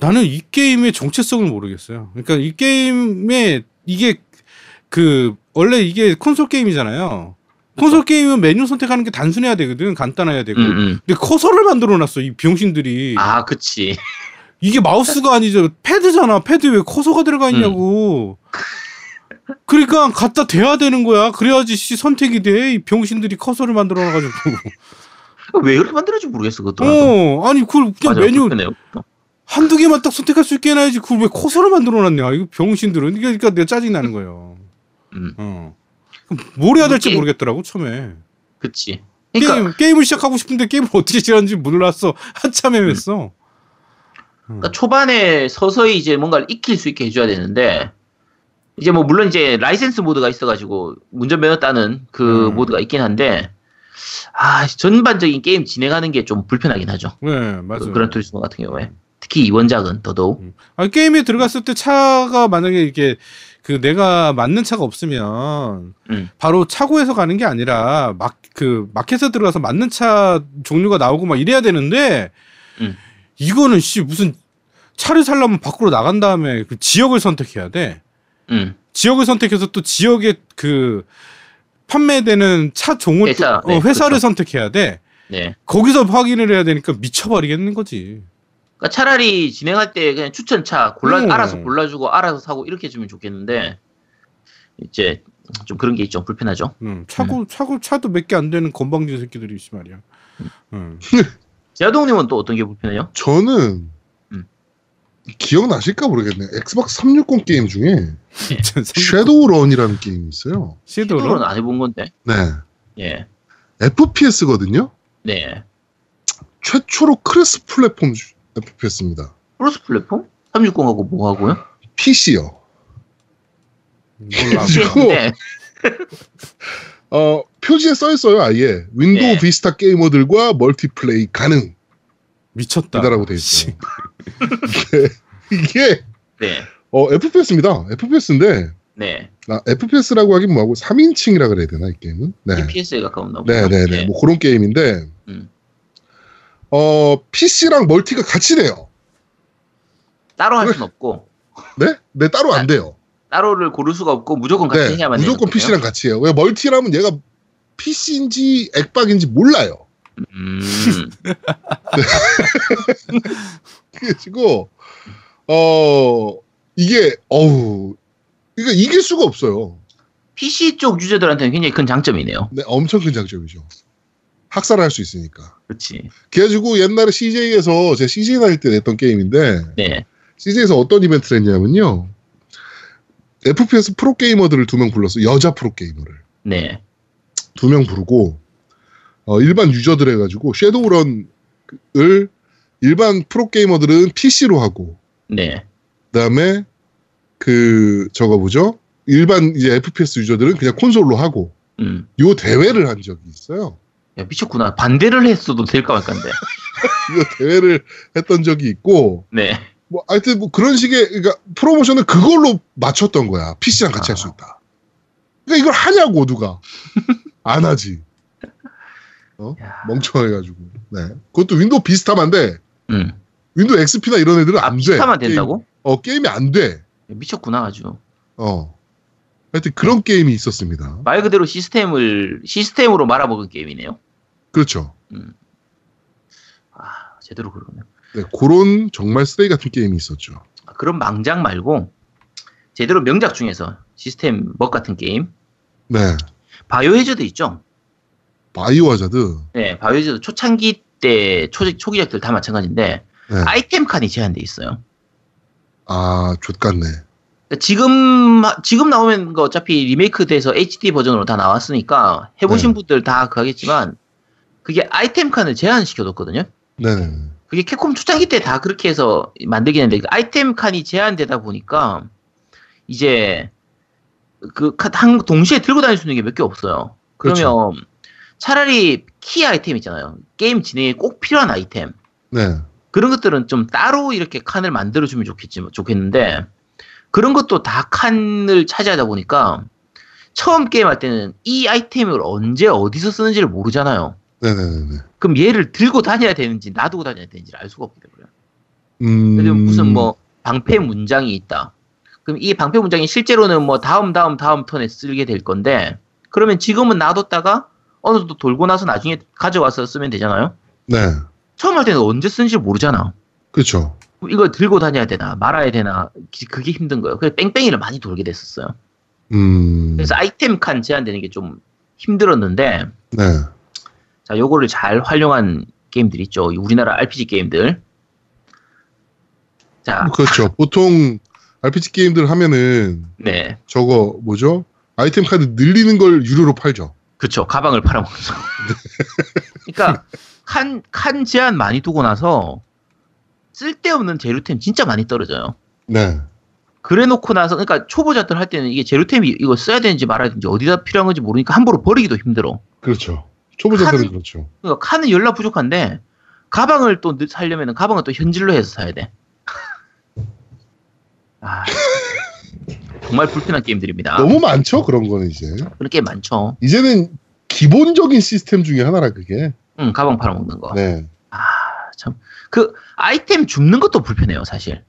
나는 이 게임의 정체성을 모르겠어요. 그러니까 이 게임에 이게 그 원래 이게 콘솔 게임이잖아요. 콘솔 게임은 메뉴 선택하는 게 단순해야 되거든. 간단해야 되고. 음, 음. 근데 커서를 만들어 놨어. 이 병신들이. 아, 그치. 이게 마우스가 아니죠. 패드잖아. 패드 왜 커서가 들어가 있냐고. 그러니까 갖다 대야 되는 거야. 그래야지 씨 선택이 돼. 이 병신들이 커서를 만들어 놔가지고. 왜 그렇게 만들었지 모르겠어, 그것도. 어, 아니 그걸 그냥 맞아, 메뉴. 한두 개만 딱 선택할 수 있게 해놔야지. 그걸 왜 커서를 만들어 놨냐. 이거 병신들은. 그러니까 내가 짜증 나는 거예요. 음, 어. 뭘 해야 될지 모르겠더라고 처음에. 그치. 그러니까, 게임 게임을 시작하고 싶은데 게임을 어떻게 시작하는지 몰랐어. 한참 헤맸어. 그러니까 초반에 서서히 이제 뭔가를 익힐 수 있게 해줘야 되는데, 이제 뭐, 물론 이제 라이센스 모드가 있어가지고, 운전면허 따는 그 음. 모드가 있긴 한데, 아, 전반적인 게임 진행하는 게 좀 불편하긴 하죠. 네, 맞아요. 그 그란 투리스모 같은 경우에. 특히 이 원작은 더더욱. 아, 게임에 들어갔을 때 차가 만약에 이게 그 내가 맞는 차가 없으면 음. 바로 차고에서 가는 게 아니라 막 그 마켓에 들어가서 맞는 차 종류가 나오고 막 이래야 되는데 음. 이거는 씨 무슨 차를 살려면 밖으로 나간 다음에 그 지역을 선택해야 돼. 음. 지역을 선택해서 또 지역에 그 판매되는 차 종을 회사, 또, 네, 어, 회사를 그렇죠. 선택해야 돼. 네. 거기서 확인을 해야 되니까 미쳐버리겠는 거지. 그러니까 차라리 진행할 때 그냥 추천차 골라 음. 알아서 골라주고 알아서 사고 이렇게 해주면 좋겠는데 이제 좀 그런 게좀 불편하죠. 음, 차고 차고 차도 몇 개 안 되는 건방진 새끼들이 있지 말이야. 음. [LAUGHS] 제아동님은 또 어떤 게 불편해요? 저는 음. 기억나실까 모르겠네. 엑스박스 360 게임 중에 전 섀도우 런이라는 게임이 있어요. 시도는 안 해본 건데. 네. 예. FPS거든요. 네. 최초로 cross platform 주- FPS입니다. cross platform? 360하고 뭐 하고요? PC요. 몰라. 그리고- [LAUGHS] 네. 어, 표지에 써 있어요, 아예. 윈도우 네. 비스타 게이머들과 멀티플레이 가능. 미쳤다. 이다라고 돼 씨. 있어요. [LAUGHS] 이게 네. 어, FPS입니다. FPS인데 네. 아, FPS라고 하긴 뭐하고 3인칭이라 그래야 되나 이 게임은? 네. TPS에 가까웠나 보다. 네, 네, 네. 뭐 그런 게임인데 음. 어, PC랑 멀티가 같이 돼요. 따로 할 순 없고 네? 네, 따로 안 돼요. 따로를 고를 수가 없고 무조건 같이 네, 해야만 무조건 되는 거예요? PC랑 같이 해요. 왜 멀티라면 얘가 PC인지 액박인지 몰라요. 음. [LAUGHS] [LAUGHS] 그래가지고 어 이게 어우 그러니까 이길 수가 없어요. PC 쪽 유저들한테는 굉장히 큰 장점이네요. 네, 엄청 큰 장점이죠. 학살할 수 있으니까. 그렇지. 그래가지고 옛날에 CJ에서 제가 CJ 다닐 때 냈던 게임인데 네. CJ에서 어떤 이벤트를 했냐면요. FPS 프로게이머들을 두 명 불렀어. 여자 프로게이머를. 네. 두 명 부르고 어, 일반 유저들 해가지고 섀도우런을 일반 프로게이머들은 PC로 하고 네. 그다음에 그 저거 뭐죠? 일반 이제 FPS 유저들은 그냥 콘솔로 하고 음. 요 대회를 한 적이 있어요. 야, 미쳤구나. 반대를 했어도 될까 말까인데. [LAUGHS] 요 대회를 했던 적이 있고 네. 뭐 하여튼 뭐 그런 식의 그러니까 프로모션을 그걸로 맞췄던 거야. PC랑 같이 할수 아. 있다. 그러니까 이걸 하냐고 누가 [LAUGHS] 안 하지. 어? 야. 멍청해가지고. 네. 그것도 윈도우 비스타만 돼 음. 윈도우 XP나 이런 애들은 아, 안 돼. 비스타만 게임- 된다고? 어 게임이 안 돼. 미쳤구나 아주. 어. 하여튼 그런 게임이 있었습니다. 말 그대로 시스템을 시스템으로 말아먹은 게임이네요. 그렇죠. 아, 제대로 그러네. 네, 그런 정말 쓰레기 같은 게임이 있었죠. 아, 그런 망작 말고 제대로 명작 중에서 시스템 엿 같은 게임. 네. 바이오헤저드 있죠? 바이오 하자드. 네, 바이오헤저드 초창기 때 초, 초기작들 다 마찬가지인데 네. 아이템 칸이 제한돼 있어요. 아, 좆같네. 그러니까 지금 지금 나오면 그 어차피 리메이크 돼서 HD 버전으로 다 나왔으니까 해보신 네. 분들 다 그하겠지만 그게 아이템 칸을 제한시켜 뒀거든요. 네네. 그게 캡콤 초창기 때 다 그렇게 해서 만들긴 했는데 그 아이템 칸이 제한되다 보니까 이제 그 한 동시에 들고 다닐 수 있는 게 몇 개 없어요. 그러면 그렇죠. 차라리 키 아이템 있잖아요. 게임 진행에 꼭 필요한 아이템 네. 그런 것들은 좀 따로 이렇게 칸을 만들어주면 좋겠지 좋겠는데 그런 것도 다 칸을 차지하다 보니까 처음 게임할 때는 이 아이템을 언제 어디서 쓰는지를 모르잖아요. 네네네. 그럼 얘를 들고 다녀야 되는지 놔두고 다녀야 되는지를 알 수가 없게 돼버려요. 음. 그래서 무슨 뭐 방패 문장이 있다. 그럼 이 방패 문장이 실제로는 뭐 다음 다음 다음 턴에 쓰게 될 건데 그러면 지금은 놔뒀다가 어느 정도 돌고 나서 나중에 가져와서 쓰면 되잖아요. 네. 처음 할 때는 언제 쓰는지 모르잖아. 그렇죠. 이걸 들고 다녀야 되나 말아야 되나 기- 그게 힘든 거예요. 그래서 뺑뺑이를 많이 돌게 됐었어요. 음. 그래서 아이템 칸 제한되는 게 좀 힘들었는데 네. 자 요거를 잘 활용한 게임들 있죠. 이 우리나라 RPG 게임들. 자, 그렇죠. 보통 RPG 게임들 하면은 네. 저거 뭐죠? 아이템 카드 늘리는 걸 유료로 팔죠. 그쵸. 가방을 팔아먹죠. [LAUGHS] 그러니까 칸, 칸 제한 많이 두고 나서 쓸데없는 재료템 진짜 많이 떨어져요. 네. 그래 놓고 나서 그러니까 초보자들 할 때는 이게 재료템이 이거 써야 되는지 말아야 되는지 어디다 필요한 건지 모르니까 함부로 버리기도 힘들어. 그렇죠. 초보자들은 그렇죠. 그러니까 칸은 열나 부족한데 가방을 또 넣- 사려면 가방은 또 현질로 해서 사야 돼. [LAUGHS] 아, 정말 불편한 게임들입니다. 너무 많죠. 그런 거는 이제. 그런 게임 많죠. 이제는 기본적인 시스템 중에 하나라 그게. 응, 가방 팔아먹는 거. 네. 아, 참. 그 아이템 줍는 것도 불편해요, 사실.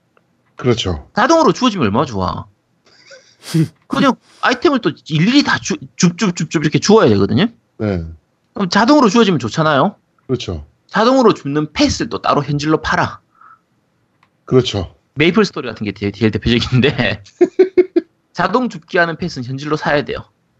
그렇죠. 자동으로 주어지면 얼마나 좋아. [LAUGHS] 그냥 아이템을 또 일일이 다 주, 줍줍줍줍 이렇게 주어야 되거든요. 네. 그럼 자동으로 주어지면 좋잖아요. 그렇죠. 자동으로 줍는 패스를 또 따로 현질로 팔아. 그렇죠. 메이플 스토리 같은 게 제일, 대표적인데 [LAUGHS] 자동 줍기 하는 패스는 현질로 사야 돼요.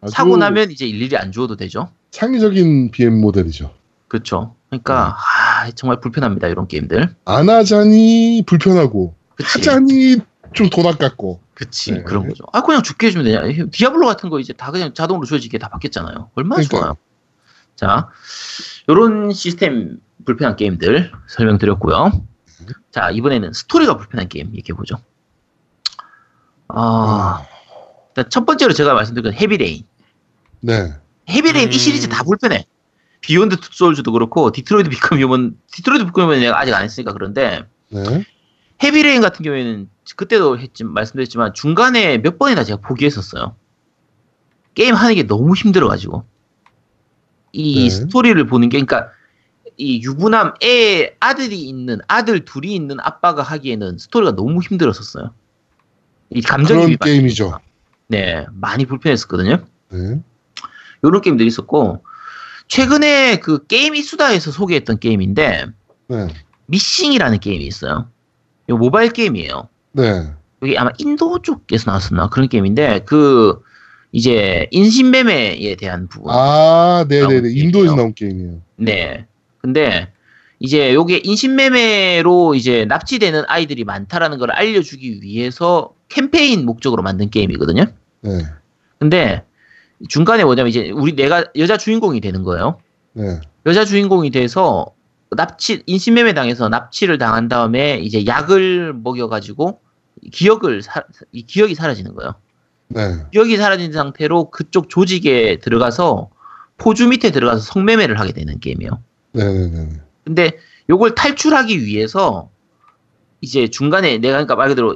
사고 나면 이제 일일이 안 주어도 되죠. 창의적인 BM 모델이죠. 그렇죠. 그러니까 아, 정말 불편합니다 이런 게임들. 안 하자니 불편하고 그치. 하자니 좀 돈 아깝고. 그치 네. 그런 거죠. 아 그냥 줍게 해주면 되냐. 디아블로 같은 거 이제 다 그냥 자동으로 주어지게 다 바뀌었잖아요. 얼마나 그러니까요. 좋아요. 자, 요런 시스템 불편한 게임들 설명드렸고요. 자, 이번에는 스토리가 불편한 게임 얘기해보죠. 아, 일단 첫 번째로 제가 말씀드린 건 헤비레인. 네. 헤비레인 이 음. 시리즈 다 불편해. 비욘드 투 소울즈도 그렇고, 디트로이트 비컴 휴먼, 디트로이트 비컴 휴먼 내가 아직 안 했으니까 그런데, 네. 헤비레인 같은 경우에는 그때도 했지, 말씀드렸지만 중간에 몇 번이나 제가 포기했었어요. 게임 하는 게 너무 힘들어가지고. 이 네. 스토리를 보는 게, 그러니까 이 유부남 애 아들이 있는 아들 둘이 있는 아빠가 하기에는 스토리가 너무 힘들었었어요. 이 감정이 그런 게임이죠. 네, 많이 불편했었거든요. 네. 이런 게임들이 있었고 최근에 그 게임 이수다에서 소개했던 게임인데 네. 미싱이라는 게임이 있어요. 이거 모바일 게임이에요. 네. 여기 아마 인도 쪽에서 나왔었나 그런 게임인데 그 이제 인신매매에 대한 부분. 아, 네네네. 인도에서 게임이에요. 나온 게임이에요. 네. 근데 이제 요게 인신매매로 이제 납치되는 아이들이 많다라는 걸 알려주기 위해서 캠페인 목적으로 만든 게임이거든요. 네. 근데 중간에 뭐냐면 이제 우리 내가 여자 주인공이 되는 거예요. 네. 여자 주인공이 돼서 납치 인신매매 당해서 납치를 당한 다음에 이제 약을 먹여가지고 기억을 사, 이 기억이 사라지는 거예요. 네. 기억이 사라진 상태로 그쪽 조직에 들어가서 포주 밑에 들어가서 성매매를 하게 되는 게임이에요. 네네네. 근데 요걸 탈출하기 위해서 이제 중간에 내가 그러니까 말 그대로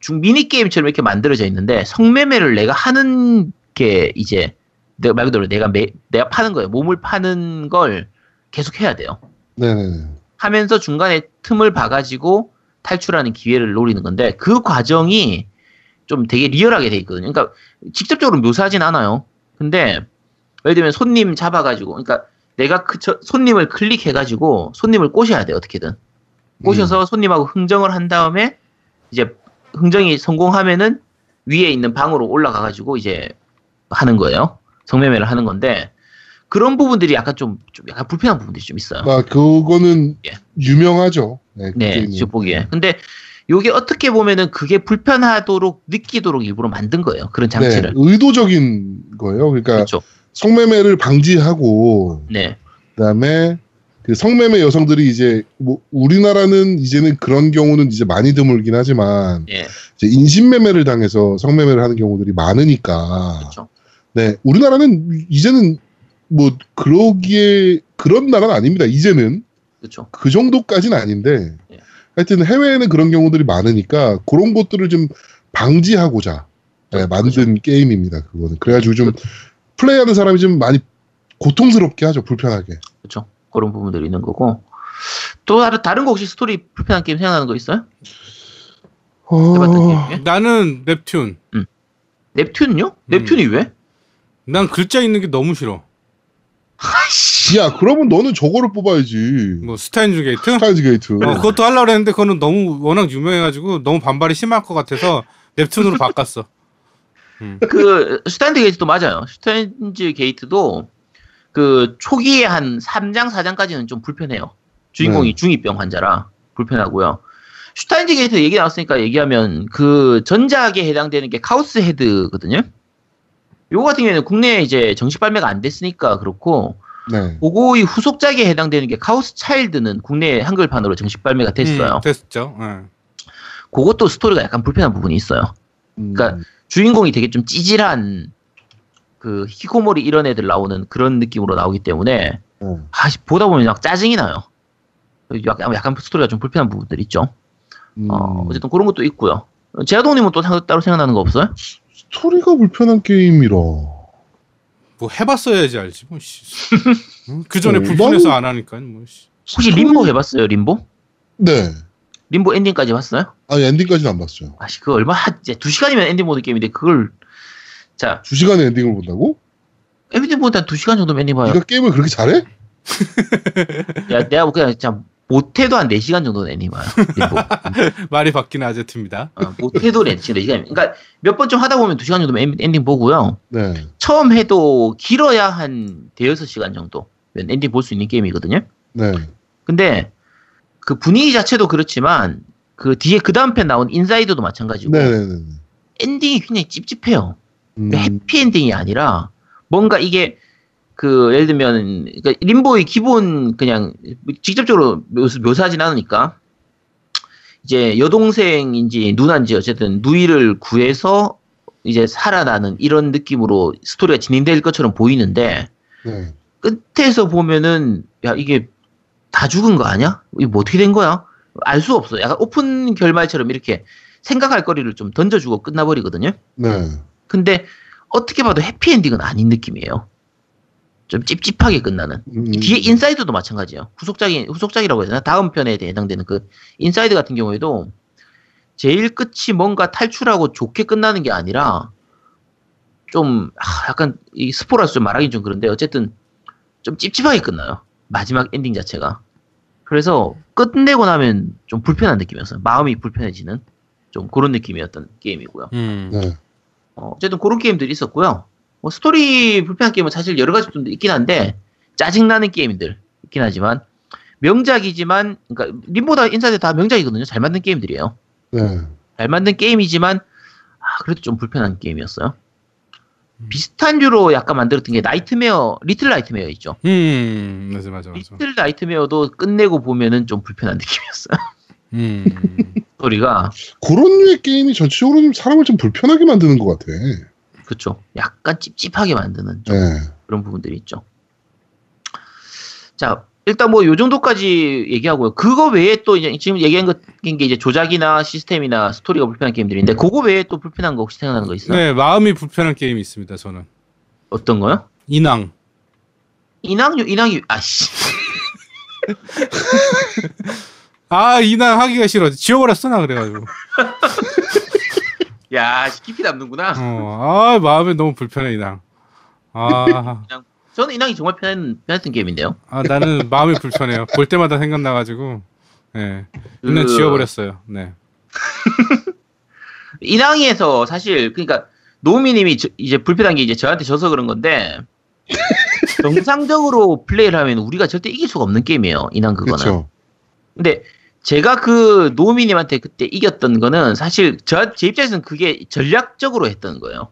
중 미니 게임처럼 이렇게 만들어져 있는데 성매매를 내가 하는 게 이제 내가 말 그대로 내가 매, 내가 파는 거예요. 몸을 파는 걸 계속 해야 돼요. 네네네. 하면서 중간에 틈을 봐가지고 탈출하는 기회를 노리는 건데 그 과정이 좀 되게 리얼하게 돼 있거든요. 그러니까 직접적으로 묘사하진 않아요. 근데 예를 들면 손님 잡아가지고 그러니까 내가 그 저- 손님을 클릭해가지고 손님을 꼬셔야 돼 어떻게든 꼬셔서 손님하고 흥정을 한 다음에 이제 흥정이 성공하면은 위에 있는 방으로 올라가가지고 이제 하는 거예요. 성매매를 하는 건데 그런 부분들이 약간 좀, 좀 약간 불편한 부분들이 좀 있어요. 아, 그거는 예. 유명하죠. 네. 그 네, 보기에. 근데 요게 어떻게 보면은 그게 불편하도록 느끼도록 일부러 만든 거예요. 그런 네. 장치를. 의도적인 거예요. 그러니까 그렇죠. 성매매를 방지하고 네. 그다음에 그 성매매 여성들이 이제 뭐 우리나라는 이제는 그런 경우는 이제 많이 드물긴 하지만 예. 이제 인신매매를 당해서 성매매를 하는 경우들이 많으니까 그렇죠. 네 우리나라는 이제는 뭐 그러기에 그런 나라는 아닙니다. 이제는 그렇죠. 그 정도까지는 아닌데 예. 하여튼 해외에는 그런 경우들이 많으니까 그런 것들을 좀 방지하고자 네, 만든 게임입니다. 그거는 그래가지고 좀 플레이하는 사람이 좀 많이 고통스럽게 하죠. 불편하게. 그렇죠. 그런 부분들이 있는 거고. 또 다른 다른 거 혹시 스토리 불편한 게임 생각나는 거 있어요? 어... 나는 넵튠. 넵튠요? 넵튠이 왜? 난 글자 있는 게 너무 싫어. [LAUGHS] 아이씨. 야 그러면 너는 저거를 뽑아야지. 뭐 슈타인즈 게이트? 슈타인즈 게이트. 어, 그것도 하려고 했는데 그거는 너무 워낙 유명해가지고 너무 반발이 심할 것 같아서 넵튠으로 바꿨어. [LAUGHS] 음. 그 슈타인즈 게이트도 맞아요. 슈타인즈 게이트도 그 초기에 한 3장 4장까지는 좀 불편해요. 주인공이 네. 중이병 환자라 불편하고요. Steins Gate 얘기 나왔으니까 얘기하면 그 전작에 해당되는 게 Chaos Head거든요. 요거 같은 경우에는 국내에 이제 정식 발매가 안 됐으니까 그렇고 네. 그거의 후속작에 해당되는 게 Chaos Child는 국내 한글판으로 정식 발매가 됐어요. 음, 됐죠. 예. 그것도 스토리가 약간 불편한 부분이 있어요. 음, 그러니까 주인공이 되게 좀 찌질한 그 히코모리 이런 애들 나오는 그런 느낌으로 나오기 때문에 네. 아, 보다 보면 약 짜증이 나요. 약간, 약간 스토리가 좀 불편한 부분들 있죠. 음, 어, 어쨌든 그런 것도 있고요. 제아동님은 또 사- 따로 생각나는 거 없어요? 스토리가 불편한 게임이라. 뭐 해봤어야지 알지. 뭐 씨. 응? 그 전에 어, 불편해서 나는- 안 하니까 뭐. 씨. 혹시 림보 해봤어요? 림보? 네. 림보 엔딩까지 봤어요? 아니 엔딩까지는 안 봤어요. 아씨 그 얼마 한- 이제 두 시간이면 엔딩 보는 게임인데 그걸 자 두 시간의 엔딩을 본다고? 엔딩 보는 한두 시간 정도면 엔딩 봐요. 네가 게임을 그렇게 잘해? 야 내가 뭐 그냥 참 못해도 한 4시간 정도는 엔딩 봐요. 림보. 말이 바뀌는 아제트입니다. 어, 못해도 4시간, 4시간. 그러니까 몇 번 좀 하다 보면 2시간 정도 엔- 엔딩 보고요. 네. 처음 해도 길어야 한 대여섯 시간 정도 엔딩 볼 수 있는 게임이거든요. 네. 근데 그 분위기 자체도 그렇지만 그 뒤에 그 다음 편 나온 Inside도 마찬가지고 네네네. 엔딩이 굉장히 찝찝해요. 음, 해피 엔딩이 아니라 뭔가 이게 그 예를 들면 그러니까 Limbo의 기본 그냥 직접적으로 묘사, 묘사하진 않으니까 이제 여동생인지 누나인지 어쨌든 누이를 구해서 이제 살아나는 이런 느낌으로 스토리가 진행될 것처럼 보이는데 네. 끝에서 보면은 야 이게 다 죽은 거 아니야? 이게 뭐 어떻게 된 거야? 알 수 없어. 약간 오픈 결말처럼 이렇게 생각할 거리를 좀 던져주고 끝나버리거든요. 네. 근데 어떻게 봐도 해피엔딩은 아닌 느낌이에요. 좀 찝찝하게 끝나는. 음, 뒤에 Inside도 마찬가지예요. 후속작이 후속작이라고 해야 되나? 다음 편에 해당되는 그 Inside 같은 경우에도 제일 끝이 뭔가 탈출하고 좋게 끝나는 게 아니라 좀 아, 약간 이 스포라서 좀 말하기 좀 그런데 어쨌든 좀 찝찝하게 끝나요. 마지막 엔딩 자체가. 그래서 끝내고 나면 좀 불편한 느낌이었어요. 마음이 불편해지는 좀 그런 느낌이었던 게임이고요. 음. 네. 어, 어쨌든 그런 게임들이 있었고요. 뭐 스토리 불편한 게임은 사실 여러 가지 좀 있긴 한데 짜증나는 게임들 있긴 하지만 명작이지만 그러니까 Limbo다 Inside 다 명작이거든요. 잘 만든 게임들이에요. 네. 잘 만든 게임이지만 아, 그래도 좀 불편한 게임이었어요. 비슷한 류로 약간 만들었던 게 Nightmare, Little Nightmare 있죠. 음. 맞아 맞아 맞아. Little Nightmare도 끝내고 보면은 좀 불편한 느낌이었어요. 음. [LAUGHS] 스토리가 그런 류의 게임이 전체적으로 좀 사람을 좀 불편하게 만드는 것 같아. 그쵸. 약간 찝찝하게 만드는 좀 네. 그런 부분들이 있죠. 자, 일단 뭐 요 정도까지 얘기하고요. 그거 외에 또 이제 지금 얘기한 것인 게 이제 조작이나 시스템이나 스토리가 불편한 게임들인데 그거 외에 또 불편한 거 혹시 생각나는 거 있어요? 네 마음이 불편한 게임이 있습니다. 저는 어떤 거요? 인왕. 인왕류 인왕이 아씨. [LAUGHS] 아 인왕 하기가 싫어. 지워버렸어 나 그래가지고. [LAUGHS] 야, 깊이 남는구나. 어, 아 마음이 너무 불편해 인왕. 아, 저는 인왕이 정말 편한, 편했던 게임인데요. 아 나는 마음이 불편해요. 볼 때마다 생각나가지고. 예. 인왕 그- 지워버렸어요. 네. [LAUGHS] 인왕이에서 사실 그러니까 노미님이 저- 이제 불편한 게 이제 저한테 져서 그런 건데 [LAUGHS] 정상적으로 플레이를 하면 우리가 절대 이길 수가 없는 게임이에요. 인왕 그거는. 그렇죠. 근데 제가 그 노미님한테 그때 이겼던 거는 사실 저, 제 입장에서는 그게 전략적으로 했던 거예요.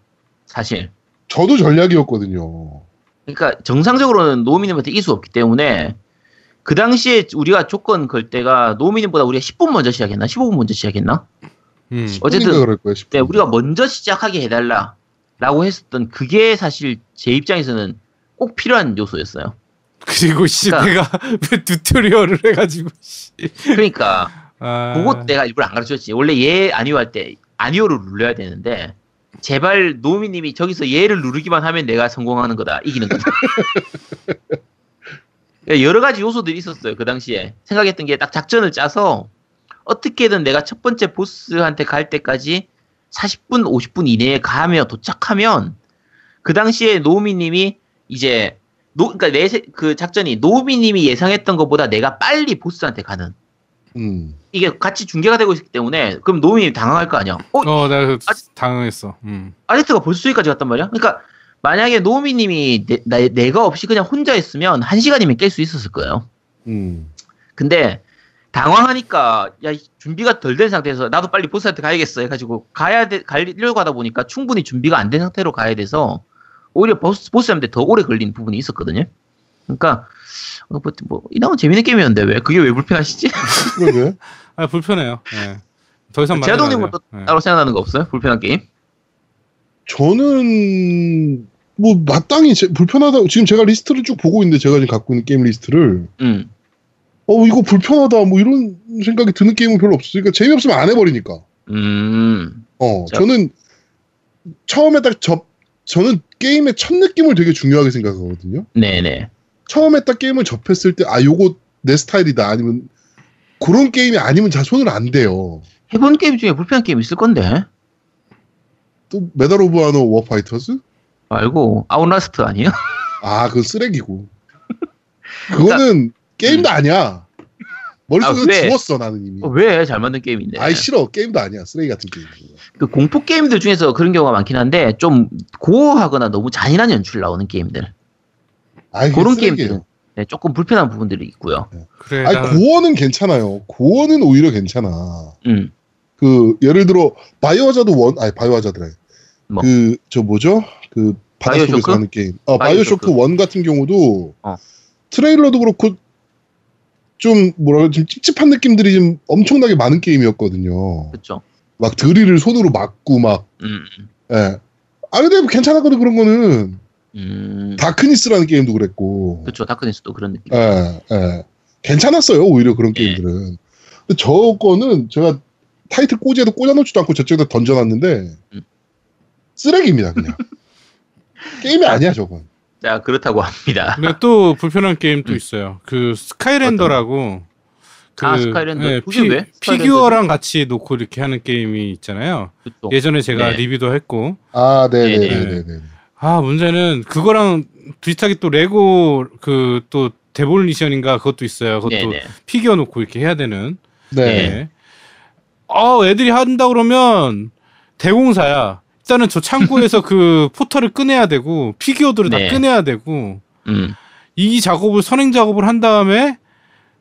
사실. 저도 전략이었거든요. 그러니까 정상적으로는 노미님한테 이길 수 없기 때문에 그 당시에 우리가 조건 걸 때가 노미님보다 우리가 10분 먼저 시작했나? 15분 먼저 시작했나? 음. 어쨌든 그럴 거예요. 싶 네, 우리가 먼저 시작하게 해달라. 라고 했었던 그게 사실 제 입장에서는 꼭 필요한 요소였어요. 그리고 씨 그러니까- 내가 [LAUGHS] 왜 튜토리얼을 해가지고 씨. 그러니까 아, 그것 내가 일부러 안 가르쳐줬지. 원래 얘 아니오 할 때 아니오를 눌러야 되는데 제발 노미님이 저기서 얘를 누르기만 하면 내가 성공하는 거다. 이기는 거다. [LAUGHS] 여러 가지 요소들이 있었어요. 그 당시에 생각했던 게 딱 작전을 짜서 어떻게든 내가 첫 번째 보스한테 갈 때까지 40분, 50분 이내에 가며 도착하면 그 당시에 노미님이 이제 노, 그러니까 내 그 작전이 노미님이 예상했던 것보다 내가 빨리 보스한테 가는 음. 이게 같이 중계가 되고 있기 때문에 그럼 노미님이 당황할 거 아니야. 어, 어, 내가 그 아직- 당황했어. 음. 아제트가 벌써 여기까지 갔단 말이야? 그러니까 만약에 노미님이 내, 나, 내가 없이 그냥 혼자 했으면 한 시간이면 깰 수 있었을 거예요. 음. 근데 당황하니까 야이 준비가 덜 된 상태에서 나도 빨리 보스한테 가야겠어 해가지고 가야 돼 가려고 하다 보니까 충분히 준비가 안 된 상태로 가야 돼서 오히려 보스 보스한테 더 오래 걸린 부분이 있었거든요. 그러니까 어, 뭐, 뭐 이나은 재밌는 게임이었는데 왜 그게 왜 불편하시지? [LAUGHS] 그러게. 아 불편해요. 예. 더 이상 제아동님은 말하지 또. 예. 따로 생각나는 거 없어요? 불편한 게임? 저는 뭐 마땅히 제- 불편하다. 지금 제가 리스트를 쭉 보고 있는데 제가 지금 갖고 있는 게임 리스트를 음. 어 이거 불편하다 뭐 이런 생각이 드는 게임은 별로 없으니까 재미없으면 안 해버리니까. 음. 어 자. 저는 처음에 딱 접 저는 게임의 첫 느낌을 되게 중요하게 생각하거든요. 네네. 처음에 딱 게임을 접했을 때 아 요거 내 스타일이다 아니면 그런 게임이 아니면 잘 손을 안 대요. 해본 게임 중에 불편한 게임 있을 건데. 또 Medal of Honor Warfighters? 말고 Outlast 아니에요? 아, 그건 쓰레기고. [LAUGHS] 그거는 게임도 아니야. 머릿속에서 아, 왜? 지웠어 나는 이미. 왜 잘 만든 게임인데? 아이 싫어 게임도 아니야 쓰레기 같은 게임. 그 공포 게임들 중에서 그런 경우가 많긴 한데 좀 고어하거나 너무 잔인한 연출 나오는 게임들 아이 그런. 게임들은 네, 조금 불편한 부분들이 있고요. 그래. 아니 난- 고어는 괜찮아요. 고어는 오히려 괜찮아. 음, 그 예를 들어 Biohazard one 아니 Biohazard래. 뭐? 그저 뭐죠? 그 바닷속에서 BioShock? 하는 게임. 어 BioShock. BioShock one 같은 경우도 어. 트레일러도 그렇고 좀 뭐라 그래 좀 찝찝한 느낌들이 좀 엄청나게 많은 게임이었거든요. 그렇죠. 막 드릴을 손으로 막고 막 음, 예. 아 근데 괜찮았거든 그런 거는 음, Darkness라는 게임도 그랬고. 그렇죠. Darkness도 그런 느낌. 예, 예. 괜찮았어요, 오히려 그런 예. 게임들은. 근데 저 거는 제가 타이틀 꽂이에도 꽂아놓지도 않고 저쪽에다 던져놨는데, 음. 쓰레기입니다, 그냥. [LAUGHS] 게임이 아니야, 저건. 자 그렇다고 합니다. 근데 또 불편한 게임 또 음. 있어요. 그 Skylander라고. 그, 아, Skylander. 예, 그게 왜? 피규어랑 같이 놓고 이렇게 하는 게임이 있잖아요. 그렇죠. 예전에 제가 네. 리뷰도 했고. 아, 네네. 네네네 네. 아 문제는 그거랑 비슷하게 또 레고 그 또 데볼리션인가 그것도 있어요. 그것도 네네. 피규어 놓고 이렇게 해야 되는. 네. 네. 어 애들이 한다 그러면 대공사야. 일단은 저 창고에서 [LAUGHS] 그 포터를 꺼내야 되고 피규어들을 네. 다 꺼내야 되고 음, 이 작업을 선행 작업을 한 다음에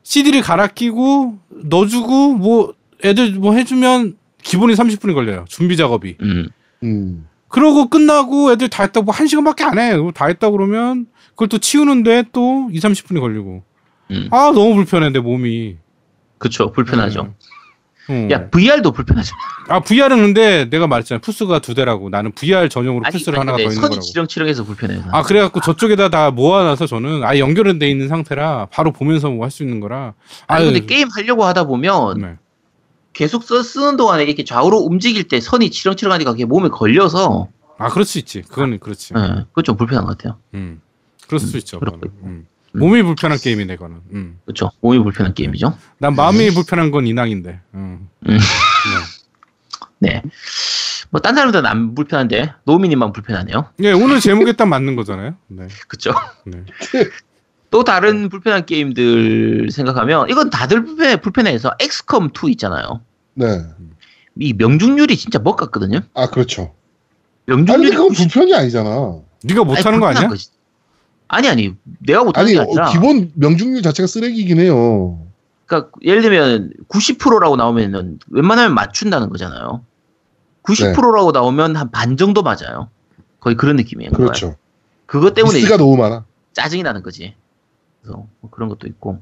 CD를 갈아 끼고 넣어주고 뭐 애들 뭐 해주면 기본이 30분이 걸려요. 준비 작업이. 음, 음. 그러고 끝나고 애들 다 했다고 한 시간밖에 안 해. 다 했다 그러면 그걸 또 치우는데 또 2, 30분이 걸리고. 음. 아 너무 불편해 내 몸이. 그렇죠. 불편하죠. 음. 어. 야 VR도 불편하죠. 아 VR은 근데 내가 말했잖아 플스가 두 대라고 나는 VR 전용으로 아니, 플스를 아니, 하나가 더 있는 거라고. 지렁치렁해서 불편해요. 아 그래갖고 저쪽에다 다 모아놔서 저는 아예 연결은 돼 있는 상태라 바로 보면서 뭐 할 수 있는 거라. 아니 근데 게임 하려고 하다 보면 네. 계속 써, 쓰는 동안에 이렇게 좌우로 움직일 때 선이 치렁치렁하니까 그게 몸에 걸려서 아 그럴 수 있지. 그거는 그렇지. 예, 그건 좀 불편한 것 같아요. 음. 그럴 수 있죠. 그렇고. 음. 음. 몸이 불편한 게임이네 그거는. 음. 그렇죠. 몸이 불편한 게임이죠. 난 마음이 불편한 건 인왕인데. 음. 음. 네. 네. 뭐 딴 사람들은 안 불편한데 노미님만 불편하네요. 예, 오늘 제목에 딱 맞는 거잖아요. 네. 그렇죠. 네. [LAUGHS] 또 다른 불편한 게임들 생각하면 이건 다들 불편해 불편해서 엑스컴 2 있잖아요. 네. 이 명중률이 진짜 먹 같거든요. 아, 그렇죠. 아니, 명중률이 근데 그건 90 불편이 아니잖아. 네가 못하는 거 불편한 아니야? 거지. 아니 아니 내가 못하는 아니, 게 어, 아니라 기본 명중률 자체가 쓰레기긴 해요. 그러니까 예를 들면 90%라고 나오면은 웬만하면 맞춘다는 거잖아요. 90%라고 나오면 한 반 정도 맞아요. 거의 그런 느낌이에요. 그렇죠. 그것 때문에 미스가 너무 많아. 짜증이 나는 거지. 그래서 뭐 그런 것도 있고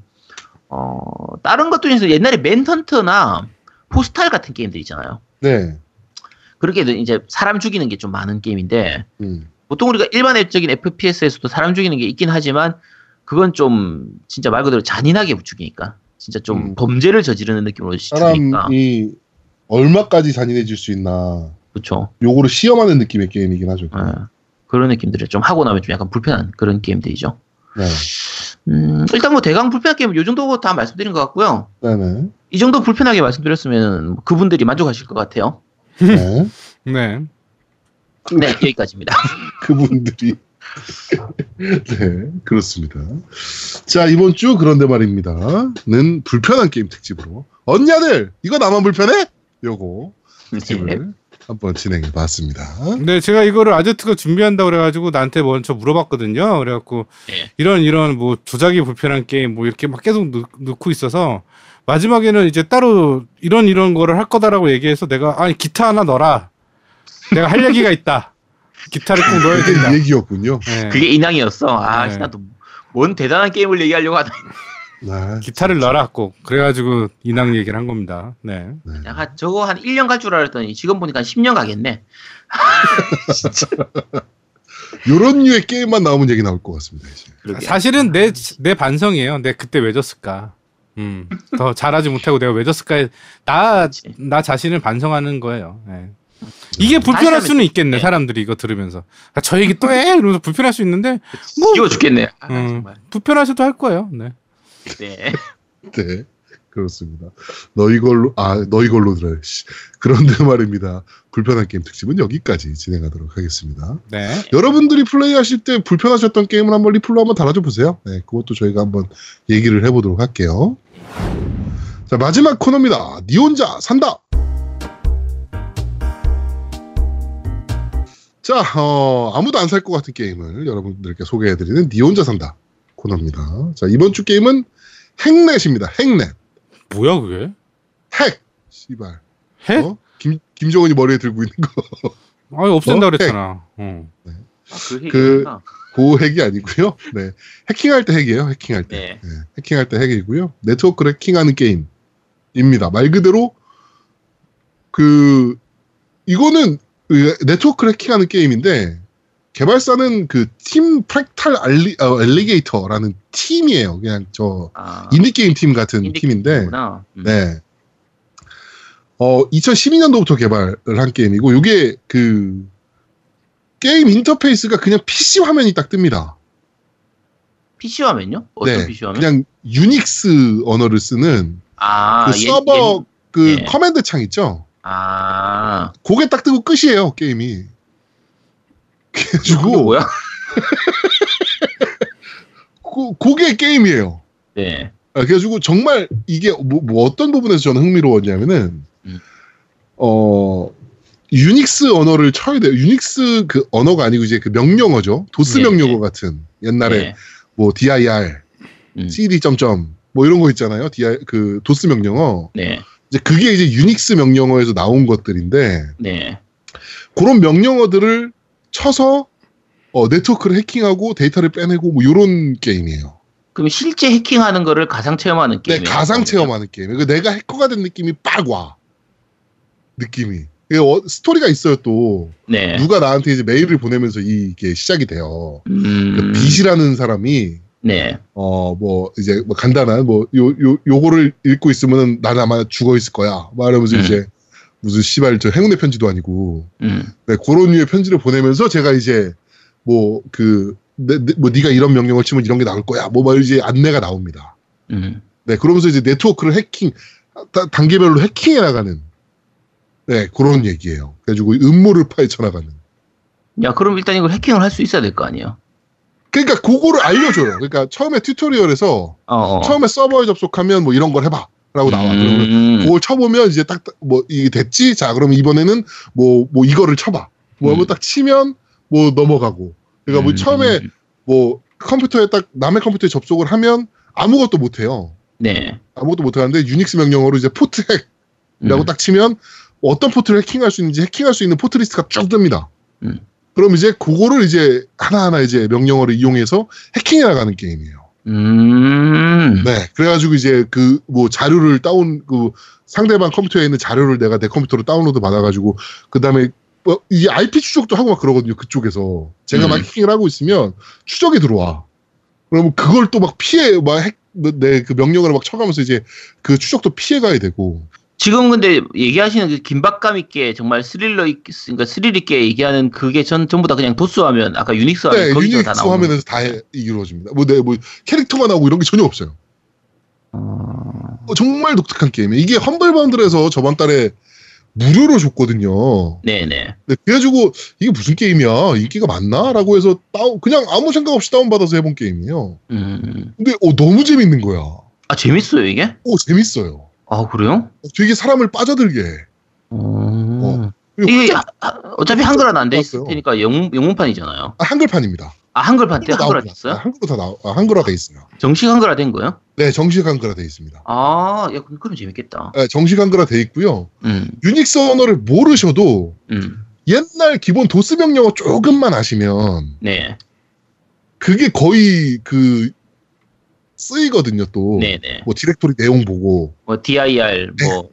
어 다른 것도 있어서 옛날에 맨헌터나 포스탈 같은 게임들 있잖아요. 네. 그렇게 이제 사람 죽이는 게 좀 많은 게임인데 음. 보통 우리가 일반적인 FPS에서도 사람 죽이는 게 있긴 하지만 그건 좀 진짜 말 그대로 잔인하게 죽이니까 진짜 좀 음. 범죄를 저지르는 느낌으로 죽이니까 사람이 얼마까지 잔인해질 수 있나. 그렇죠. 요거를 시험하는 느낌의 게임이긴 하죠. 예. 그런 느낌들을 좀 하고 나면 좀 약간 불편한 그런 게임들이죠. 네. 음, 일단 뭐 대강 불편한 게임은 요 정도 다 말씀드린 것 같고요. 네네. 이 정도 불편하게 말씀드렸으면 그분들이 만족하실 것 같아요. 네. [LAUGHS] 네. 네, 여기까지입니다. [LAUGHS] 그분들이. [LAUGHS] 네, 그렇습니다. 자, 이번 주 그런데 말입니다. 는 불편한 게임 특집으로. 언니들! 이거 나만 불편해? 요거 네. 특집을 한번 진행해 봤습니다. 근데 제가 이거를 아제트가 준비한다고 그래가지고 나한테 먼저 물어봤거든요. 그래갖고 네. 이런 이런 뭐 조작이 불편한 게임 뭐 이렇게 막 계속 넣, 넣고 있어서 마지막에는 이제 따로 이런 이런 거를 할 거다라고 얘기해서 내가 아니 기타 하나 넣어라. 내가 할 얘기가 있다. 기타를 꼭 넣어야 된다. 그게 얘기였군요. 네. 그게 인왕이었어. 아, 네. 진짜 또뭔 대단한 게임을 얘기하려고 하다. 아, 기타를 넣어라 꼭. 그래가지고 인왕 얘기를 한 겁니다. 네. 네. 야, 저거 한 1년 갈 줄 알았더니 지금 보니까 10년 가겠네. [LAUGHS] 요런 류의 게임만 나오면 얘기 나올 것 같습니다. 이제. 그러게. 사실은 내 내 반성이에요. 내 그때 왜 졌을까. 음, 더 잘하지 못하고 내가 왜 졌을까. 나, 그치. 나 자신을 반성하는 거예요. 네. 이게 불편할 하면 수는 있겠네, 네. 사람들이 이거 들으면서. 아, 저 얘기 또 해? 이러면서 불편할 수 있는데, 뭐, 지워 죽겠네. 아, 음. 불편하셔도 할 거예요. 네. 네. [LAUGHS] 네. 그렇습니다. 너희 걸로, 아, 너희 걸로 들어요. 씨. 그런데 [LAUGHS] 말입니다. 불편한 게임 특집은 여기까지 진행하도록 하겠습니다. 네. 여러분들이 플레이하실 때 불편하셨던 게임을 한번 리플로 한번 달아줘 보세요. 네, 그것도 저희가 한번 얘기를 해보도록 할게요. 자, 마지막 코너입니다. 니 혼자 산다. 자, 어, 아무도 안 살 것 같은 게임을 여러분들께 소개해드리는 니 혼자 산다 코너입니다. 자, 이번 주 게임은 핵넷입니다. 핵넷. 뭐야 그게? 핵! 씨발. 핵? 어? 김, 김정은이 머리에 들고 있는 거. 아니 없앤다 어? 그랬잖아. 어. 아, 그 그-. 그 핵이 아니고요. 네. 해킹할 때 핵이에요. 해킹할 때. 네. 네, 해킹할 때 핵이고요. 네트워크를 해킹하는 게임입니다. 말 그대로 그 이거는 그 네트워크를 해킹하는 게임인데 개발사는 그 Team Fractal Alli, 어, Alligator라는 팀이에요. 그냥 저 아, 인디 게임 팀 같은 인디 팀인데. 음. 네. 어, 2012년도부터 개발을 한 게임이고, 요게 그, 게임 인터페이스가 그냥 PC 화면이 딱 뜹니다. PC 화면요? 어떤 네. PC 화면? 그냥 유닉스 언어를 쓰는 아, 그 예, 서버 그 예. command 창 있죠? 아, 그게 딱 뜨고 끝이에요, 게임이. 그래가지고, 뭐야? [LAUGHS] 그, 그게 게임이에요. 네. 아, 그래가지고 정말 이게 뭐, 뭐 어떤 부분에서 저는 흥미로웠냐면은 음. 어 유닉스 언어를 쳐야 돼요. 유닉스 그 언어가 아니고 이제 그 명령어죠. DOS 네, 명령어 네. 같은 옛날에 네. 뭐 dir, 음. cd 점점 뭐 이런 거 있잖아요. dir 그 도스 명령어. 네. 이제 그게 이제 유닉스 명령어에서 나온 것들인데 네. 그런 명령어들을 쳐서 어, 네트워크를 해킹하고 데이터를 빼내고 뭐 이런 게임이에요. 그럼 실제 해킹하는 거를 가상 체험하는 네, 게임이에요. 가상 체험하는 게임. 그 내가 해커가 된 느낌이 빡 와. 느낌이. 어, 스토리가 있어요 또. 네. 누가 나한테 이제 메일을 보내면서 이게 시작이 돼요. 그 음. 빛이라는 사람이 네. 어 뭐 이제 뭐 간단한 뭐 요 요 요거를 읽고 있으면은 난 아마 죽어 있을 거야. 말하면서 음. 이제 무슨 씨발 저 행운의 편지도 아니고 음. 네, 그런 류의 편지를 보내면서 제가 이제 뭐그뭐 네가 이런 명령을 치면 이런 게 나올 거야. 뭐 막 이제 안내가 나옵니다. 음. 네, 그러면서 이제 네트워크를 해킹, 다- 단계별로 해킹해 나가는, 네, 그런 얘기예요. 그래가지고 음모를 파헤쳐 나가는. 야, 그럼 일단 이걸 해킹을 할 수 있어야 될 거 아니에요? 그러니까 그거를 알려줘요. 그러니까 처음에 튜토리얼에서 어. 어. 처음에 서버에 접속하면 뭐 이런 걸 해봐. 라고 나와. 음. 그걸 쳐보면 이제 딱, 뭐, 이게 됐지? 자, 그러면 이번에는 뭐, 뭐 이거를 쳐봐. 뭐, 음. 뭐딱 치면 뭐 넘어가고. 그러니까 뭐 음. 처음에 뭐 컴퓨터에 딱 남의 컴퓨터에 접속을 하면 아무것도 못해요. 네. 아무것도 못하는데 유닉스 명령어로 이제 포트 핵이라고 음. 딱 치면 어떤 포트를 해킹할 수 있는지 해킹할 수 있는 포트 리스트가 쭉 뜹니다. 음. 그럼 이제 그거를 이제 하나하나 이제 명령어를 이용해서 해킹해 나가는 게임이에요. 음. 네. 그래가지고 이제 그 뭐 자료를 다운, 그 상대방 컴퓨터에 있는 자료를 내가 내 컴퓨터로 다운로드 받아가지고 그 다음에 뭐 이게 IP 추적도 하고 막 그러거든요. 그쪽에서. 제가 막 음. 해킹을 하고 있으면 추적이 들어와. 그러면 그걸 또 막 피해, 막 핵, 내그 명령어를 막 쳐가면서 이제 그 추적도 피해가야 되고. 지금 근데 얘기하시는 그 긴박감 있게 정말 스릴러 있, 그러니까 스릴 있게 얘기하는 그게 전 전부 다 그냥 도스 화면, 아까 유닉스 화면 네, 거기서 유닉스 다 나오는. 화면에서 다 해- 이루어집니다. 뭐, 네, 뭐, 캐릭터가 나오고 이런 게 전혀 없어요. 어... 어, 정말 독특한 게임이에요. 이게 험블 번들에서 저번 달에 무료로 줬거든요. 네네. 네, 그래가지고 이게 무슨 게임이야? 인기가 많나? 라고 해서 다운, 그냥 아무 생각 없이 다운 받아서 해본 게임이에요. 음. 근데 어, 너무 재밌는 거야. 아 재밌어요 이게? 오, 재밌어요. 아 그래요? 어, 되게 사람을 빠져들게 해. 어... 그리고 이게 흑자- 아, 아, 어차피 한글화는 안돼 있을. 테니까 영문 영문판이잖아요. 아, 한글판입니다. 아 한글판 때 한글화 나옵니다. 됐어요? 아, 한글로 다 나와, 아, 한글화 돼 있어요. 정식 한글화 된 거요? 네, 정식 한글화 돼 있습니다. 아, 야 그럼, 그럼 재밌겠다. 네, 정식 한글화 돼 있고요. 음, 유닉스 언어를 모르셔도 음, 옛날 기본 도스 명령어 조금만 아시면 네, 그게 거의 그 쓰이거든요 또. 네네. 뭐 디렉토리 내용 보고. 뭐 dir, 뭐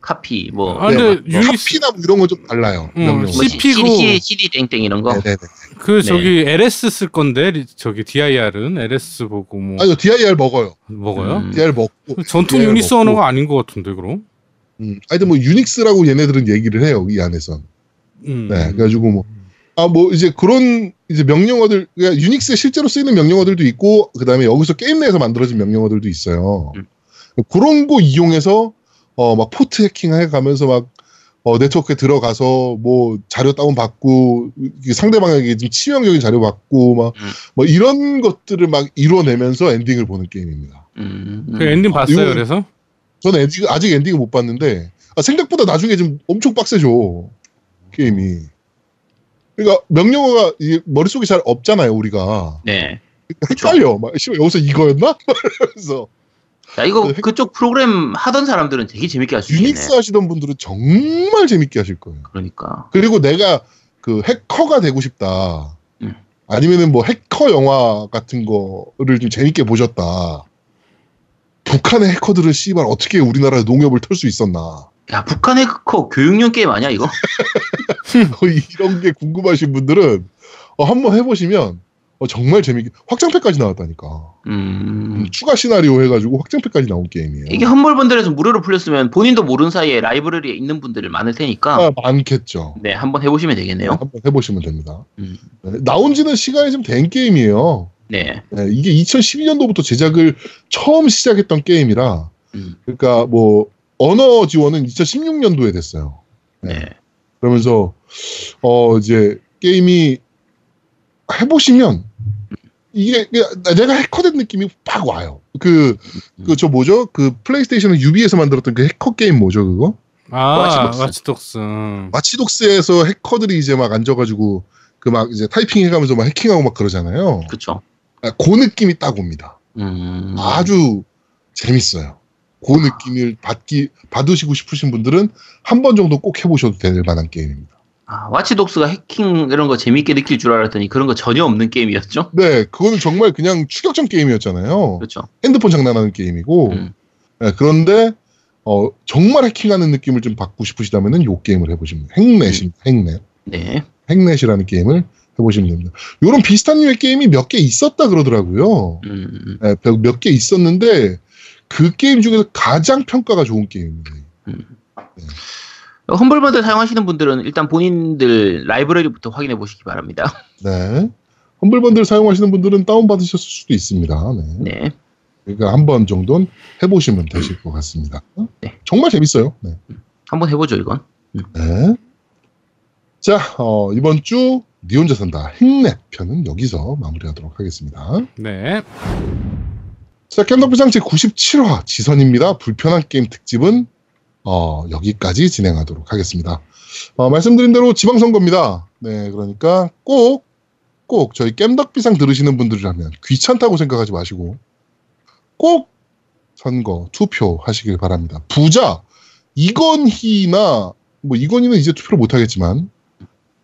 카피, 뭐, 아, 근데 뭐 유닉스- copy나 뭐 이런 건 좀 달라요. 음, 명령어. 뭐 CP 고- CD, CD 땡땡 이런 거. 네네네. 그 네. 저기 LS 쓸 건데 리- 저기 DIR은 LS 보고 뭐 아니요, DIR 먹어요. 먹어요? 음. DIR 먹고. 전통 DIR 유닉스 먹고. 언어가 아닌 것 같은데 그럼? 음, 하여튼 뭐 유닉스라고 얘네들은 얘기를 해요 이 안에선. 음. 네, 그래가지고 뭐. 아, 뭐, 이제 그런, 이제 명령어들, 그러니까 유닉스에 실제로 쓰이는 명령어들도 있고, 그 다음에 여기서 게임 내에서 만들어진 명령어들도 있어요. 음. 그런 거 이용해서, 어, 막 포트 해킹 해 가면서 막, 어, 네트워크에 들어가서 뭐 자료 다운 받고, 이게 상대방에게 좀 치명적인 자료 받고, 막, 음. 뭐 이런 것들을 막 이뤄내면서 엔딩을 보는 게임입니다. 음, 그 엔딩 봤어요 이거- 그래서? 저는 아직, 아직 엔딩을 못 봤는데 아, 생각보다 나중에 좀 엄청 빡세죠 게임이. 그러니까 명령어가 머릿속에 잘 없잖아요 우리가. 네. 헷갈려. 막 여기서 이거였나? [LAUGHS] 그래서 자, 이거 그 핵- 그쪽 프로그램 하던 사람들은 되게 재밌게 할 수 있겠네. 유닉스 하시던 분들은 정말 재밌게 하실 거예요. 그러니까. 그리고 내가 그 해커가 되고 싶다. 음. 아니면은 뭐 해커 영화 같은 거를 좀 재밌게 보셨다. 북한의 해커들은 씨발 어떻게 우리나라 농협을 털 수 있었나. 야, 북한 해커 교육용 게임 아니야, 이거? [LAUGHS] 거의 [LAUGHS] 이런 게 궁금하신 분들은 어, 한번 해보시면 어, 정말 재밌게 확장팩까지 나왔다니까. 음. 추가 시나리오 해가지고 확장팩까지 나온 게임이에요. 이게 험벌번들에서 무료로 풀렸으면 본인도 모르는 사이에 라이브러리에 있는 분들이 많을 테니까 아, 많겠죠. 네, 한번 해보시면 되겠네요. 한번 해보시면 됩니다. 음. 네, 나온 지는 시간이 좀 된 게임이에요. 네. 네, 이게 2012년도부터 제작을 처음 시작했던 게임이라, 음. 그러니까 뭐 언어 지원은 2016년도에 됐어요. 네. 네. 그러면서 어 이제 게임이 해보시면 이게 내가 해커된 느낌이 팍 와요. 그 그 저 뭐죠? 그 플레이스테이션은 유비에서 만들었던 그 해커 게임 뭐죠 그거? 아. 와치독스. 음. 와치독스 에서 해커들이 이제 막 앉아가지고 그 막 이제 타이핑 해가면서 막 해킹하고 막 그러잖아요. 그쵸. 아, 그 느낌이 딱 옵니다. 음. 아주 재밌어요. 그 느낌을 받기 받으시고 싶으신 분들은 한 번 정도 꼭 해보셔도 될 만한 게임입니다. 아, 와치독스가 해킹 이런 거 재밌게 느낄 줄 알았더니 그런 거 전혀 없는 게임이었죠? 네, 그거는 정말 그냥 추격전 게임이었잖아요. 그렇죠. 핸드폰 장난하는 게임이고. 음. 네, 그런데 어, 정말 해킹하는 느낌을 좀 받고 싶으시다면은 요 게임을 해보시면 핵넷이 핵넷 네. 핵넷이라는 게임을 해보시면 됩니다. 요런 비슷한 류의 게임이 몇 개 있었다 그러더라고요. 음. 네, 몇개 있었는데 그 게임 중에서 가장 평가가 좋은 게임입니다. 험벌번들 사용하시는 분들은 일단 본인들 라이브러리부터 확인해 보시기 바랍니다. 네. 험블번들 사용하시는 분들은 다운받으셨을 수도 있습니다. 네. 네. 그러니까 한 번 정도는 해보시면 되실 것 같습니다. 네. 정말 재밌어요. 네. 한번 해보죠, 이건. 네. 자, 어, 이번 주 니 혼자 산다 핵넷 편은 여기서 마무리하도록 하겠습니다. 네. 자, 캔더부장 제 97화 지선입니다. 불편한 게임 특집은 어, 여기까지 진행하도록 하겠습니다. 어, 말씀드린 대로 지방선거입니다. 네, 그러니까 꼭, 꼭 저희 깸덕비상 들으시는 분들이라면 귀찮다고 생각하지 마시고 꼭 선거 투표 하시길 바랍니다. 부자 이건희나 뭐 이건희는 이제 투표를 못 하겠지만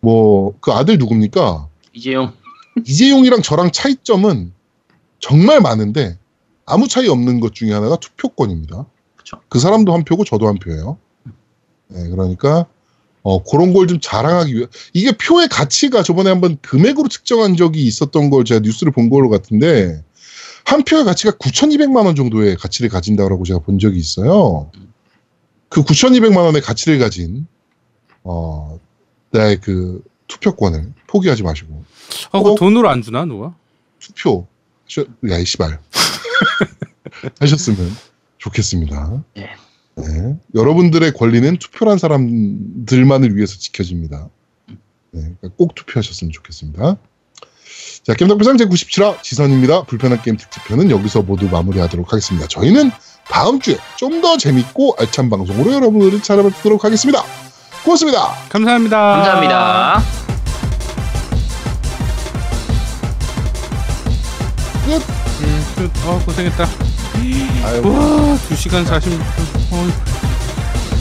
뭐 그 아들 누굽니까? 이재용. 이재용이랑 저랑 차이점은 정말 많은데 아무 차이 없는 것 중에 하나가 투표권입니다. 그쵸. 그 사람도 한 표고 저도 한 표예요. 네, 그러니까 어, 그런 걸 좀 자랑하기 위해 이게 표의 가치가 저번에 한번 금액으로 측정한 적이 있었던 걸 제가 뉴스를 본 걸로 같은데 한 표의 가치가 9,200만 원 정도의 가치를 가진다라고 제가 본 적이 있어요. 그 9,200만 원의 가치를 가진 어, 나의 그 투표권을 포기하지 마시고 아, 그 어? 돈으로 안 주나 누가? 투표 하셔, 야, 이 씨발. [LAUGHS] 하셨으면 좋겠습니다. 네. 네. 여러분들의 권리는 투표란 사람들만을 위해서 지켜집니다. 네, 그러니까 꼭 투표하셨으면 좋겠습니다. 자, 게임덕비상 제97화 지선입니다. 불편한 게임 특집편은 여기서 모두 마무리하도록 하겠습니다. 저희는 다음 주에 좀 더 재밌고 알찬 방송으로 여러분들을 찾아뵙도록 하겠습니다. 고맙습니다. 감사합니다. 감사합니다. 음, 끝. 어, 고생했다. 아유, 와, 2시간 46분. 어,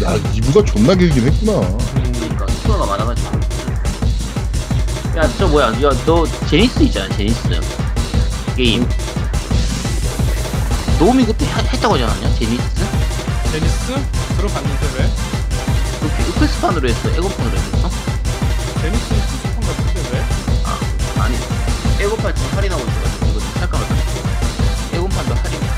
야, 2부가 존나 길긴 했구나. 음. 그러니까 수어가 많아가지고. 야, 저 뭐야? 야, 너 제니스 있잖아, 제니스 게임. 노움이 그때 하- 했다고 하지 않았냐? 제니스? 제니스? 들어봤는데 왜? 그 플스판으로 했어, 에고판으로 했어? 제니스 수수판 같은데 왜? 아니, 에고판 지금 할인하고 있어가지고. 判断判定。